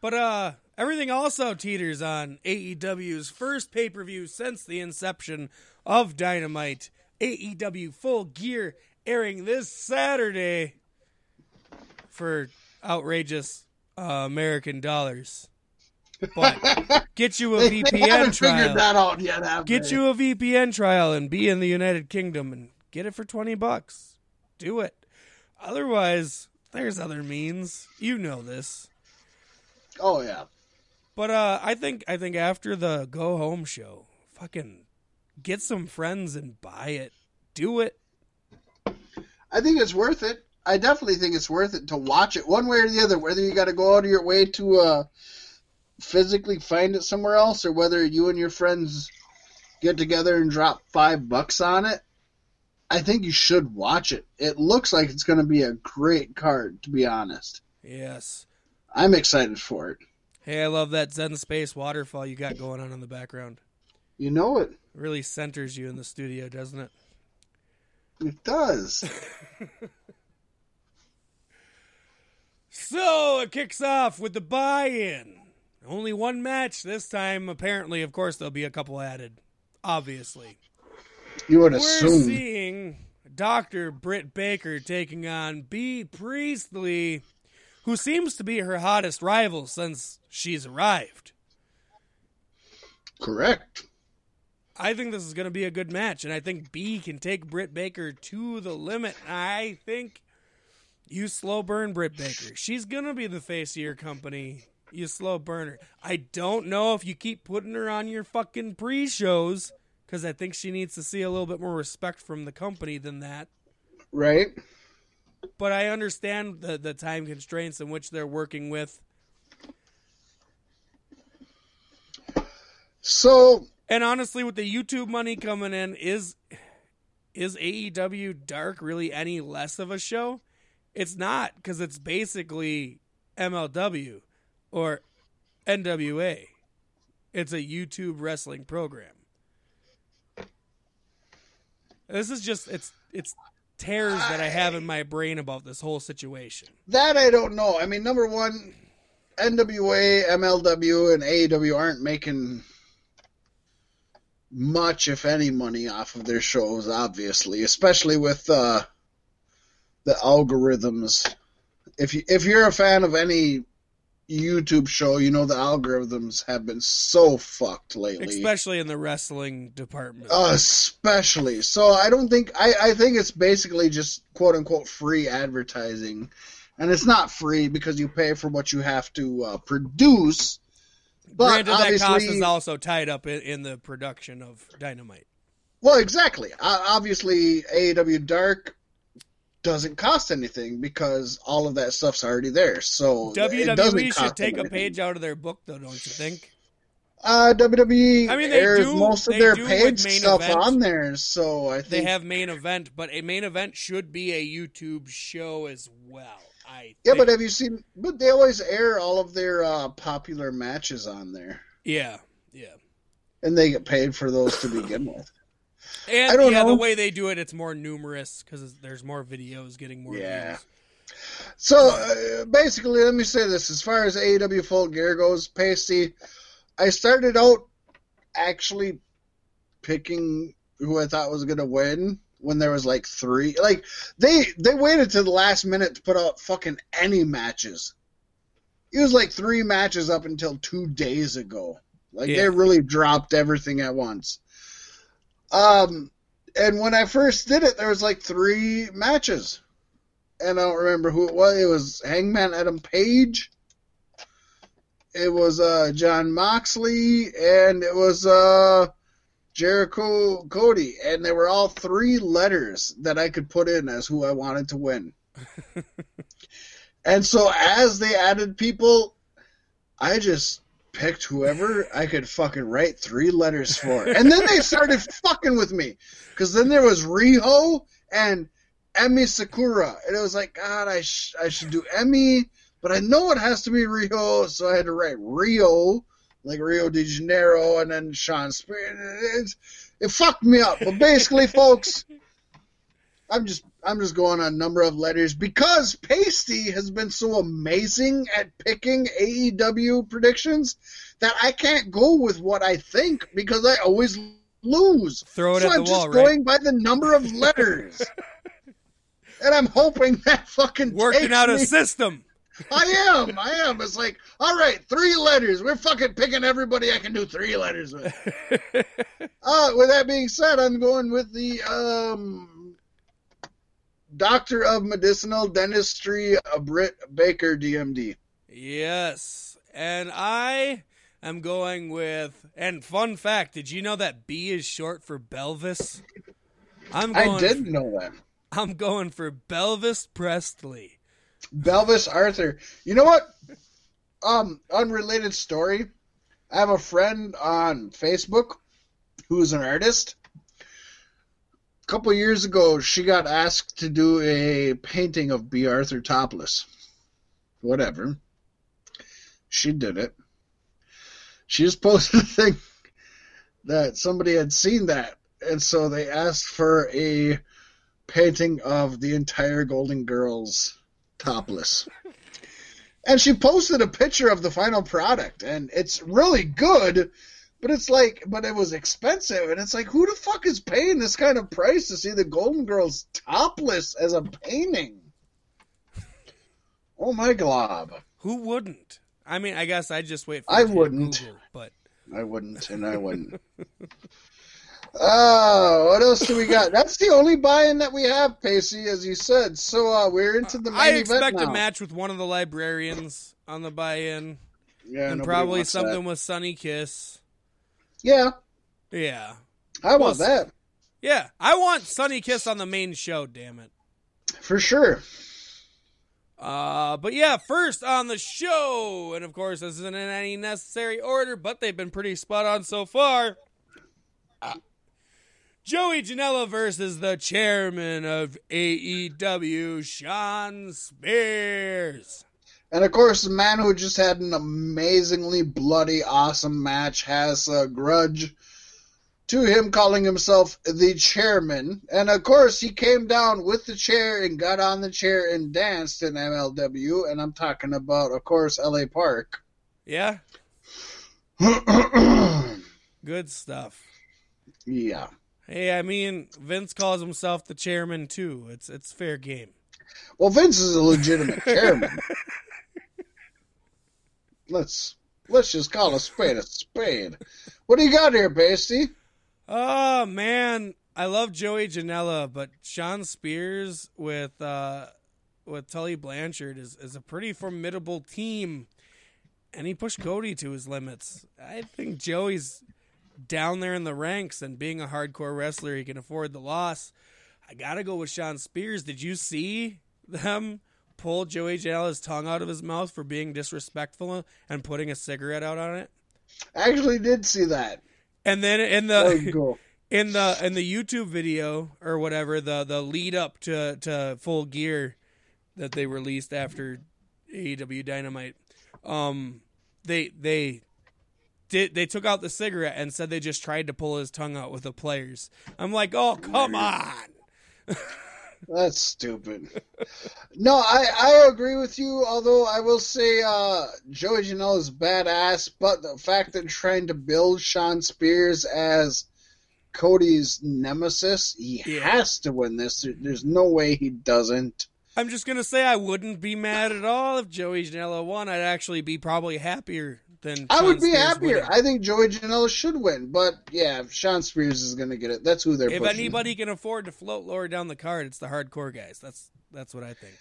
Speaker 1: but uh, everything also teeters on AEW's first pay per view since the inception of Dynamite. AEW Full Gear airing this Saturday for outrageous uh, American dollars. But get you a
Speaker 2: They, they
Speaker 1: VPN
Speaker 2: haven't
Speaker 1: trial.
Speaker 2: figured that out yet, have
Speaker 1: Get
Speaker 2: they?
Speaker 1: you a VPN trial and be in the United Kingdom and get it for 20 bucks. Do it. Otherwise, there's other means. You know this.
Speaker 2: Oh yeah.
Speaker 1: But uh I think I think after the go home show, fucking get some friends and buy it. Do it.
Speaker 2: I think it's worth it. I definitely think it's worth it to watch it one way or the other. Whether you got to go out of your way to uh, physically find it somewhere else, or whether you and your friends get together and drop five bucks on it, I think you should watch it. It looks like it's going to be a great card, to be honest.
Speaker 1: Yes.
Speaker 2: I'm excited for it.
Speaker 1: Hey, I love that Zen Space waterfall you got going on in the background.
Speaker 2: You know it.
Speaker 1: really centers you in the studio, doesn't it?
Speaker 2: It does.
Speaker 1: So it kicks off with the buy-in. Only one match this time. Apparently, of course, there'll be a couple added. Obviously,
Speaker 2: You would
Speaker 1: we're
Speaker 2: assume.
Speaker 1: seeing Doctor Britt Baker taking on Bea Priestley, who seems to be her hottest rival since she's arrived.
Speaker 2: Correct.
Speaker 1: I think this is going to be a good match, and I think Bea can take Britt Baker to the limit. I think you slow burn Britt Baker. She's going to be the face of your company. You slow burner. I don't know if you keep putting her on your fucking pre shows because I think she needs to see a little bit more respect from the company than that.
Speaker 2: Right?
Speaker 1: But I understand the, the time constraints in which they're working with.
Speaker 2: So,
Speaker 1: And honestly, with the YouTube money coming in, is is AEW Dark really any less of a show? It's not because it's basically MLW or NWA. It's a YouTube wrestling program. This is just it's it's tears that I have in my brain about this whole situation.
Speaker 2: that I don't know. I mean, number one, NWA, MLW, and AEW aren't making much, if any, money off of their shows, obviously, especially with uh, the algorithms. If you if you're a fan of any YouTube show, you know the algorithms have been so fucked lately.
Speaker 1: Especially in the wrestling department.
Speaker 2: Uh, especially. So I don't think I, I think it's basically just quote unquote free advertising. And it's not free because you pay for what you have to uh, produce. But
Speaker 1: Granted, that cost is also tied up in, in the production of Dynamite.
Speaker 2: well, exactly. Uh, obviously, AEW Dark doesn't cost anything because all of that stuff's already there. So
Speaker 1: WWE should take a
Speaker 2: anything.
Speaker 1: page out of their book, though, don't you think?
Speaker 2: Uh, WWE
Speaker 1: I mean, they
Speaker 2: airs
Speaker 1: do-
Speaker 2: most of their page stuff
Speaker 1: event.
Speaker 2: on there, so I think They
Speaker 1: have main event, but a main event should be a YouTube show as well. I
Speaker 2: yeah.
Speaker 1: think.
Speaker 2: But have you seen? But they always air all of their uh, popular matches on there,
Speaker 1: yeah, yeah.
Speaker 2: and they get paid for those to begin with.
Speaker 1: And
Speaker 2: I don't
Speaker 1: yeah,
Speaker 2: know.
Speaker 1: the way they do it, it's more numerous because there's more videos getting more
Speaker 2: Yeah.
Speaker 1: views.
Speaker 2: So uh, basically, let me say this: as far as AEW Full Gear goes, Paystee, I started out actually picking who I thought was going to win when there was like three. Like they they waited to the last minute to put out fucking any matches. It was like three matches up until two days ago. Like
Speaker 1: Yeah.
Speaker 2: they really dropped everything at once. Um, and when I first did it, there was like three matches and I don't remember who it was. It was Hangman Adam Page. It was uh, Jon Moxley, and it was uh, Jericho Cody, and they were all three letters that I could put in as who I wanted to win. and so as they added people, I just picked whoever I could fucking write three letters for, and then they started fucking with me because then there was Riho and Emi Sakura, and it was like, God, I sh- I should do Emi, but I know it has to be Rio, so I had to write Rio, like Rio de Janeiro, and then Shawn Spear. It, it fucked me up. But basically, folks, I'm just I'm just going on number of letters because Paystee has been so amazing at picking AEW predictions that I can't go with what I think because I always lose.
Speaker 1: Throw it
Speaker 2: so
Speaker 1: at
Speaker 2: I'm
Speaker 1: the
Speaker 2: just
Speaker 1: wall, right?
Speaker 2: going by the number of letters. and I'm hoping that fucking
Speaker 1: Working out a system.
Speaker 2: I am, I am. It's like, all right, three letters. We're fucking picking everybody I can do three letters with. Uh, with that being said, I'm going with the um, Doctor of Medicinal Dentistry, uh, Britt Baker, DMD.
Speaker 1: yes, and I am going with. And fun fact: Did you know that Bea is short for Belvis? I'm going.
Speaker 2: I didn't know that.
Speaker 1: I'm going for Belvis Presley.
Speaker 2: Belvis Arthur. You know what? Um, unrelated story. I have a friend on Facebook who's an artist. Couple years ago, she got asked to do a painting of Bea. Arthur topless. Whatever. She did it. She just posted a thing that somebody had seen that, and so they asked for a painting of the entire Golden Girls topless. And she posted a picture of the final product, and it's really good, but it's like, but it was expensive, and it's like, who the fuck is paying this kind of price to see the Golden Girls topless as a painting? Oh my glob.
Speaker 1: Who wouldn't? I mean, I guess I'd just wait for
Speaker 2: I wouldn't.
Speaker 1: Google, but
Speaker 2: I wouldn't, and I wouldn't. Oh, what else do we got? That's the only buy-in that we have, Paystee, as you said. So uh, we're into the main
Speaker 1: I expect a match with one of the librarians on the buy-in,
Speaker 2: yeah,
Speaker 1: and probably
Speaker 2: wants that.
Speaker 1: something with Sunny Kiss.
Speaker 2: Yeah,
Speaker 1: Yeah,
Speaker 2: I want that
Speaker 1: yeah. I want Sunny Kiss on the main show. Damn it.
Speaker 2: for sure.
Speaker 1: Uh, but yeah, first on the show, and of course this isn't in any necessary order, but they've been pretty spot on so far. Uh, Joey Janela versus the chairman of AEW, Shawn Spears.
Speaker 2: And of course, the man who just had an amazingly bloody, awesome match has a grudge to him calling himself the chairman. And of course, he came down with the chair and got on the chair and danced in MLW. And I'm talking about, of course, LA Park.
Speaker 1: Yeah, good stuff. Yeah. Hey, I mean, Vince calls himself the chairman too. It's it's fair game.
Speaker 2: Well, Vince is a legitimate chairman. let's let's just call a spade a spade. What do you got here, Paystee?
Speaker 1: Oh man, I love Joey Janela, but Shawn Spears with uh with Tully Blanchard is, is a pretty formidable team. And he pushed Cody to his limits. I think Joey's down there in the ranks and being a hardcore wrestler, he can afford the loss. I gotta go with Shawn Spears. Did you see them pull Joey Janela's tongue out of his mouth for being disrespectful and putting a cigarette out on it?
Speaker 2: I actually did see that.
Speaker 1: And then in the
Speaker 2: cool.
Speaker 1: in the in the YouTube video or whatever, the the lead up to to Full Gear that they released after AEW Dynamite, um, they they did they took out the cigarette and said they just tried to pull his tongue out with the players. I'm like, oh come on.
Speaker 2: That's stupid. No, I, I agree with you, although I will say uh, Joey Janela is badass, but the fact that trying to build Shawn Spears as Cody's nemesis, he
Speaker 1: Yeah.
Speaker 2: has to win this. There- There's no way he doesn't.
Speaker 1: I'm just gonna say I wouldn't be mad at all if Joey Janela won. I'd actually be probably happier than
Speaker 2: I
Speaker 1: Shawn
Speaker 2: would be
Speaker 1: Spears
Speaker 2: happier.
Speaker 1: winning.
Speaker 2: I think Joey Janela should win, but yeah, Shawn Spears is going to get it. That's who they're
Speaker 1: if
Speaker 2: pushing.
Speaker 1: anybody can afford to float lower down the card, it's the hardcore guys. That's that's what I think.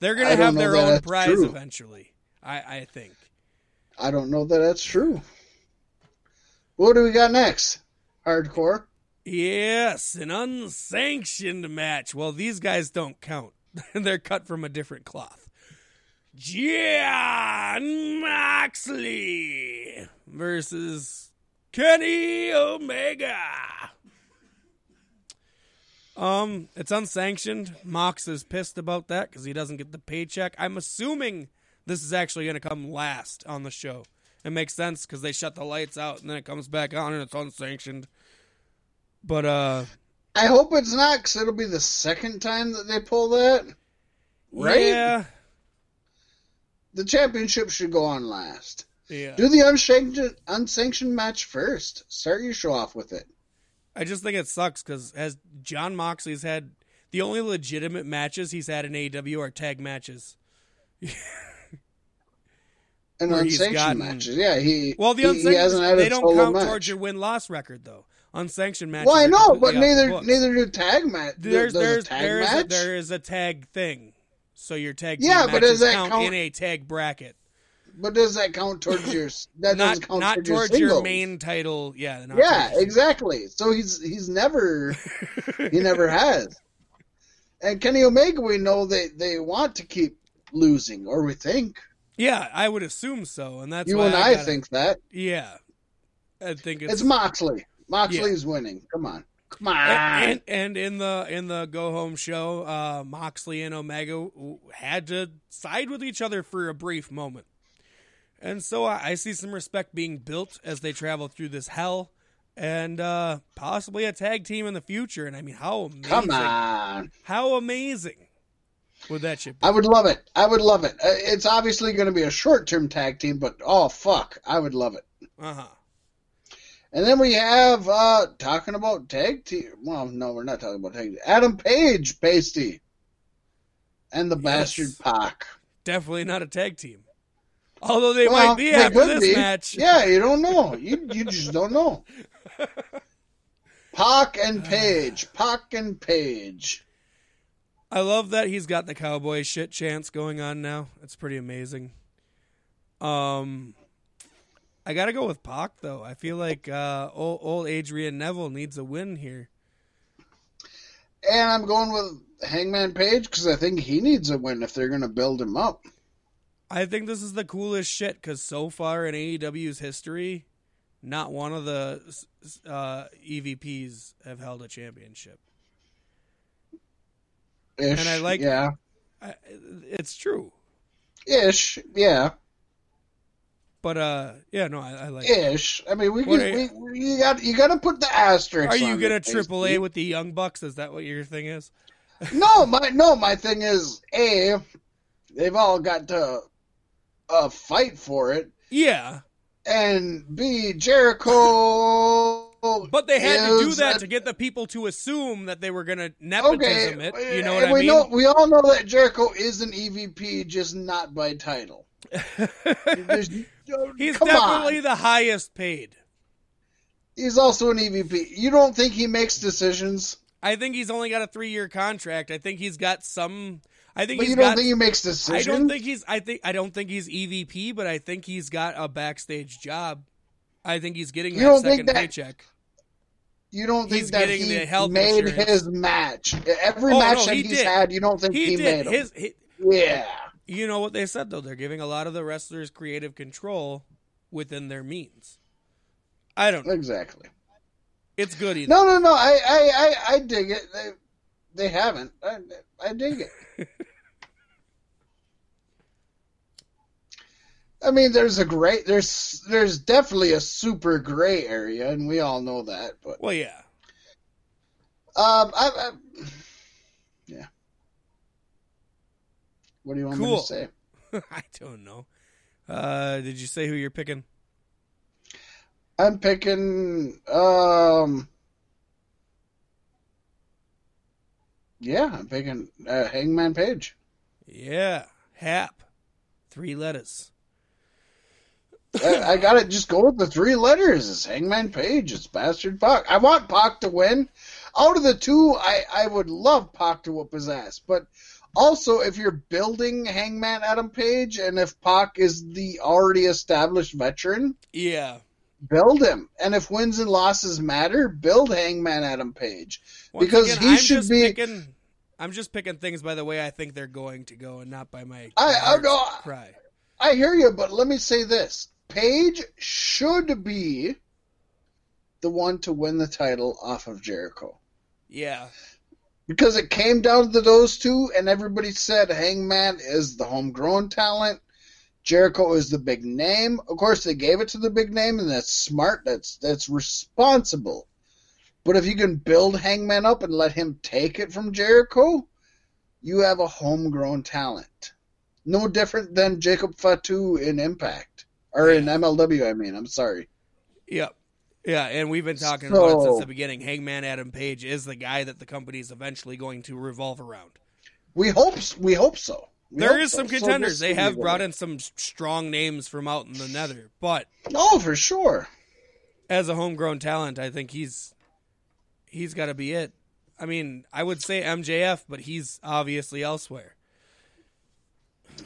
Speaker 1: They're gonna have their own prize
Speaker 2: true.
Speaker 1: eventually. I I think.
Speaker 2: I don't know that that's true. What do we got next? Hardcore.
Speaker 1: Yes, an unsanctioned match. Well, these guys don't count. They're cut from a different cloth. Jon Moxley versus Kenny Omega. Um, it's unsanctioned. Mox is pissed about that because he doesn't get the paycheck. I'm assuming this is actually going to come last on the show. It makes sense because they shut the lights out and then it comes back on and it's unsanctioned. But uh,
Speaker 2: I hope it's not, because it'll be the second time that they pull that. Right?
Speaker 1: yeah,
Speaker 2: The championship should go on last.
Speaker 1: yeah.
Speaker 2: Do the unsanctioned, unsanctioned match first. Start your show off with it.
Speaker 1: I just think it sucks because as Jon Moxley's had the only legitimate matches he's had in AEW are tag matches.
Speaker 2: And unsanctioned
Speaker 1: gotten-
Speaker 2: matches. Yeah, he,
Speaker 1: Well, the
Speaker 2: he, he hasn't
Speaker 1: unsanctioned
Speaker 2: had
Speaker 1: they don't count
Speaker 2: match.
Speaker 1: towards your win loss record though. Unsanctioned matches.
Speaker 2: well, I know, but
Speaker 1: completely off the
Speaker 2: neither neither do tag match.
Speaker 1: There's
Speaker 2: there's
Speaker 1: there's
Speaker 2: tag
Speaker 1: there is a,
Speaker 2: match.
Speaker 1: there is a tag thing. So your tag
Speaker 2: Yeah, but does that
Speaker 1: count,
Speaker 2: count-
Speaker 1: in a tag bracket,
Speaker 2: But does that count towards your? That
Speaker 1: not
Speaker 2: doesn't count
Speaker 1: not
Speaker 2: towards,
Speaker 1: towards
Speaker 2: your,
Speaker 1: your main title. Yeah, not
Speaker 2: Yeah, exactly. So he's he's never he never has. And Kenny Omega, we know they they want to keep losing, or we think.
Speaker 1: Yeah, I would assume so, and that's
Speaker 2: you
Speaker 1: why
Speaker 2: and I,
Speaker 1: gotta-
Speaker 2: think that
Speaker 1: Yeah, I think it's,
Speaker 2: it's, Moxley. Moxley's winning. Come on, come on.
Speaker 1: and, and and in the in the go home show, uh, Moxley and Omega had to side with each other for a brief moment, and so I, I see some respect being built as they travel through this hell, and uh, possibly a tag team in the future. And I mean, how amazing!
Speaker 2: Come on.
Speaker 1: How amazing would that shit be?
Speaker 2: I would love it. I would love it. Uh, It's obviously going to be a short term tag team, but oh fuck, I would love it.
Speaker 1: Uh huh.
Speaker 2: And then we have uh talking about tag team. Well, no, we're not talking about tag. Team. Adam Page, Paystee, and the
Speaker 1: Yes.
Speaker 2: bastard Pac.
Speaker 1: Definitely not a tag team. Although they
Speaker 2: Well,
Speaker 1: might be
Speaker 2: they
Speaker 1: after this
Speaker 2: be.
Speaker 1: match.
Speaker 2: Yeah, you don't know. You you just don't know. Pac and Page. Pac and Page.
Speaker 1: I love that he's got the cowboy shit chance going on now. It's pretty amazing. Um, I gotta go with Pac though. I feel like uh, old, old Adrian Neville needs a win here.
Speaker 2: And I'm going with Hangman Page because I think he needs a win if they're going to build him up.
Speaker 1: I think this is the coolest shit because so far in AEW's history, not one of the uh, EVPs have held a championship.
Speaker 2: Ish.
Speaker 1: And I like-
Speaker 2: Yeah.
Speaker 1: I, it's true,
Speaker 2: Ish. Yeah.
Speaker 1: But uh, yeah, no, I, I like. it.
Speaker 2: Ish. I mean, we, can,
Speaker 1: are-
Speaker 2: we you got you got to put the asterisk.
Speaker 1: Are you
Speaker 2: on
Speaker 1: gonna
Speaker 2: it,
Speaker 1: triple A with the Young Bucks? Is that what your thing is?
Speaker 2: No, my no, my thing is a they've all got to uh, fight for it,
Speaker 1: Yeah,
Speaker 2: and b Jericho.
Speaker 1: But they had to do that
Speaker 2: a-
Speaker 1: to get the people to assume that they were going to nepotism
Speaker 2: Okay,
Speaker 1: it. You know what I
Speaker 2: we
Speaker 1: mean?
Speaker 2: know we all know that Jericho is an EVP, just not by title.
Speaker 1: He's definitely
Speaker 2: on.
Speaker 1: the highest paid.
Speaker 2: He's also an EVP. You don't think he makes decisions,
Speaker 1: I think he's only got a three year contract. I think he's got some. I think
Speaker 2: but you don't
Speaker 1: got.
Speaker 2: think he makes decisions.
Speaker 1: I don't think he's. I think. I don't think he's EVP, but I think he's got a backstage job. I think he's getting
Speaker 2: You
Speaker 1: that
Speaker 2: don't think
Speaker 1: second
Speaker 2: that-
Speaker 1: paycheck.
Speaker 2: you don't think
Speaker 1: He's
Speaker 2: that
Speaker 1: getting
Speaker 2: he
Speaker 1: the health
Speaker 2: made
Speaker 1: insurance.
Speaker 2: his match. Every
Speaker 1: Oh,
Speaker 2: match
Speaker 1: no,
Speaker 2: that
Speaker 1: he
Speaker 2: he's
Speaker 1: did.
Speaker 2: had, you don't think he,
Speaker 1: he
Speaker 2: made him.
Speaker 1: his. He,
Speaker 2: yeah.
Speaker 1: You know what they said though? They're giving a lot of the wrestlers creative control within their means. I don't. know.
Speaker 2: Exactly.
Speaker 1: It's good either.
Speaker 2: No, no, no. I, I, I, I dig it. They, they haven't. I, I dig it. I mean, there's a great, there's, there's definitely a super gray area, and we all know that. But
Speaker 1: Well, yeah.
Speaker 2: um, I, I yeah. What do you want me to say?
Speaker 1: I don't know. Uh, did you say who you're picking?
Speaker 2: I'm picking. Um. Yeah, I'm picking uh, Hangman Page.
Speaker 1: Yeah, Hap. Three letters.
Speaker 2: I, I gotta just go with the three letters. It's Hangman Page. It's Bastard Pac. I want Pac to win. Out of the two, I, I would love Pac to whoop his ass. But also, if you're building Hangman Adam Page, and if Pac is the already established veteran,
Speaker 1: Yeah.
Speaker 2: build him. And if wins and losses matter, build Hangman Adam Page.
Speaker 1: Once
Speaker 2: Because
Speaker 1: again,
Speaker 2: he
Speaker 1: I'm
Speaker 2: should
Speaker 1: just
Speaker 2: be-
Speaker 1: Picking, I'm just picking things by the way I think they're going to go, and not by my
Speaker 2: I- I know-
Speaker 1: cry.
Speaker 2: I hear you, but let me say this: Page should be the one to win the title off of Jericho
Speaker 1: Yeah.
Speaker 2: Because it came down to those two, and everybody said Hangman is the homegrown talent. Jericho is the big name. Of course, they gave it to the big name, and that's smart. That's that's responsible. But if you can build Hangman up and let him take it from Jericho, you have a homegrown talent. No different than Jacob Fatu in Impact. Or in MLW, I mean. I'm sorry.
Speaker 1: Yep. Yeah, and we've been talking about it since the beginning. Hangman Adam Page is the guy that the company is eventually going to revolve around.
Speaker 2: We hope we hope so. We
Speaker 1: There
Speaker 2: hope
Speaker 1: is some
Speaker 2: So
Speaker 1: contenders.
Speaker 2: this
Speaker 1: they have brought in some strong names from out in the nether, but
Speaker 2: Oh, for sure.
Speaker 1: as a homegrown talent, I think he's he's got to be it. I mean, I would say MJF, but he's obviously elsewhere.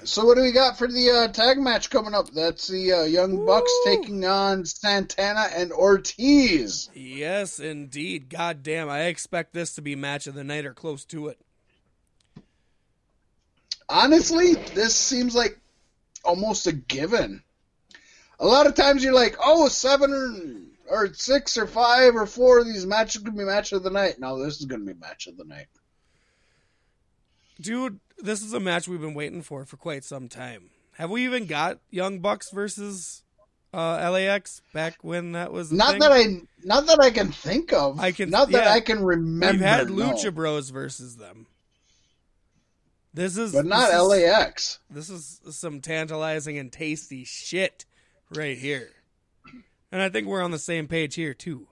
Speaker 2: So what do we got for the uh, tag match coming up? That's the uh, Young Bucks
Speaker 1: Woo!
Speaker 2: taking on Santana and Ortiz.
Speaker 1: Yes, indeed. God damn, I expect this to be match of the night or close to it.
Speaker 2: Honestly, this seems like almost a given. A lot of times you're like, oh, seven or, or six or five or four of these matches could be match of the night. No, this is going to be match of the night.
Speaker 1: Dude, this is a match we've been waiting for for quite some time. Have we even got Young Bucks versus uh, LAX back when that was
Speaker 2: Not
Speaker 1: thing?
Speaker 2: that I, not that I can think of.
Speaker 1: I can-
Speaker 2: not that. I can remember.
Speaker 1: We've had
Speaker 2: no.
Speaker 1: Lucha Bros versus them. This is
Speaker 2: but not
Speaker 1: this is-
Speaker 2: LAX.
Speaker 1: This is some tantalizing and tasty shit right here. And I think we're on the same page here too.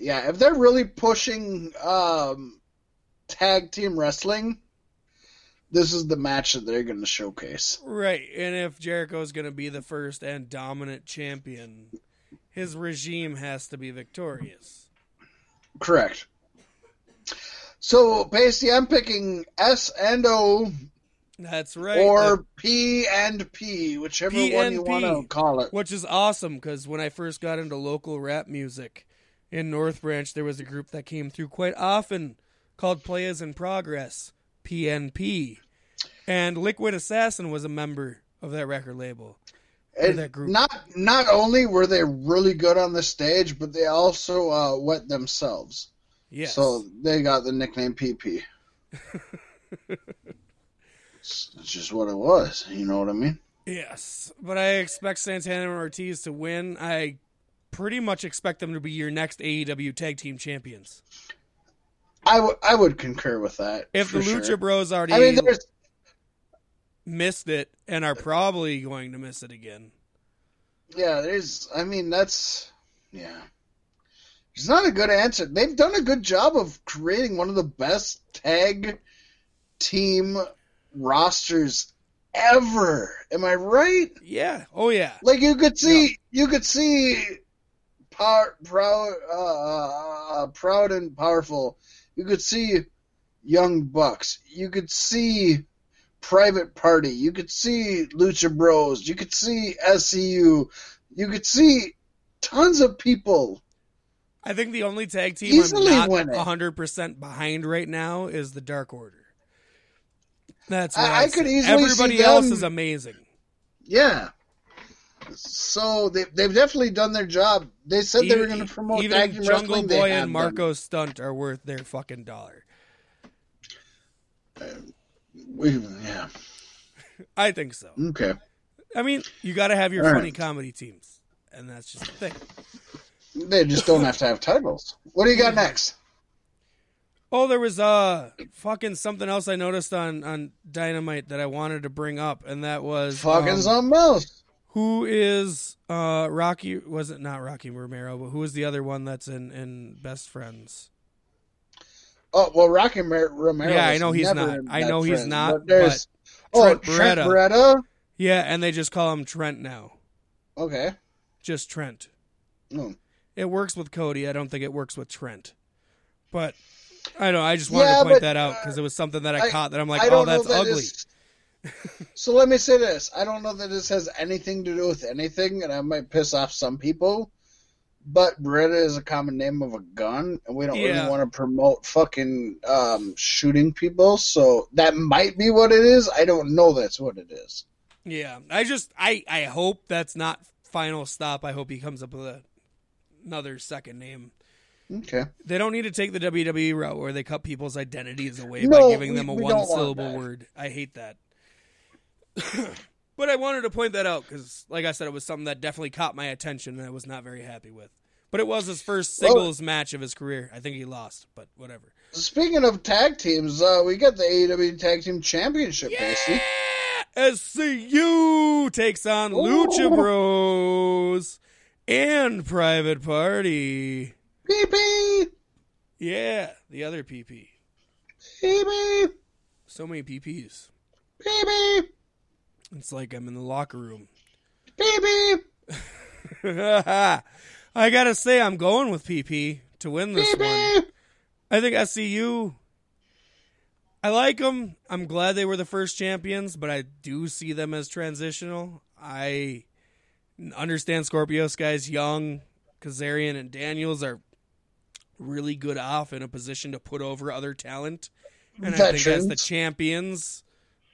Speaker 2: Yeah, if they're really pushing um, tag team wrestling, this is the match that they're going to showcase.
Speaker 1: Right. And if Jericho's going to be the first and dominant champion, his regime has to be victorious.
Speaker 2: Correct. So, Paystee, I'm picking S and O
Speaker 1: That's right.
Speaker 2: or P and P, whichever
Speaker 1: P
Speaker 2: one you
Speaker 1: P.
Speaker 2: want to call it.
Speaker 1: which is awesome because when I first got into local rap music in North Branch, there was a group that came through quite often called Players in Progress, PNP. And Liquid Assassin was a member of that record label. That group.
Speaker 2: Not not only were they really good on the stage, but they also uh, wet themselves.
Speaker 1: Yes.
Speaker 2: So they got the nickname PP. it's just what it was. You know what I mean?
Speaker 1: Yes. But I expect Santana and Ortiz to win. I pretty much expect them to be your next AEW tag team champions.
Speaker 2: I would I would concur with that.
Speaker 1: If the Lucha
Speaker 2: sure.
Speaker 1: Bros already
Speaker 2: I mean, there's
Speaker 1: missed it and are probably going to miss it again.
Speaker 2: yeah, there's. I mean, that's yeah. It's not a good answer. They've done a good job of creating one of the best tag team rosters ever. Am I right?
Speaker 1: Yeah. Oh yeah.
Speaker 2: Like you could see, you could see, power, proud, uh, uh, proud and powerful. You could see young bucks. You could see private party. You could see lucha bros. You could see SCU. You could see tons of people
Speaker 1: I think the only tag team
Speaker 2: Easily
Speaker 1: I'm not 100% behind right now is the Dark Order. That's
Speaker 2: I-
Speaker 1: I,
Speaker 2: could easily
Speaker 1: Everybody else is amazing.
Speaker 2: Yeah. So they they've definitely done their job. They said they were going to promote
Speaker 1: even
Speaker 2: tag team
Speaker 1: Jungle
Speaker 2: wrestling.
Speaker 1: Boy and Marko Stunt are worth their fucking dollar.
Speaker 2: it. We, yeah.
Speaker 1: I think so.
Speaker 2: Okay.
Speaker 1: I mean, you got to have your
Speaker 2: All
Speaker 1: funny
Speaker 2: right.
Speaker 1: comedy teams, and that's just the thing.
Speaker 2: They just don't have to have titles. What do you got next?
Speaker 1: Oh, there was uh fucking something else I noticed on on Dynamite that I wanted to bring up, and that was
Speaker 2: Fucking
Speaker 1: um,
Speaker 2: something else.
Speaker 1: Who is uh Rocky? Was it not Rocky Romero? But who is the other one that's in in Best Friends?
Speaker 2: Oh well, Rocky Mer- Romero.
Speaker 1: Yeah, I know he's not. I know he's
Speaker 2: friend,
Speaker 1: not,
Speaker 2: But there's oh
Speaker 1: Trent
Speaker 2: Trent
Speaker 1: Beretta.
Speaker 2: Beretta.
Speaker 1: Yeah, and they just call him Trent now.
Speaker 2: Okay.
Speaker 1: Just Trent.
Speaker 2: Oh.
Speaker 1: It works with Cody. I don't think it works with Trent. But I don't know. I just wanted
Speaker 2: Yeah,
Speaker 1: to point
Speaker 2: but,
Speaker 1: that out
Speaker 2: uh,
Speaker 1: because it was something that I,
Speaker 2: I-
Speaker 1: caught that I'm like,
Speaker 2: I
Speaker 1: oh, that's
Speaker 2: that
Speaker 1: ugly.
Speaker 2: this- so let me say this: I don't know that this has anything to do with anything, and I might piss off some people. But Beretta is a common name of a gun, and we don't
Speaker 1: Yeah.
Speaker 2: really want to promote fucking um, shooting people. So that might be what it is. I don't know. That's what it is.
Speaker 1: Yeah, I just I I hope that's not final stop. I hope he comes up with a, another second name.
Speaker 2: Okay.
Speaker 1: They don't need to take the WWE route where they cut people's identities away
Speaker 2: No,
Speaker 1: by giving them a one syllable word. I hate that. but I wanted to point that out because, like I said, it was something that definitely caught my attention and I was not very happy with. But it was his first
Speaker 2: Well-
Speaker 1: singles match of his career. I think he lost, but whatever.
Speaker 2: Speaking of tag teams, uh, we got the AEW Tag Team Championship, Casey.
Speaker 1: SCU takes on Lucha Bros and Private Party.
Speaker 2: PP,
Speaker 1: Yeah, the other PP.
Speaker 2: PP,
Speaker 1: So many PPs.
Speaker 2: PP,
Speaker 1: It's like I'm in the locker room.
Speaker 2: PP,
Speaker 1: I gotta say, I'm going with PP to win this one. I think SCU. I like them. I'm glad they were the first champions, but I do see them as transitional. I understand Scorpio Sky's young. Kazarian and Daniels are really good off in a position to put over other talent. And I think as the champions,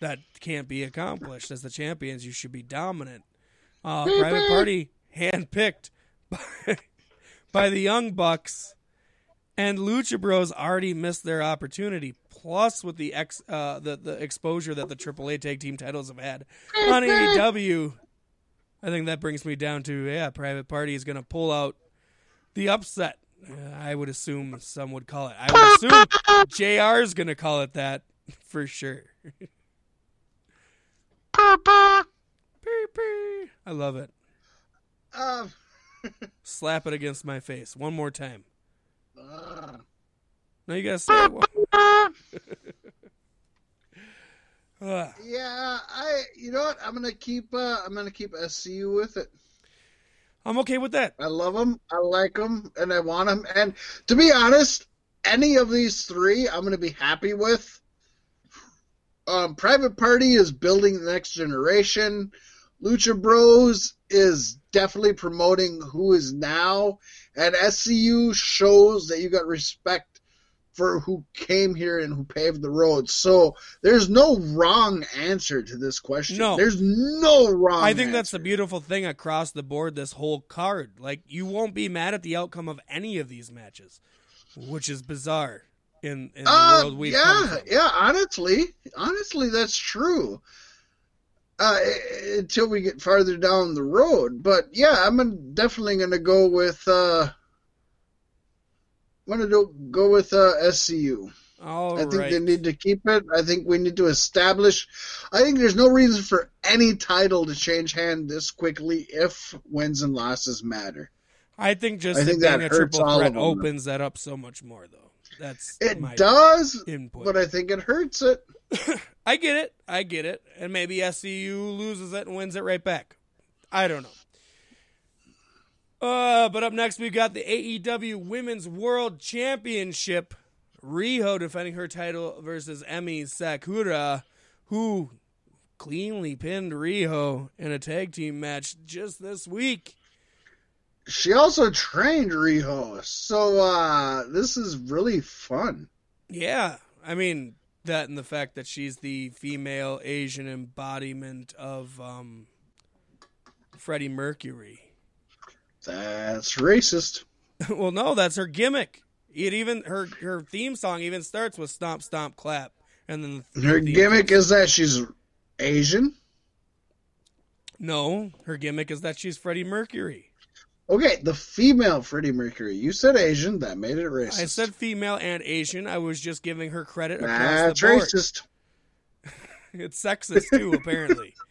Speaker 1: that can't be accomplished. As the champions, you should be dominant. Uh, Private. Party, handpicked by, by the Young Bucks. And Lucha Bros already missed their opportunity. Plus, with the ex, uh, the the exposure that the AAA tag team titles have had on AEW, I think that brings me down to yeah, Private Party is going to pull out the upset. Uh, I would assume some would call it. I would assume Jr. is going to call it that for sure. I love it.
Speaker 2: Um,
Speaker 1: Slap it against my face one more time.
Speaker 2: uh,
Speaker 1: No, you gotta say it. one-
Speaker 2: yeah, I. You know what? I'm gonna keep. Uh, I'm gonna keep SCU with it.
Speaker 1: I'm okay with that.
Speaker 2: I love them. I like them, and I want them. And to be honest, any of these three, I'm gonna be happy with. Um, Private Party is building the next generation. Lucha Bros is definitely promoting who is now, and SCU shows that you got respect for who came here and who paved the road. So there's no wrong answer to this question.
Speaker 1: No.
Speaker 2: there's no wrong.
Speaker 1: I think that's the beautiful thing across the board. This whole card, like you won't be mad at the outcome of any of these matches, which is bizarre in in the
Speaker 2: Uh,
Speaker 1: world we've
Speaker 2: yeah, yeah. Honestly, honestly, that's true. Uh, until we get farther down the road, but yeah, I'm definitely gonna go with. Uh, I'm gonna do, go with uh, SCU.
Speaker 1: All
Speaker 2: I think
Speaker 1: right.
Speaker 2: they need to keep it. I think we need to establish. I think there's no reason for any title to change hand this quickly if wins and losses matter.
Speaker 1: I think just
Speaker 2: I think that hurts
Speaker 1: triple threat opens that up so much more, though. That's
Speaker 2: It does,
Speaker 1: input.
Speaker 2: but I think it hurts it.
Speaker 1: I get it. I get it. And maybe SCU loses it and wins it right back. I don't know. Uh, but up next we've got the AEW Women's World Championship. Riho defending her title versus Emi Sakura, who cleanly pinned Riho in a tag team match just this week.
Speaker 2: She also trained Riho, so uh, this is really fun.
Speaker 1: Yeah, I mean that and the fact that she's the female Asian embodiment of um, Freddie Mercury.
Speaker 2: That's racist.
Speaker 1: well, no, that's her gimmick. It even her her theme song even starts with stomp stomp clap, and then the
Speaker 2: Her gimmick is that she's Asian.
Speaker 1: No, her gimmick is that she's Freddie Mercury.
Speaker 2: Okay, the female Freddie Mercury. You said Asian, that made it racist.
Speaker 1: I said female and Asian. I was just giving her credit across the board.
Speaker 2: racist.
Speaker 1: It's sexist too, apparently.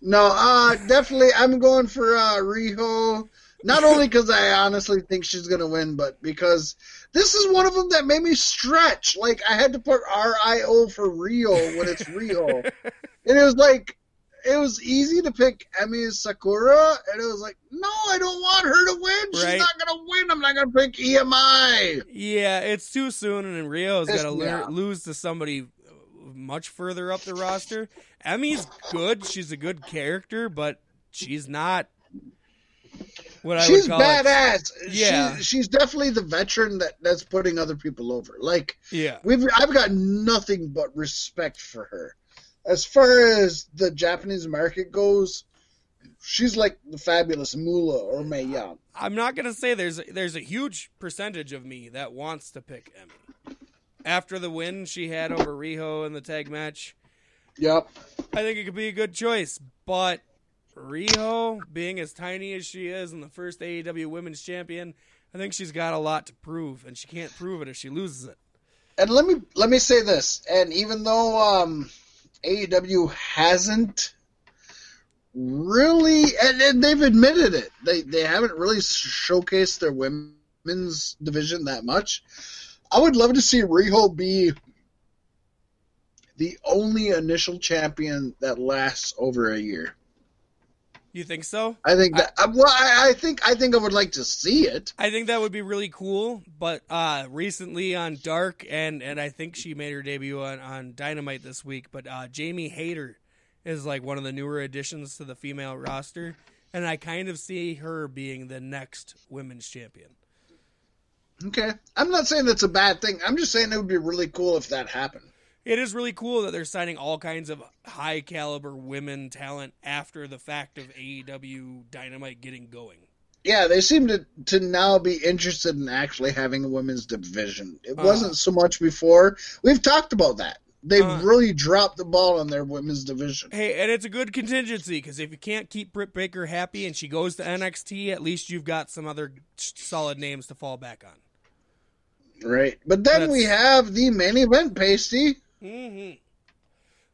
Speaker 2: No, uh, definitely, I'm going for uh, Riho. Not only because I honestly think she's gonna win, but because this is one of them that made me stretch. Like I had to put R I O for Rio when it's Rio, and it was like it was easy to pick Emi Sakura, and it was like, no, I don't want her to win. She's
Speaker 1: Right.
Speaker 2: not gonna win. I'm not gonna pick EMI.
Speaker 1: Yeah, it's too soon, and Rio's
Speaker 2: It's-
Speaker 1: to
Speaker 2: yeah.
Speaker 1: lose to somebody much further up the roster. Emi's good; she's a good character, but she's not what I
Speaker 2: she's
Speaker 1: would call it.
Speaker 2: badass.
Speaker 1: Yeah.
Speaker 2: She, she's definitely the veteran that that's putting other people over. Like
Speaker 1: Yeah,
Speaker 2: we've I've got nothing but respect for her. As far as the Japanese market goes, she's like the fabulous Moolah or Mae Young.
Speaker 1: I'm not gonna say there's a, there's a huge percentage of me that wants to pick Emi after the win she had over Riho in the tag match.
Speaker 2: Yep.
Speaker 1: I think it could be a good choice, but Riho, being as tiny as she is and the first AEW Women's Champion, I think she's got a lot to prove, and she can't prove it if she loses it.
Speaker 2: And let me let me say this. And even though um, AEW hasn't really, and, and they've admitted it, they they haven't really showcased their women's division that much. I would love to see Riho be the only initial champion that lasts over a year.
Speaker 1: You think so?
Speaker 2: I think that I, well, I, I think I think I would like to see it.
Speaker 1: I think that would be really cool. But uh, recently on Dark, and and I think she made her debut on, on Dynamite this week. But uh, Jamie Hayter is like one of the newer additions to the female roster, and I kind of see her being the next women's champion.
Speaker 2: Okay, I'm not saying that's a bad thing. I'm just saying it would be really cool if that happened.
Speaker 1: It is really cool that they're signing all kinds of high caliber women talent after the fact of AEW Dynamite getting going.
Speaker 2: Yeah, they seem to to now be interested in actually having a women's division. It
Speaker 1: Uh.
Speaker 2: wasn't so much before. We've talked about that. They've
Speaker 1: Uh.
Speaker 2: really dropped the ball on their women's division.
Speaker 1: Hey, and it's a good contingency because if you can't keep Britt Baker happy and she goes to NXT, at least you've got some other solid names to fall back on.
Speaker 2: Right. But then we have the main event, Paystee.
Speaker 1: Hmm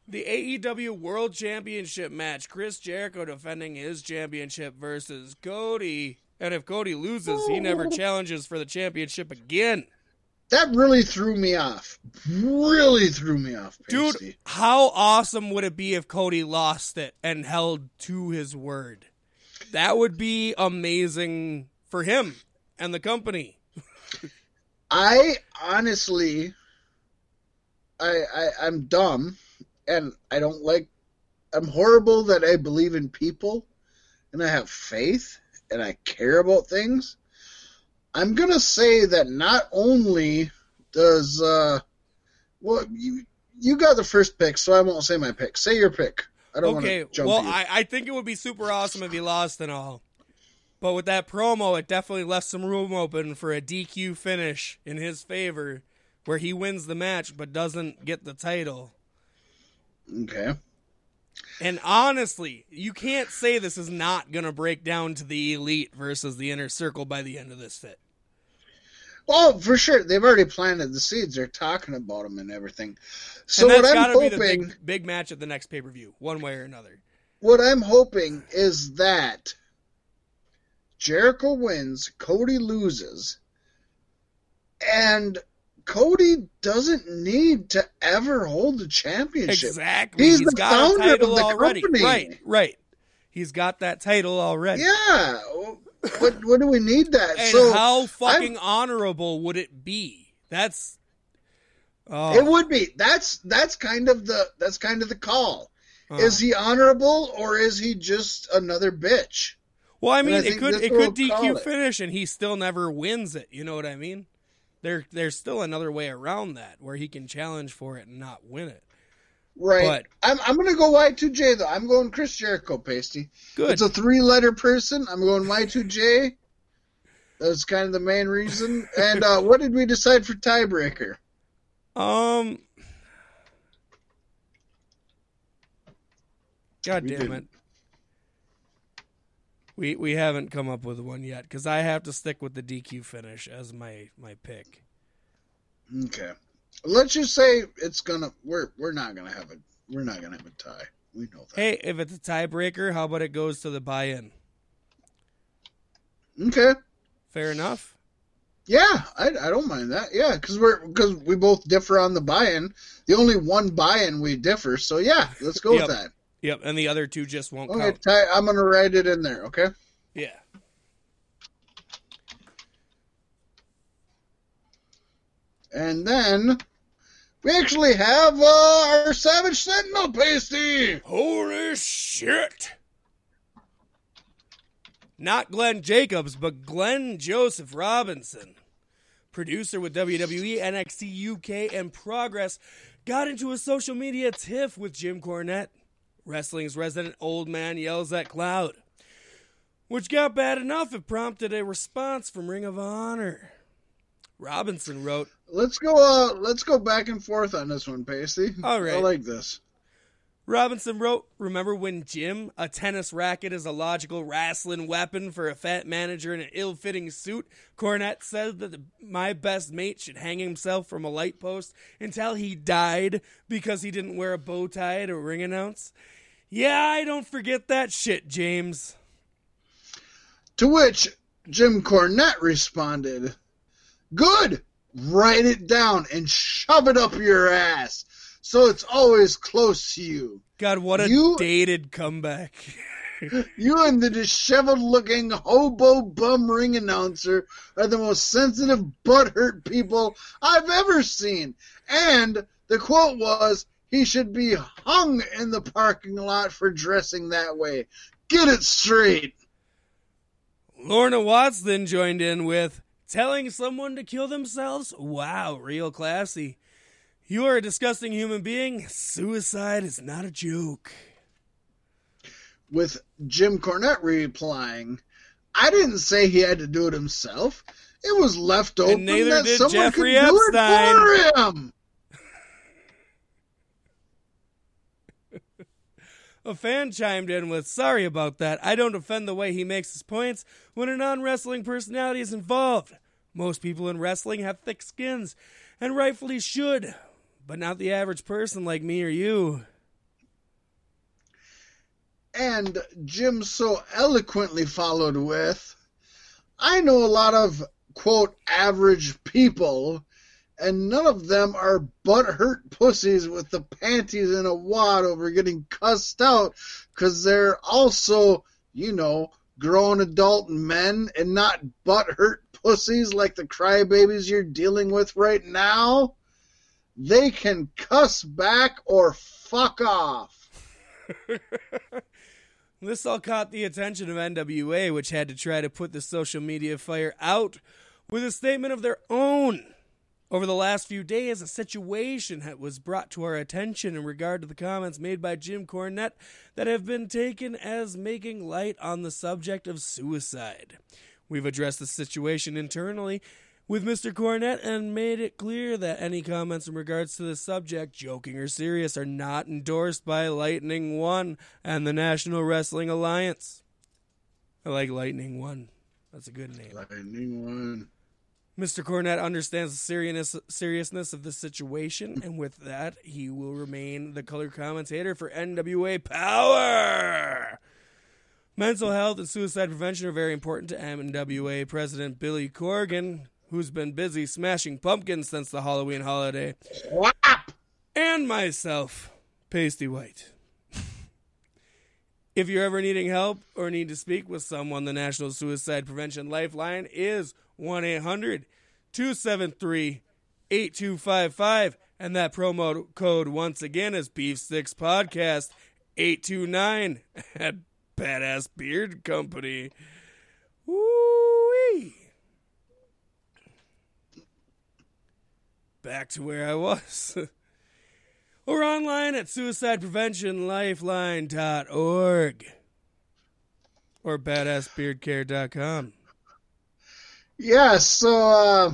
Speaker 1: The AEW World Championship match: Chris Jericho defending his championship versus Cody. And if Cody loses, he never challenges for the championship again.
Speaker 2: That really threw me off. Really threw me off,
Speaker 1: Dude, how awesome would it be if Cody lost it and held to his word? That would be amazing for him and the company.
Speaker 2: I honestly, I, I I'm dumb, and I don't like. I'm horrible that I believe in people, and I have faith, and I care about things. I'm gonna say that not only does uh, well you you got the first pick, so I won't say my pick. Say your pick. I don't
Speaker 1: Okay,
Speaker 2: want to jump
Speaker 1: well,
Speaker 2: you.
Speaker 1: I, I think it would be super awesome if he lost and all. But with that promo, it definitely left some room open for a DQ finish in his favor where he wins the match but doesn't get the title.
Speaker 2: okay.
Speaker 1: And honestly, you can't say this is not going to break down to the elite versus the inner circle by the end of this fit.
Speaker 2: Well, for sure. They've already planted the seeds. They're talking about them and everything. So
Speaker 1: and
Speaker 2: what I'm hoping,
Speaker 1: big, big match at the next pay per view, one way or another.
Speaker 2: what I'm hoping is that Jericho wins, Cody loses, and Cody doesn't need to ever hold the championship.
Speaker 1: Exactly.
Speaker 2: He's
Speaker 1: He's
Speaker 2: the
Speaker 1: got
Speaker 2: founder of the
Speaker 1: already.
Speaker 2: company.
Speaker 1: Right, right. He's got that title already.
Speaker 2: Yeah. What what do we need that?
Speaker 1: And
Speaker 2: so
Speaker 1: how fucking honorable would it be? That's oh,
Speaker 2: it would be. That's that's kind of the that's kind of the call.
Speaker 1: uh.
Speaker 2: Is he honorable or is he just another bitch?
Speaker 1: Well, I mean,
Speaker 2: I
Speaker 1: it could it could DQ
Speaker 2: it.
Speaker 1: finish, and he still never wins it. You know what I mean? There, there's still another way around that where he can challenge for it and not win it.
Speaker 2: Right.
Speaker 1: But-
Speaker 2: I'm I'm gonna go Y2J though. I'm going Chris Jericho, Paystee.
Speaker 1: Good.
Speaker 2: It's a three letter person. I'm going Y2J. That's kind of the main reason. And uh, what did we decide for tiebreaker?
Speaker 1: Um. God
Speaker 2: We
Speaker 1: damn
Speaker 2: didn't.
Speaker 1: it. We we haven't come up with one yet because I have to stick with the DQ finish as my my pick.
Speaker 2: Okay. Let's just say it's gonna we're we're not gonna have a we're not gonna have a tie. We know that.
Speaker 1: Hey, if it's a tiebreaker, how about it goes to the buy-in?
Speaker 2: Okay.
Speaker 1: Fair enough.
Speaker 2: Yeah, I, I don't mind that. Yeah, because we're because we both differ on the buy-in. The only one buy-in we differ. So yeah, let's go
Speaker 1: Yep.
Speaker 2: with that.
Speaker 1: Yep, and the other two just won't
Speaker 2: Okay,
Speaker 1: count.
Speaker 2: tie, I'm gonna write it in there. Okay.
Speaker 1: Yeah.
Speaker 2: And then we actually have uh, our Savage Sentinel Paystee.
Speaker 1: Holy shit! Not Glenn Jacobs, but Glenn Joseph Robinson, producer with WWE, NXT UK, and Progress, got into a social media tiff with Jim Cornette, wrestling's resident old man yells at Cloud, which got bad enough it prompted a response from Ring of Honor. Robinson wrote,
Speaker 2: Let's go. Uh, let's go back and forth on this one, Paystee.
Speaker 1: All right.
Speaker 2: I like this.
Speaker 1: Robinson wrote, Remember when Jim, a tennis racket is a logical wrestling weapon for a fat manager in an ill fitting suit? Cornette said that the, my best mate should hang himself from a light post until he died because he didn't wear a bow tie to ring announce? Yeah, I don't forget that shit, James.
Speaker 2: To which Jim Cornette responded, "Good. Write it down and shove it up your ass, so it's always close to you."
Speaker 1: God, what a
Speaker 2: You-
Speaker 1: dated comeback.
Speaker 2: You and the disheveled looking hobo bum ring announcer are the most sensitive butthurt people I've ever seen. And the quote was, he should be hung in the parking lot for dressing that way. Get it straight.
Speaker 1: Lorna Watts then joined in with telling someone to kill themselves. Wow, real classy. You are a disgusting human being. Suicide is not a joke.
Speaker 2: With Jim Cornette replying, I didn't say he had to do it himself. It was left open
Speaker 1: neither
Speaker 2: that
Speaker 1: did
Speaker 2: someone
Speaker 1: Jeffrey
Speaker 2: could do
Speaker 1: Epstein.
Speaker 2: it for him.
Speaker 1: A fan chimed in with, Sorry about that. I don't defend the way he makes his points when a non wrestling personality is involved. Most people in wrestling have thick skins, and rightfully should, but not the average person like me or you.
Speaker 2: And Jim so eloquently followed with, I know a lot of, quote, average people, and none of them are butthurt pussies with the panties in a wad over getting cussed out because they're also, you know, grown adult men and not butthurt pussies like the crybabies you're dealing with right now. They can cuss back or fuck off.
Speaker 1: This all caught the attention of NWA, which had to try to put the social media fire out with a statement of their own. Over the last few days, a situation was brought to our attention in regard to the comments made by Jim Cornette that have been taken as making light on the subject of suicide. We've addressed the situation internally with Mr. Cornette and made it clear that any comments in regards to the subject, joking or serious, are not endorsed by Lightning One and the National Wrestling Alliance. I like Lightning One. That's a good name.
Speaker 2: Lightning one.
Speaker 1: Mr. Cornette understands the seriousness, seriousness of the situation, and with that, he will remain the color commentator for NWA Power. Mental health and suicide prevention are very important to NWA President Billy Corgan, who's been busy smashing pumpkins since the Halloween holiday, and myself, Paystee White. If you're ever needing help or need to speak with someone, the National Suicide Prevention Lifeline is 1 800 273 8255. And that promo code once again is Beef Sticks Podcast 829 at Badass Beard Company. Woo-wee. Back to where I was. or online at suicidepreventionlifeline.org or badassbeardcare.com.
Speaker 2: Yeah, so uh,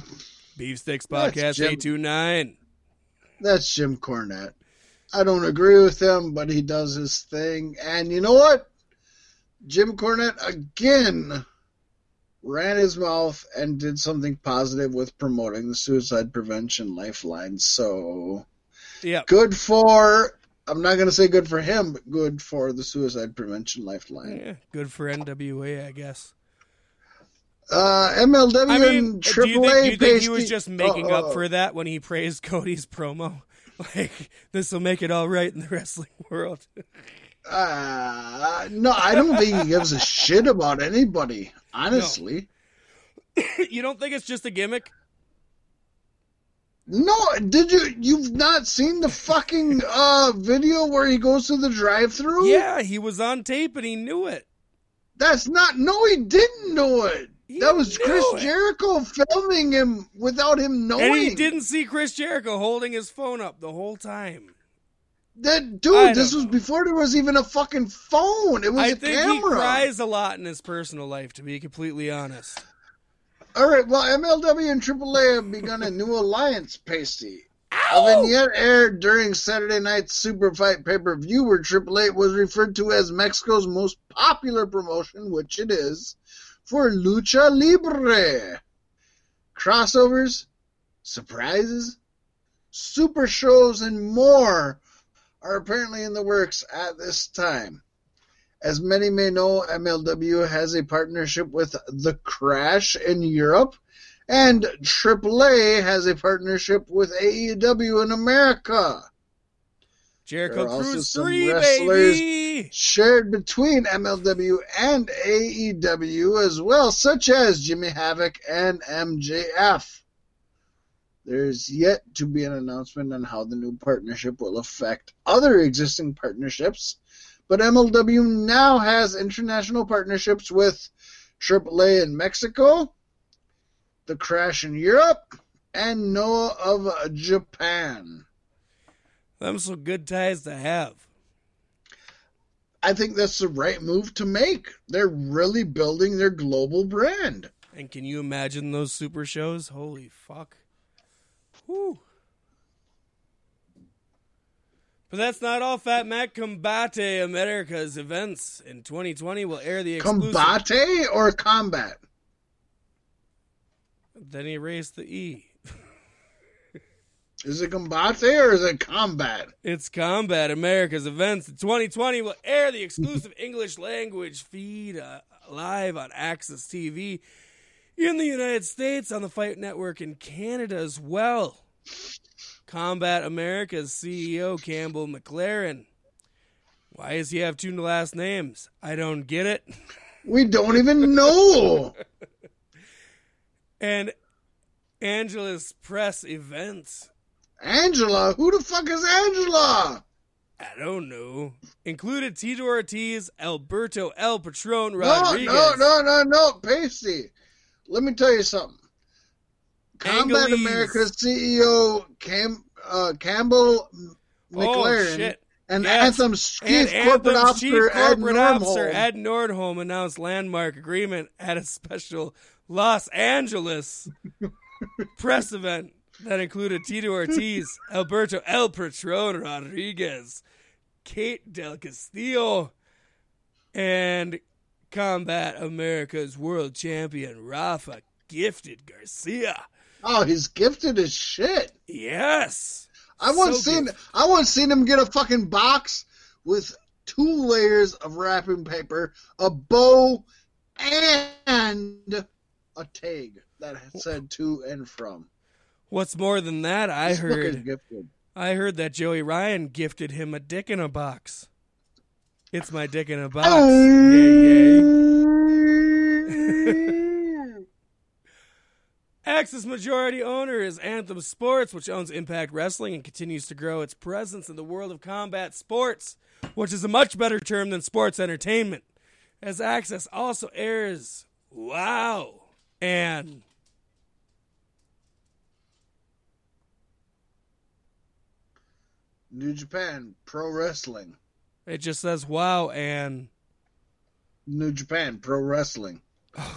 Speaker 1: Beefsticks Podcast
Speaker 2: Jim.
Speaker 1: 829.
Speaker 2: that's Jim Cornette. I don't agree with him, but he does his thing. And you know what? Jim Cornette again ran his mouth and did something positive with promoting the suicide prevention lifeline. So
Speaker 1: yeah,
Speaker 2: good for I'm not gonna say good for him, but good for the suicide prevention lifeline.
Speaker 1: Yeah, good for NWA, I guess.
Speaker 2: Uh, MLW
Speaker 1: I mean,
Speaker 2: and
Speaker 1: do you think, do you think he was just making
Speaker 2: Uh,
Speaker 1: up for that when he praised Cody's promo? Like, this will make it all right in the wrestling world.
Speaker 2: Uh, no, I don't think he gives a shit about anybody. Honestly,
Speaker 1: you don't think it's just a gimmick?
Speaker 2: no. Did you? You've not seen the fucking uh video where he goes to the drive-through?
Speaker 1: Yeah, he was on tape and he knew it.
Speaker 2: That's not. No, he didn't know it.
Speaker 1: He
Speaker 2: that was Chris
Speaker 1: it.
Speaker 2: Jericho filming him without him knowing.
Speaker 1: And he didn't see Chris Jericho holding his phone up the whole time.
Speaker 2: That dude, this was
Speaker 1: know.
Speaker 2: before there was even a fucking phone. It was
Speaker 1: I
Speaker 2: a
Speaker 1: think
Speaker 2: camera.
Speaker 1: he cries a lot in his personal life, to be completely honest.
Speaker 2: All right, well, MLW and AAA have begun a new alliance, Paystee. A vignette aired during Saturday night's Super Fight pay per view, where AAA was referred to as Mexico's most popular promotion, which it is, for Lucha Libre. Crossovers, surprises, super shows, and more are apparently in the works at this time. As many may know, MLW has a partnership with The Crash in Europe, and AAA has a partnership with AEW in America,
Speaker 1: Jericho
Speaker 2: There are also
Speaker 1: Cruise
Speaker 2: some
Speaker 1: 3,
Speaker 2: wrestlers-
Speaker 1: baby!
Speaker 2: shared between MLW and AEW as well, such as Jimmy Havoc and MJF. There's yet to be an announcement on how the new partnership will affect other existing partnerships, but MLW now has international partnerships with AAA in Mexico, The Crash in Europe, and Noah of Japan.
Speaker 1: Them some good ties to have.
Speaker 2: I think that's the right move to make. They're really building their global brand.
Speaker 1: And can you imagine those super shows? Holy fuck. Whew. But that's not all. Fat Mack Combate America's events in 2020 will air the exclusive.
Speaker 2: Combate or combat?
Speaker 1: Then he raised the E.
Speaker 2: Is it combate or is it combat?
Speaker 1: It's Combat America's events in 2020 will air the exclusive English language feed uh, live on AXS TV in the United States on the Fight Network in Canada as well. Combat America's CEO Campbell McLaren. Why does he have two last names? I don't get it.
Speaker 2: We don't even know.
Speaker 1: And Angela's press events.
Speaker 2: Angela? Who the fuck is Angela?
Speaker 1: I don't know. Included Tito Ortiz, Alberto El Patron Rodriguez.
Speaker 2: No, no, no, no, no. Paystee. Let me tell you something. Combat
Speaker 1: Angolese.
Speaker 2: America's CEO Cam, uh, Campbell McLaren
Speaker 1: Oh,
Speaker 2: and
Speaker 1: Yes.
Speaker 2: Anthem's
Speaker 1: And
Speaker 2: chief corporate
Speaker 1: Anthem's chief
Speaker 2: officer Ed
Speaker 1: corporate officer Ed Nordholm announced landmark agreement at a special Los Angeles press event that included Tito Ortiz, Alberto El Patron Rodriguez, Kate Del Castillo, and Combat America's world champion Rafa Gifted Garcia.
Speaker 2: Oh, he's gifted as shit.
Speaker 1: Yes.
Speaker 2: I once
Speaker 1: So
Speaker 2: seen
Speaker 1: gifted.
Speaker 2: I once seen him get a fucking box with two layers of wrapping paper, a bow, and a tag that said to and from.
Speaker 1: What's more than that, I
Speaker 2: He's
Speaker 1: heard
Speaker 2: gifted.
Speaker 1: I heard that Joey Ryan gifted him a dick in a box. It's my dick in a box.
Speaker 2: Oh.
Speaker 1: Yay, yay. AXS majority owner is Anthem Sports, which owns Impact Wrestling and continues to grow its presence in the world of combat sports, which is a much better term than sports entertainment. as AXS also airs Wow and
Speaker 2: New Japan Pro Wrestling.
Speaker 1: It just says Wow and
Speaker 2: New Japan Pro Wrestling.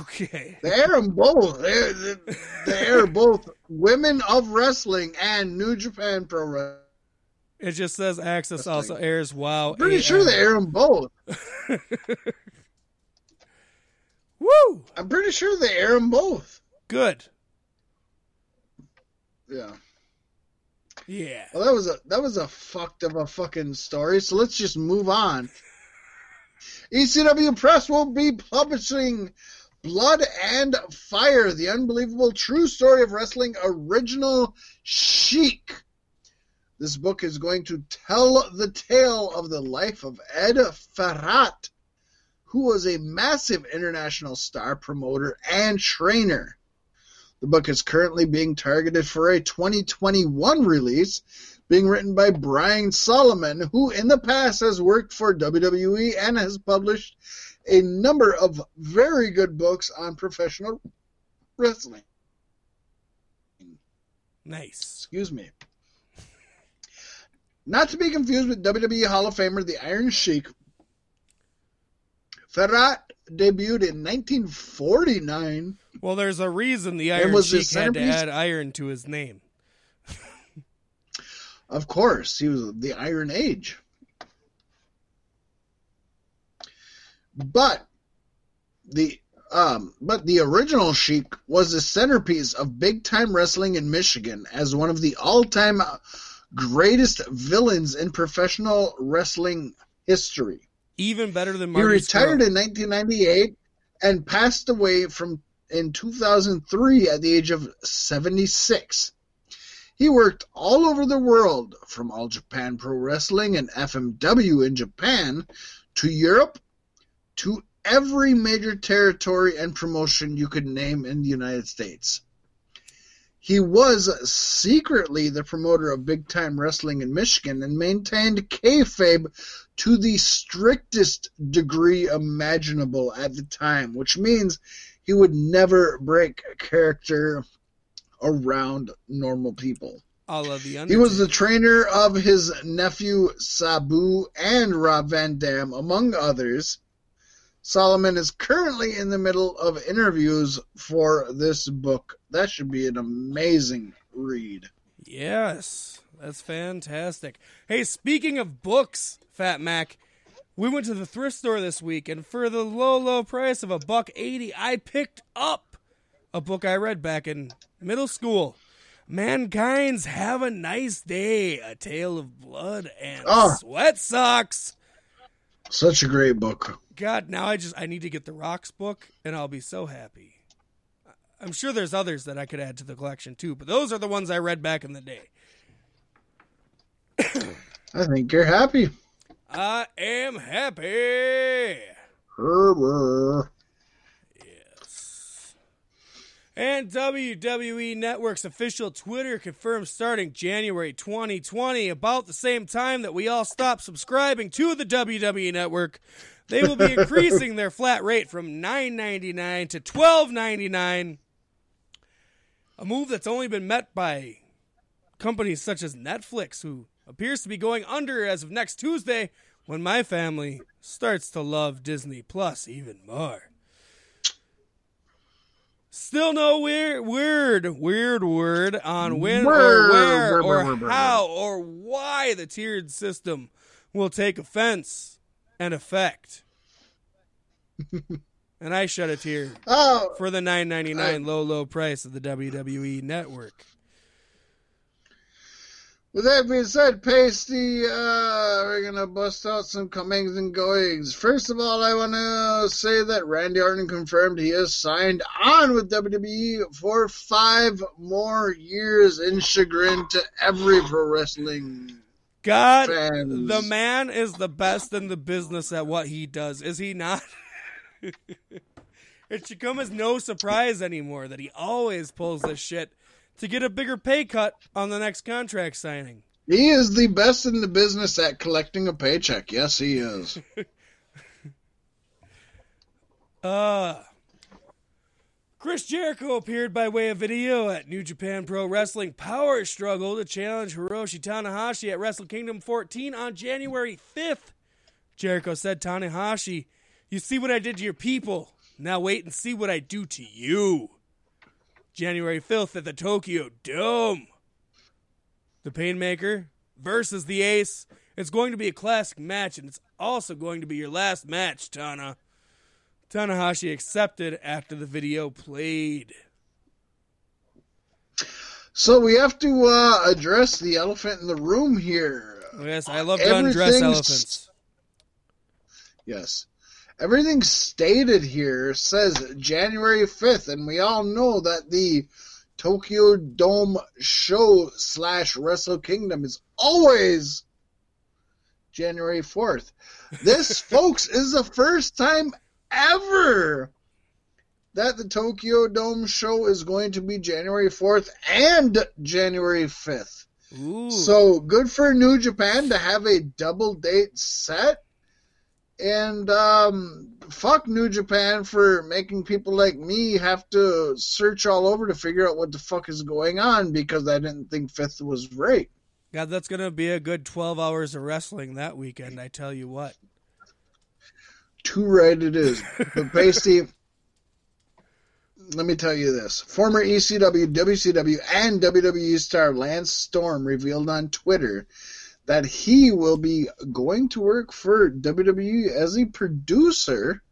Speaker 1: okay.
Speaker 2: They air them both. They, they, they air both Women of Wrestling and New Japan Pro Wrestling.
Speaker 1: It just says AXS also airs Wow.
Speaker 2: Pretty
Speaker 1: AM.
Speaker 2: sure they air them both.
Speaker 1: Woo!
Speaker 2: I'm pretty sure they air them both.
Speaker 1: Good.
Speaker 2: Yeah.
Speaker 1: Yeah.
Speaker 2: Well, that was a that was a fucked of a fucking story. So let's just move on. ECW Press will be publishing Blood and Fire: The Unbelievable True Story of Wrestling Original Sheik. This book is going to tell the tale of the life of Ed Farhat, who was a massive international star promoter and trainer. The book is currently being targeted for a 2021 release, being written by Brian Solomon, who in the past has worked for WWE and has published a number of very good books on professional wrestling.
Speaker 1: Nice.
Speaker 2: Excuse me. Not to be confused with WWE Hall of Famer the Iron Sheik. Farhat debuted in 1949
Speaker 1: Well, there's a reason the Iron Sheik had to add iron to his name.
Speaker 2: Of course, he was the Iron Age. But the um, but the original Sheik was the centerpiece of big time wrestling in Michigan as one of the all time greatest villains in professional wrestling history.
Speaker 1: Even better than
Speaker 2: He retired
Speaker 1: Scurll.
Speaker 2: in 1998 and passed away from in 2003 at the age of 76. He worked all over the world, from All Japan Pro Wrestling and FMW in Japan to Europe to every major territory and promotion you could name in the United States. He was secretly the promoter of big time wrestling in Michigan and maintained kayfabe to the strictest degree imaginable at the time, which means he would never break character around normal people.
Speaker 1: All of the
Speaker 2: He was the trainer of his nephew Sabu and Rob Van Dam, among others. Solomon is currently in the middle of interviews for this book. That should be an amazing read.
Speaker 1: Yes, that's fantastic. Hey, speaking of books, Fat Mack, we went to the thrift store this week, and for the low, low price of a buck eighty, I picked up a book I read back in middle school. Mankind's Have a Nice Day, A Tale of Blood and
Speaker 2: Oh.
Speaker 1: Sweat Socks.
Speaker 2: Such a great book.
Speaker 1: God, now I just I need to get the Rocks book, and I'll be so happy. I'm sure there's others that I could add to the collection too, but those are the ones I read back in the day.
Speaker 2: I think you're happy.
Speaker 1: I am happy.
Speaker 2: Yes.
Speaker 1: And WWE Network's official Twitter confirmed starting January 2020, about the same time that we all stopped subscribing to the WWE Network, they will be increasing their flat rate from $9.99 to $12.99. A move that's only been met by companies such as Netflix, who appears to be going under as of next Tuesday when my family starts to love Disney Plus even more. Still no weird, weird, weird word on when or where
Speaker 2: word,
Speaker 1: or
Speaker 2: word, word, word.
Speaker 1: how or why the tiered system will take offense and effect. and I shed a tear
Speaker 2: Oh,
Speaker 1: for the nine ninety nine uh, low low price of the WWE network.
Speaker 2: With that being said, Paystee, uh, we're gonna bust out some comings and goings. First of all, I want to say that Randy Orton confirmed he has signed on with WWE for five more years in chagrin to every pro wrestling
Speaker 1: God,
Speaker 2: fans.
Speaker 1: the man is the best in the business at what he does, is he not? it should come as no surprise anymore that he always pulls this shit to get a bigger pay cut on the next contract signing.
Speaker 2: He is the best in the business at collecting a paycheck. Yes, he is.
Speaker 1: Uh, Chris Jericho appeared by way of video at New Japan Pro Wrestling Power Struggle to challenge Hiroshi Tanahashi at Wrestle Kingdom 14 on January 5th. Jericho said, Tanahashi, you see what I did to your people. Now wait and see what I do to you. January 5th at the Tokyo Dome. The Painmaker versus the Ace. It's going to be a classic match, and it's also going to be your last match, Tana. Tanahashi accepted after the video played.
Speaker 2: So we have to uh, address the elephant in the room here.
Speaker 1: Yes, I love to undress elephants.
Speaker 2: Yes. Everything stated here says January 5th, and we all know that the Tokyo Dome show slash Wrestle Kingdom is always January 4th. This, folks, is the first time ever that the Tokyo Dome show is going to be January 4th and January 5th.
Speaker 1: Ooh.
Speaker 2: So good for New Japan to have a double date set. And um, fuck New Japan for making people like me have to search all over to figure out what the fuck is going on because I didn't think fifth was right.
Speaker 1: God, that's going to be a good 12 hours of wrestling that weekend, I tell you what.
Speaker 2: Too right it is. But Paystee, let me tell you this. Former ECW, WCW, and WWE star Lance Storm revealed on Twitter that he will be going to work for WWE as a producer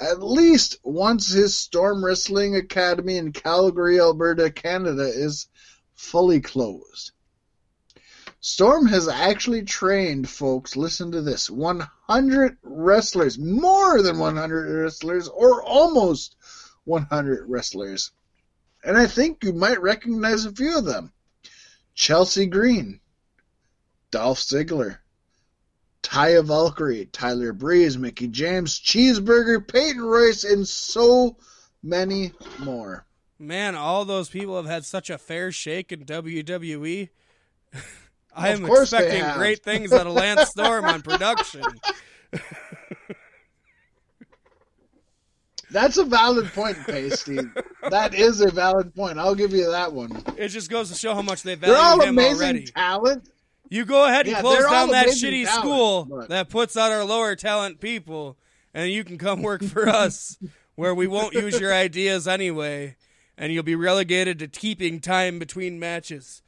Speaker 2: at least once his Storm Wrestling Academy in Calgary, Alberta, Canada is fully closed. Storm has actually trained, folks, listen to this 100 wrestlers, more than 100 wrestlers, or almost 100 wrestlers. And I think you might recognize a few of them Chelsea Green, Dolph Ziggler, Taya Valkyrie, Tyler Breeze, Mickie James, Cheeseburger, Peyton Royce, and so many more.
Speaker 1: Man, all those people have had such a fair shake in WWE. I am expecting great things out of Lance Storm on production.
Speaker 2: That's a valid point, Paystee. that is a valid point. I'll give you that one.
Speaker 1: It just goes to show how much they
Speaker 2: They're all
Speaker 1: value
Speaker 2: amazing
Speaker 1: already.
Speaker 2: talent.
Speaker 1: You go ahead and
Speaker 2: Yeah,
Speaker 1: close down that shitty
Speaker 2: talent,
Speaker 1: school
Speaker 2: but-
Speaker 1: that puts out our lower talent people, and you can come work for us, where we won't use your ideas anyway, and you'll be relegated to keeping time between matches.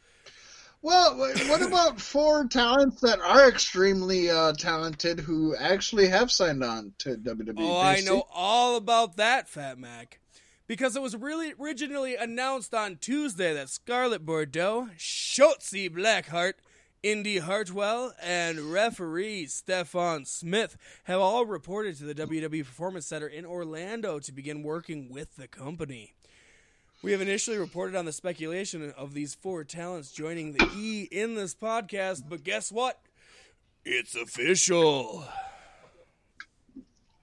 Speaker 2: Well, what about four talents that are extremely uh, talented who actually have signed on to WWE?
Speaker 1: Oh, I know all about that, Fat Mack. Because it was really originally announced on Tuesday that Scarlett Bordeaux, Shotzi Blackheart, Indi Hartwell, and referee Stephon Smith have all reported to the WWE Performance Center in Orlando to begin working with the company. We have initially reported on the speculation of these four talents joining the E in this podcast, but guess what? It's official.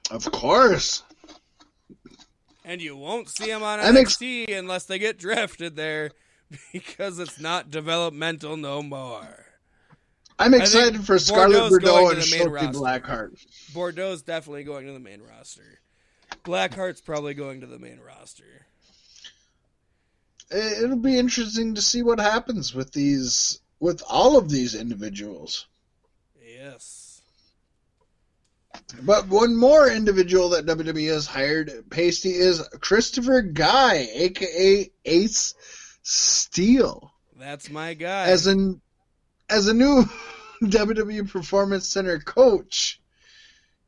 Speaker 2: Of course.
Speaker 1: And you won't see them on
Speaker 2: ex-
Speaker 1: NXT unless they get drafted there because it's not developmental no more.
Speaker 2: I'm excited for Scarlett Bordeaux and
Speaker 1: the main
Speaker 2: Shotzi
Speaker 1: roster.
Speaker 2: Blackheart.
Speaker 1: Bordeaux's definitely going to the main roster. Blackheart's probably going to the main roster.
Speaker 2: It- It'll be interesting to see what happens with these, with all of these individuals.
Speaker 1: Yes.
Speaker 2: But one more individual that WWE has hired, Paystee, is Christopher Guy, aka Ace Steel.
Speaker 1: That's my guy.
Speaker 2: as an as a new WWE Performance Center coach,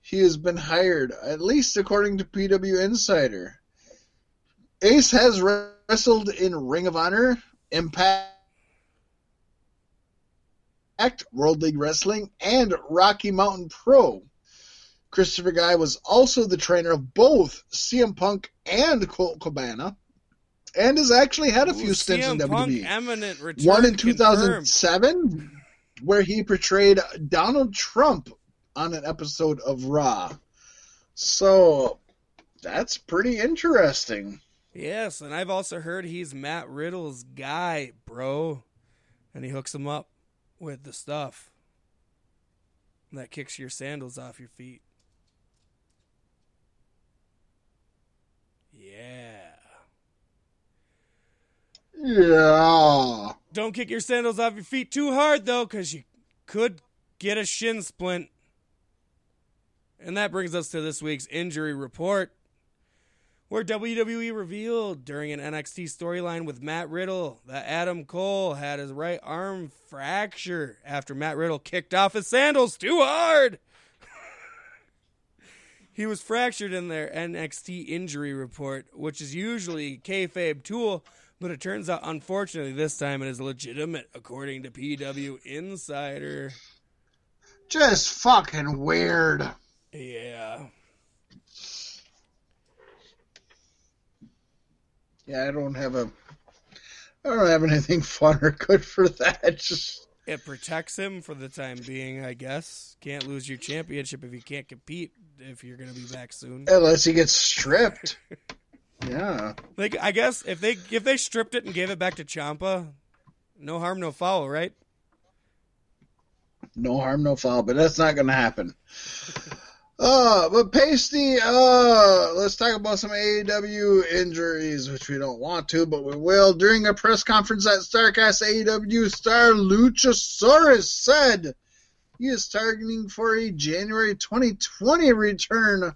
Speaker 2: he has been hired, at least according to PW Insider. Ace has wrestled in Ring of Honor, Impact, World League Wrestling, and Rocky Mountain Pro. Christopher Guy was also the trainer of both CM Punk and Colt Cabana, and has actually had a few
Speaker 1: Ooh,
Speaker 2: stints in
Speaker 1: CM Punk
Speaker 2: WWE one in
Speaker 1: confirmed.
Speaker 2: 2007 where he portrayed Donald Trump on an episode of Raw. So that's pretty interesting.
Speaker 1: Yes, and I've also heard he's Matt Riddle's guy, bro. And he hooks him up with the stuff that kicks your sandals off your feet.
Speaker 2: Yeah. Yeah.
Speaker 1: Don't kick your sandals off your feet too hard, though, because you could get a shin splint. And that brings us to this week's injury report, where WWE revealed during an NXT storyline with Matt Riddle that Adam Cole had his right arm fracture after Matt Riddle kicked off his sandals too hard. he was fractured in their NXT injury report, which is usually kayfabe tool, but it turns out, unfortunately, this time it is legitimate, according to PW Insider.
Speaker 2: Just fucking weird.
Speaker 1: Yeah.
Speaker 2: Yeah, I don't have a. I don't have anything fun or good for that. Just
Speaker 1: It protects him for the time being, I guess. Can't lose your championship if you can't compete if you're going to be back soon.
Speaker 2: unless he gets stripped. yeah.
Speaker 1: Like I guess if they if they stripped it and gave it back to Ciampa, no harm, no foul, right?
Speaker 2: No harm, no foul, but that's not going to happen. Uh, but Paystee, uh, let's talk about some AEW injuries, which we don't want to, but we will. During a press conference at Starcast, AEW star Luchasaurus said he is targeting for a January 2020 return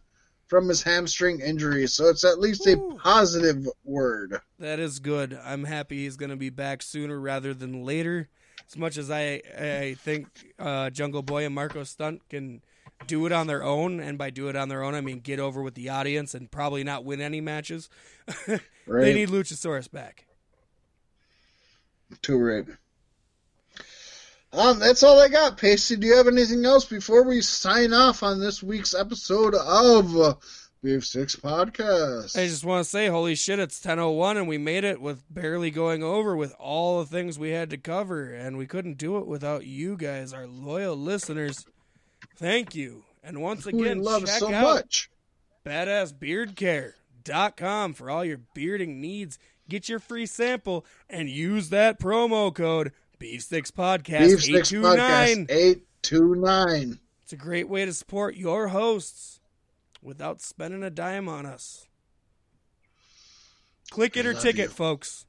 Speaker 2: from his hamstring injury, so it's at least a positive word.
Speaker 1: That is good. I'm happy he's going to be back sooner rather than later. As much as I I think uh, Jungle Boy and Marko Stunt can do it on their own, and by do it on their own, I mean get over with the audience and probably not win any matches. they need Luchasaurus back.
Speaker 2: Too right. Um, that's all I got, Paystee. Do you have anything else before we sign off on this week's episode of Beef Sticks Podcast?
Speaker 1: I just want to say, holy shit, it's 10:01 and we made it with barely going over with all the things we had to cover, and we couldn't do it without you guys, our loyal listeners. Thank you. And once
Speaker 2: Who we
Speaker 1: again,
Speaker 2: love
Speaker 1: check
Speaker 2: so
Speaker 1: out
Speaker 2: much.
Speaker 1: badassbeardcare.com for all your bearding needs. Get your free sample and use that promo code Beef Sticks Podcast
Speaker 2: Beef Sticks
Speaker 1: 829.
Speaker 2: Podcast eight two nine.
Speaker 1: It's a great way to support your hosts without spending a dime on us. Click it or ticket,
Speaker 2: you.
Speaker 1: folks.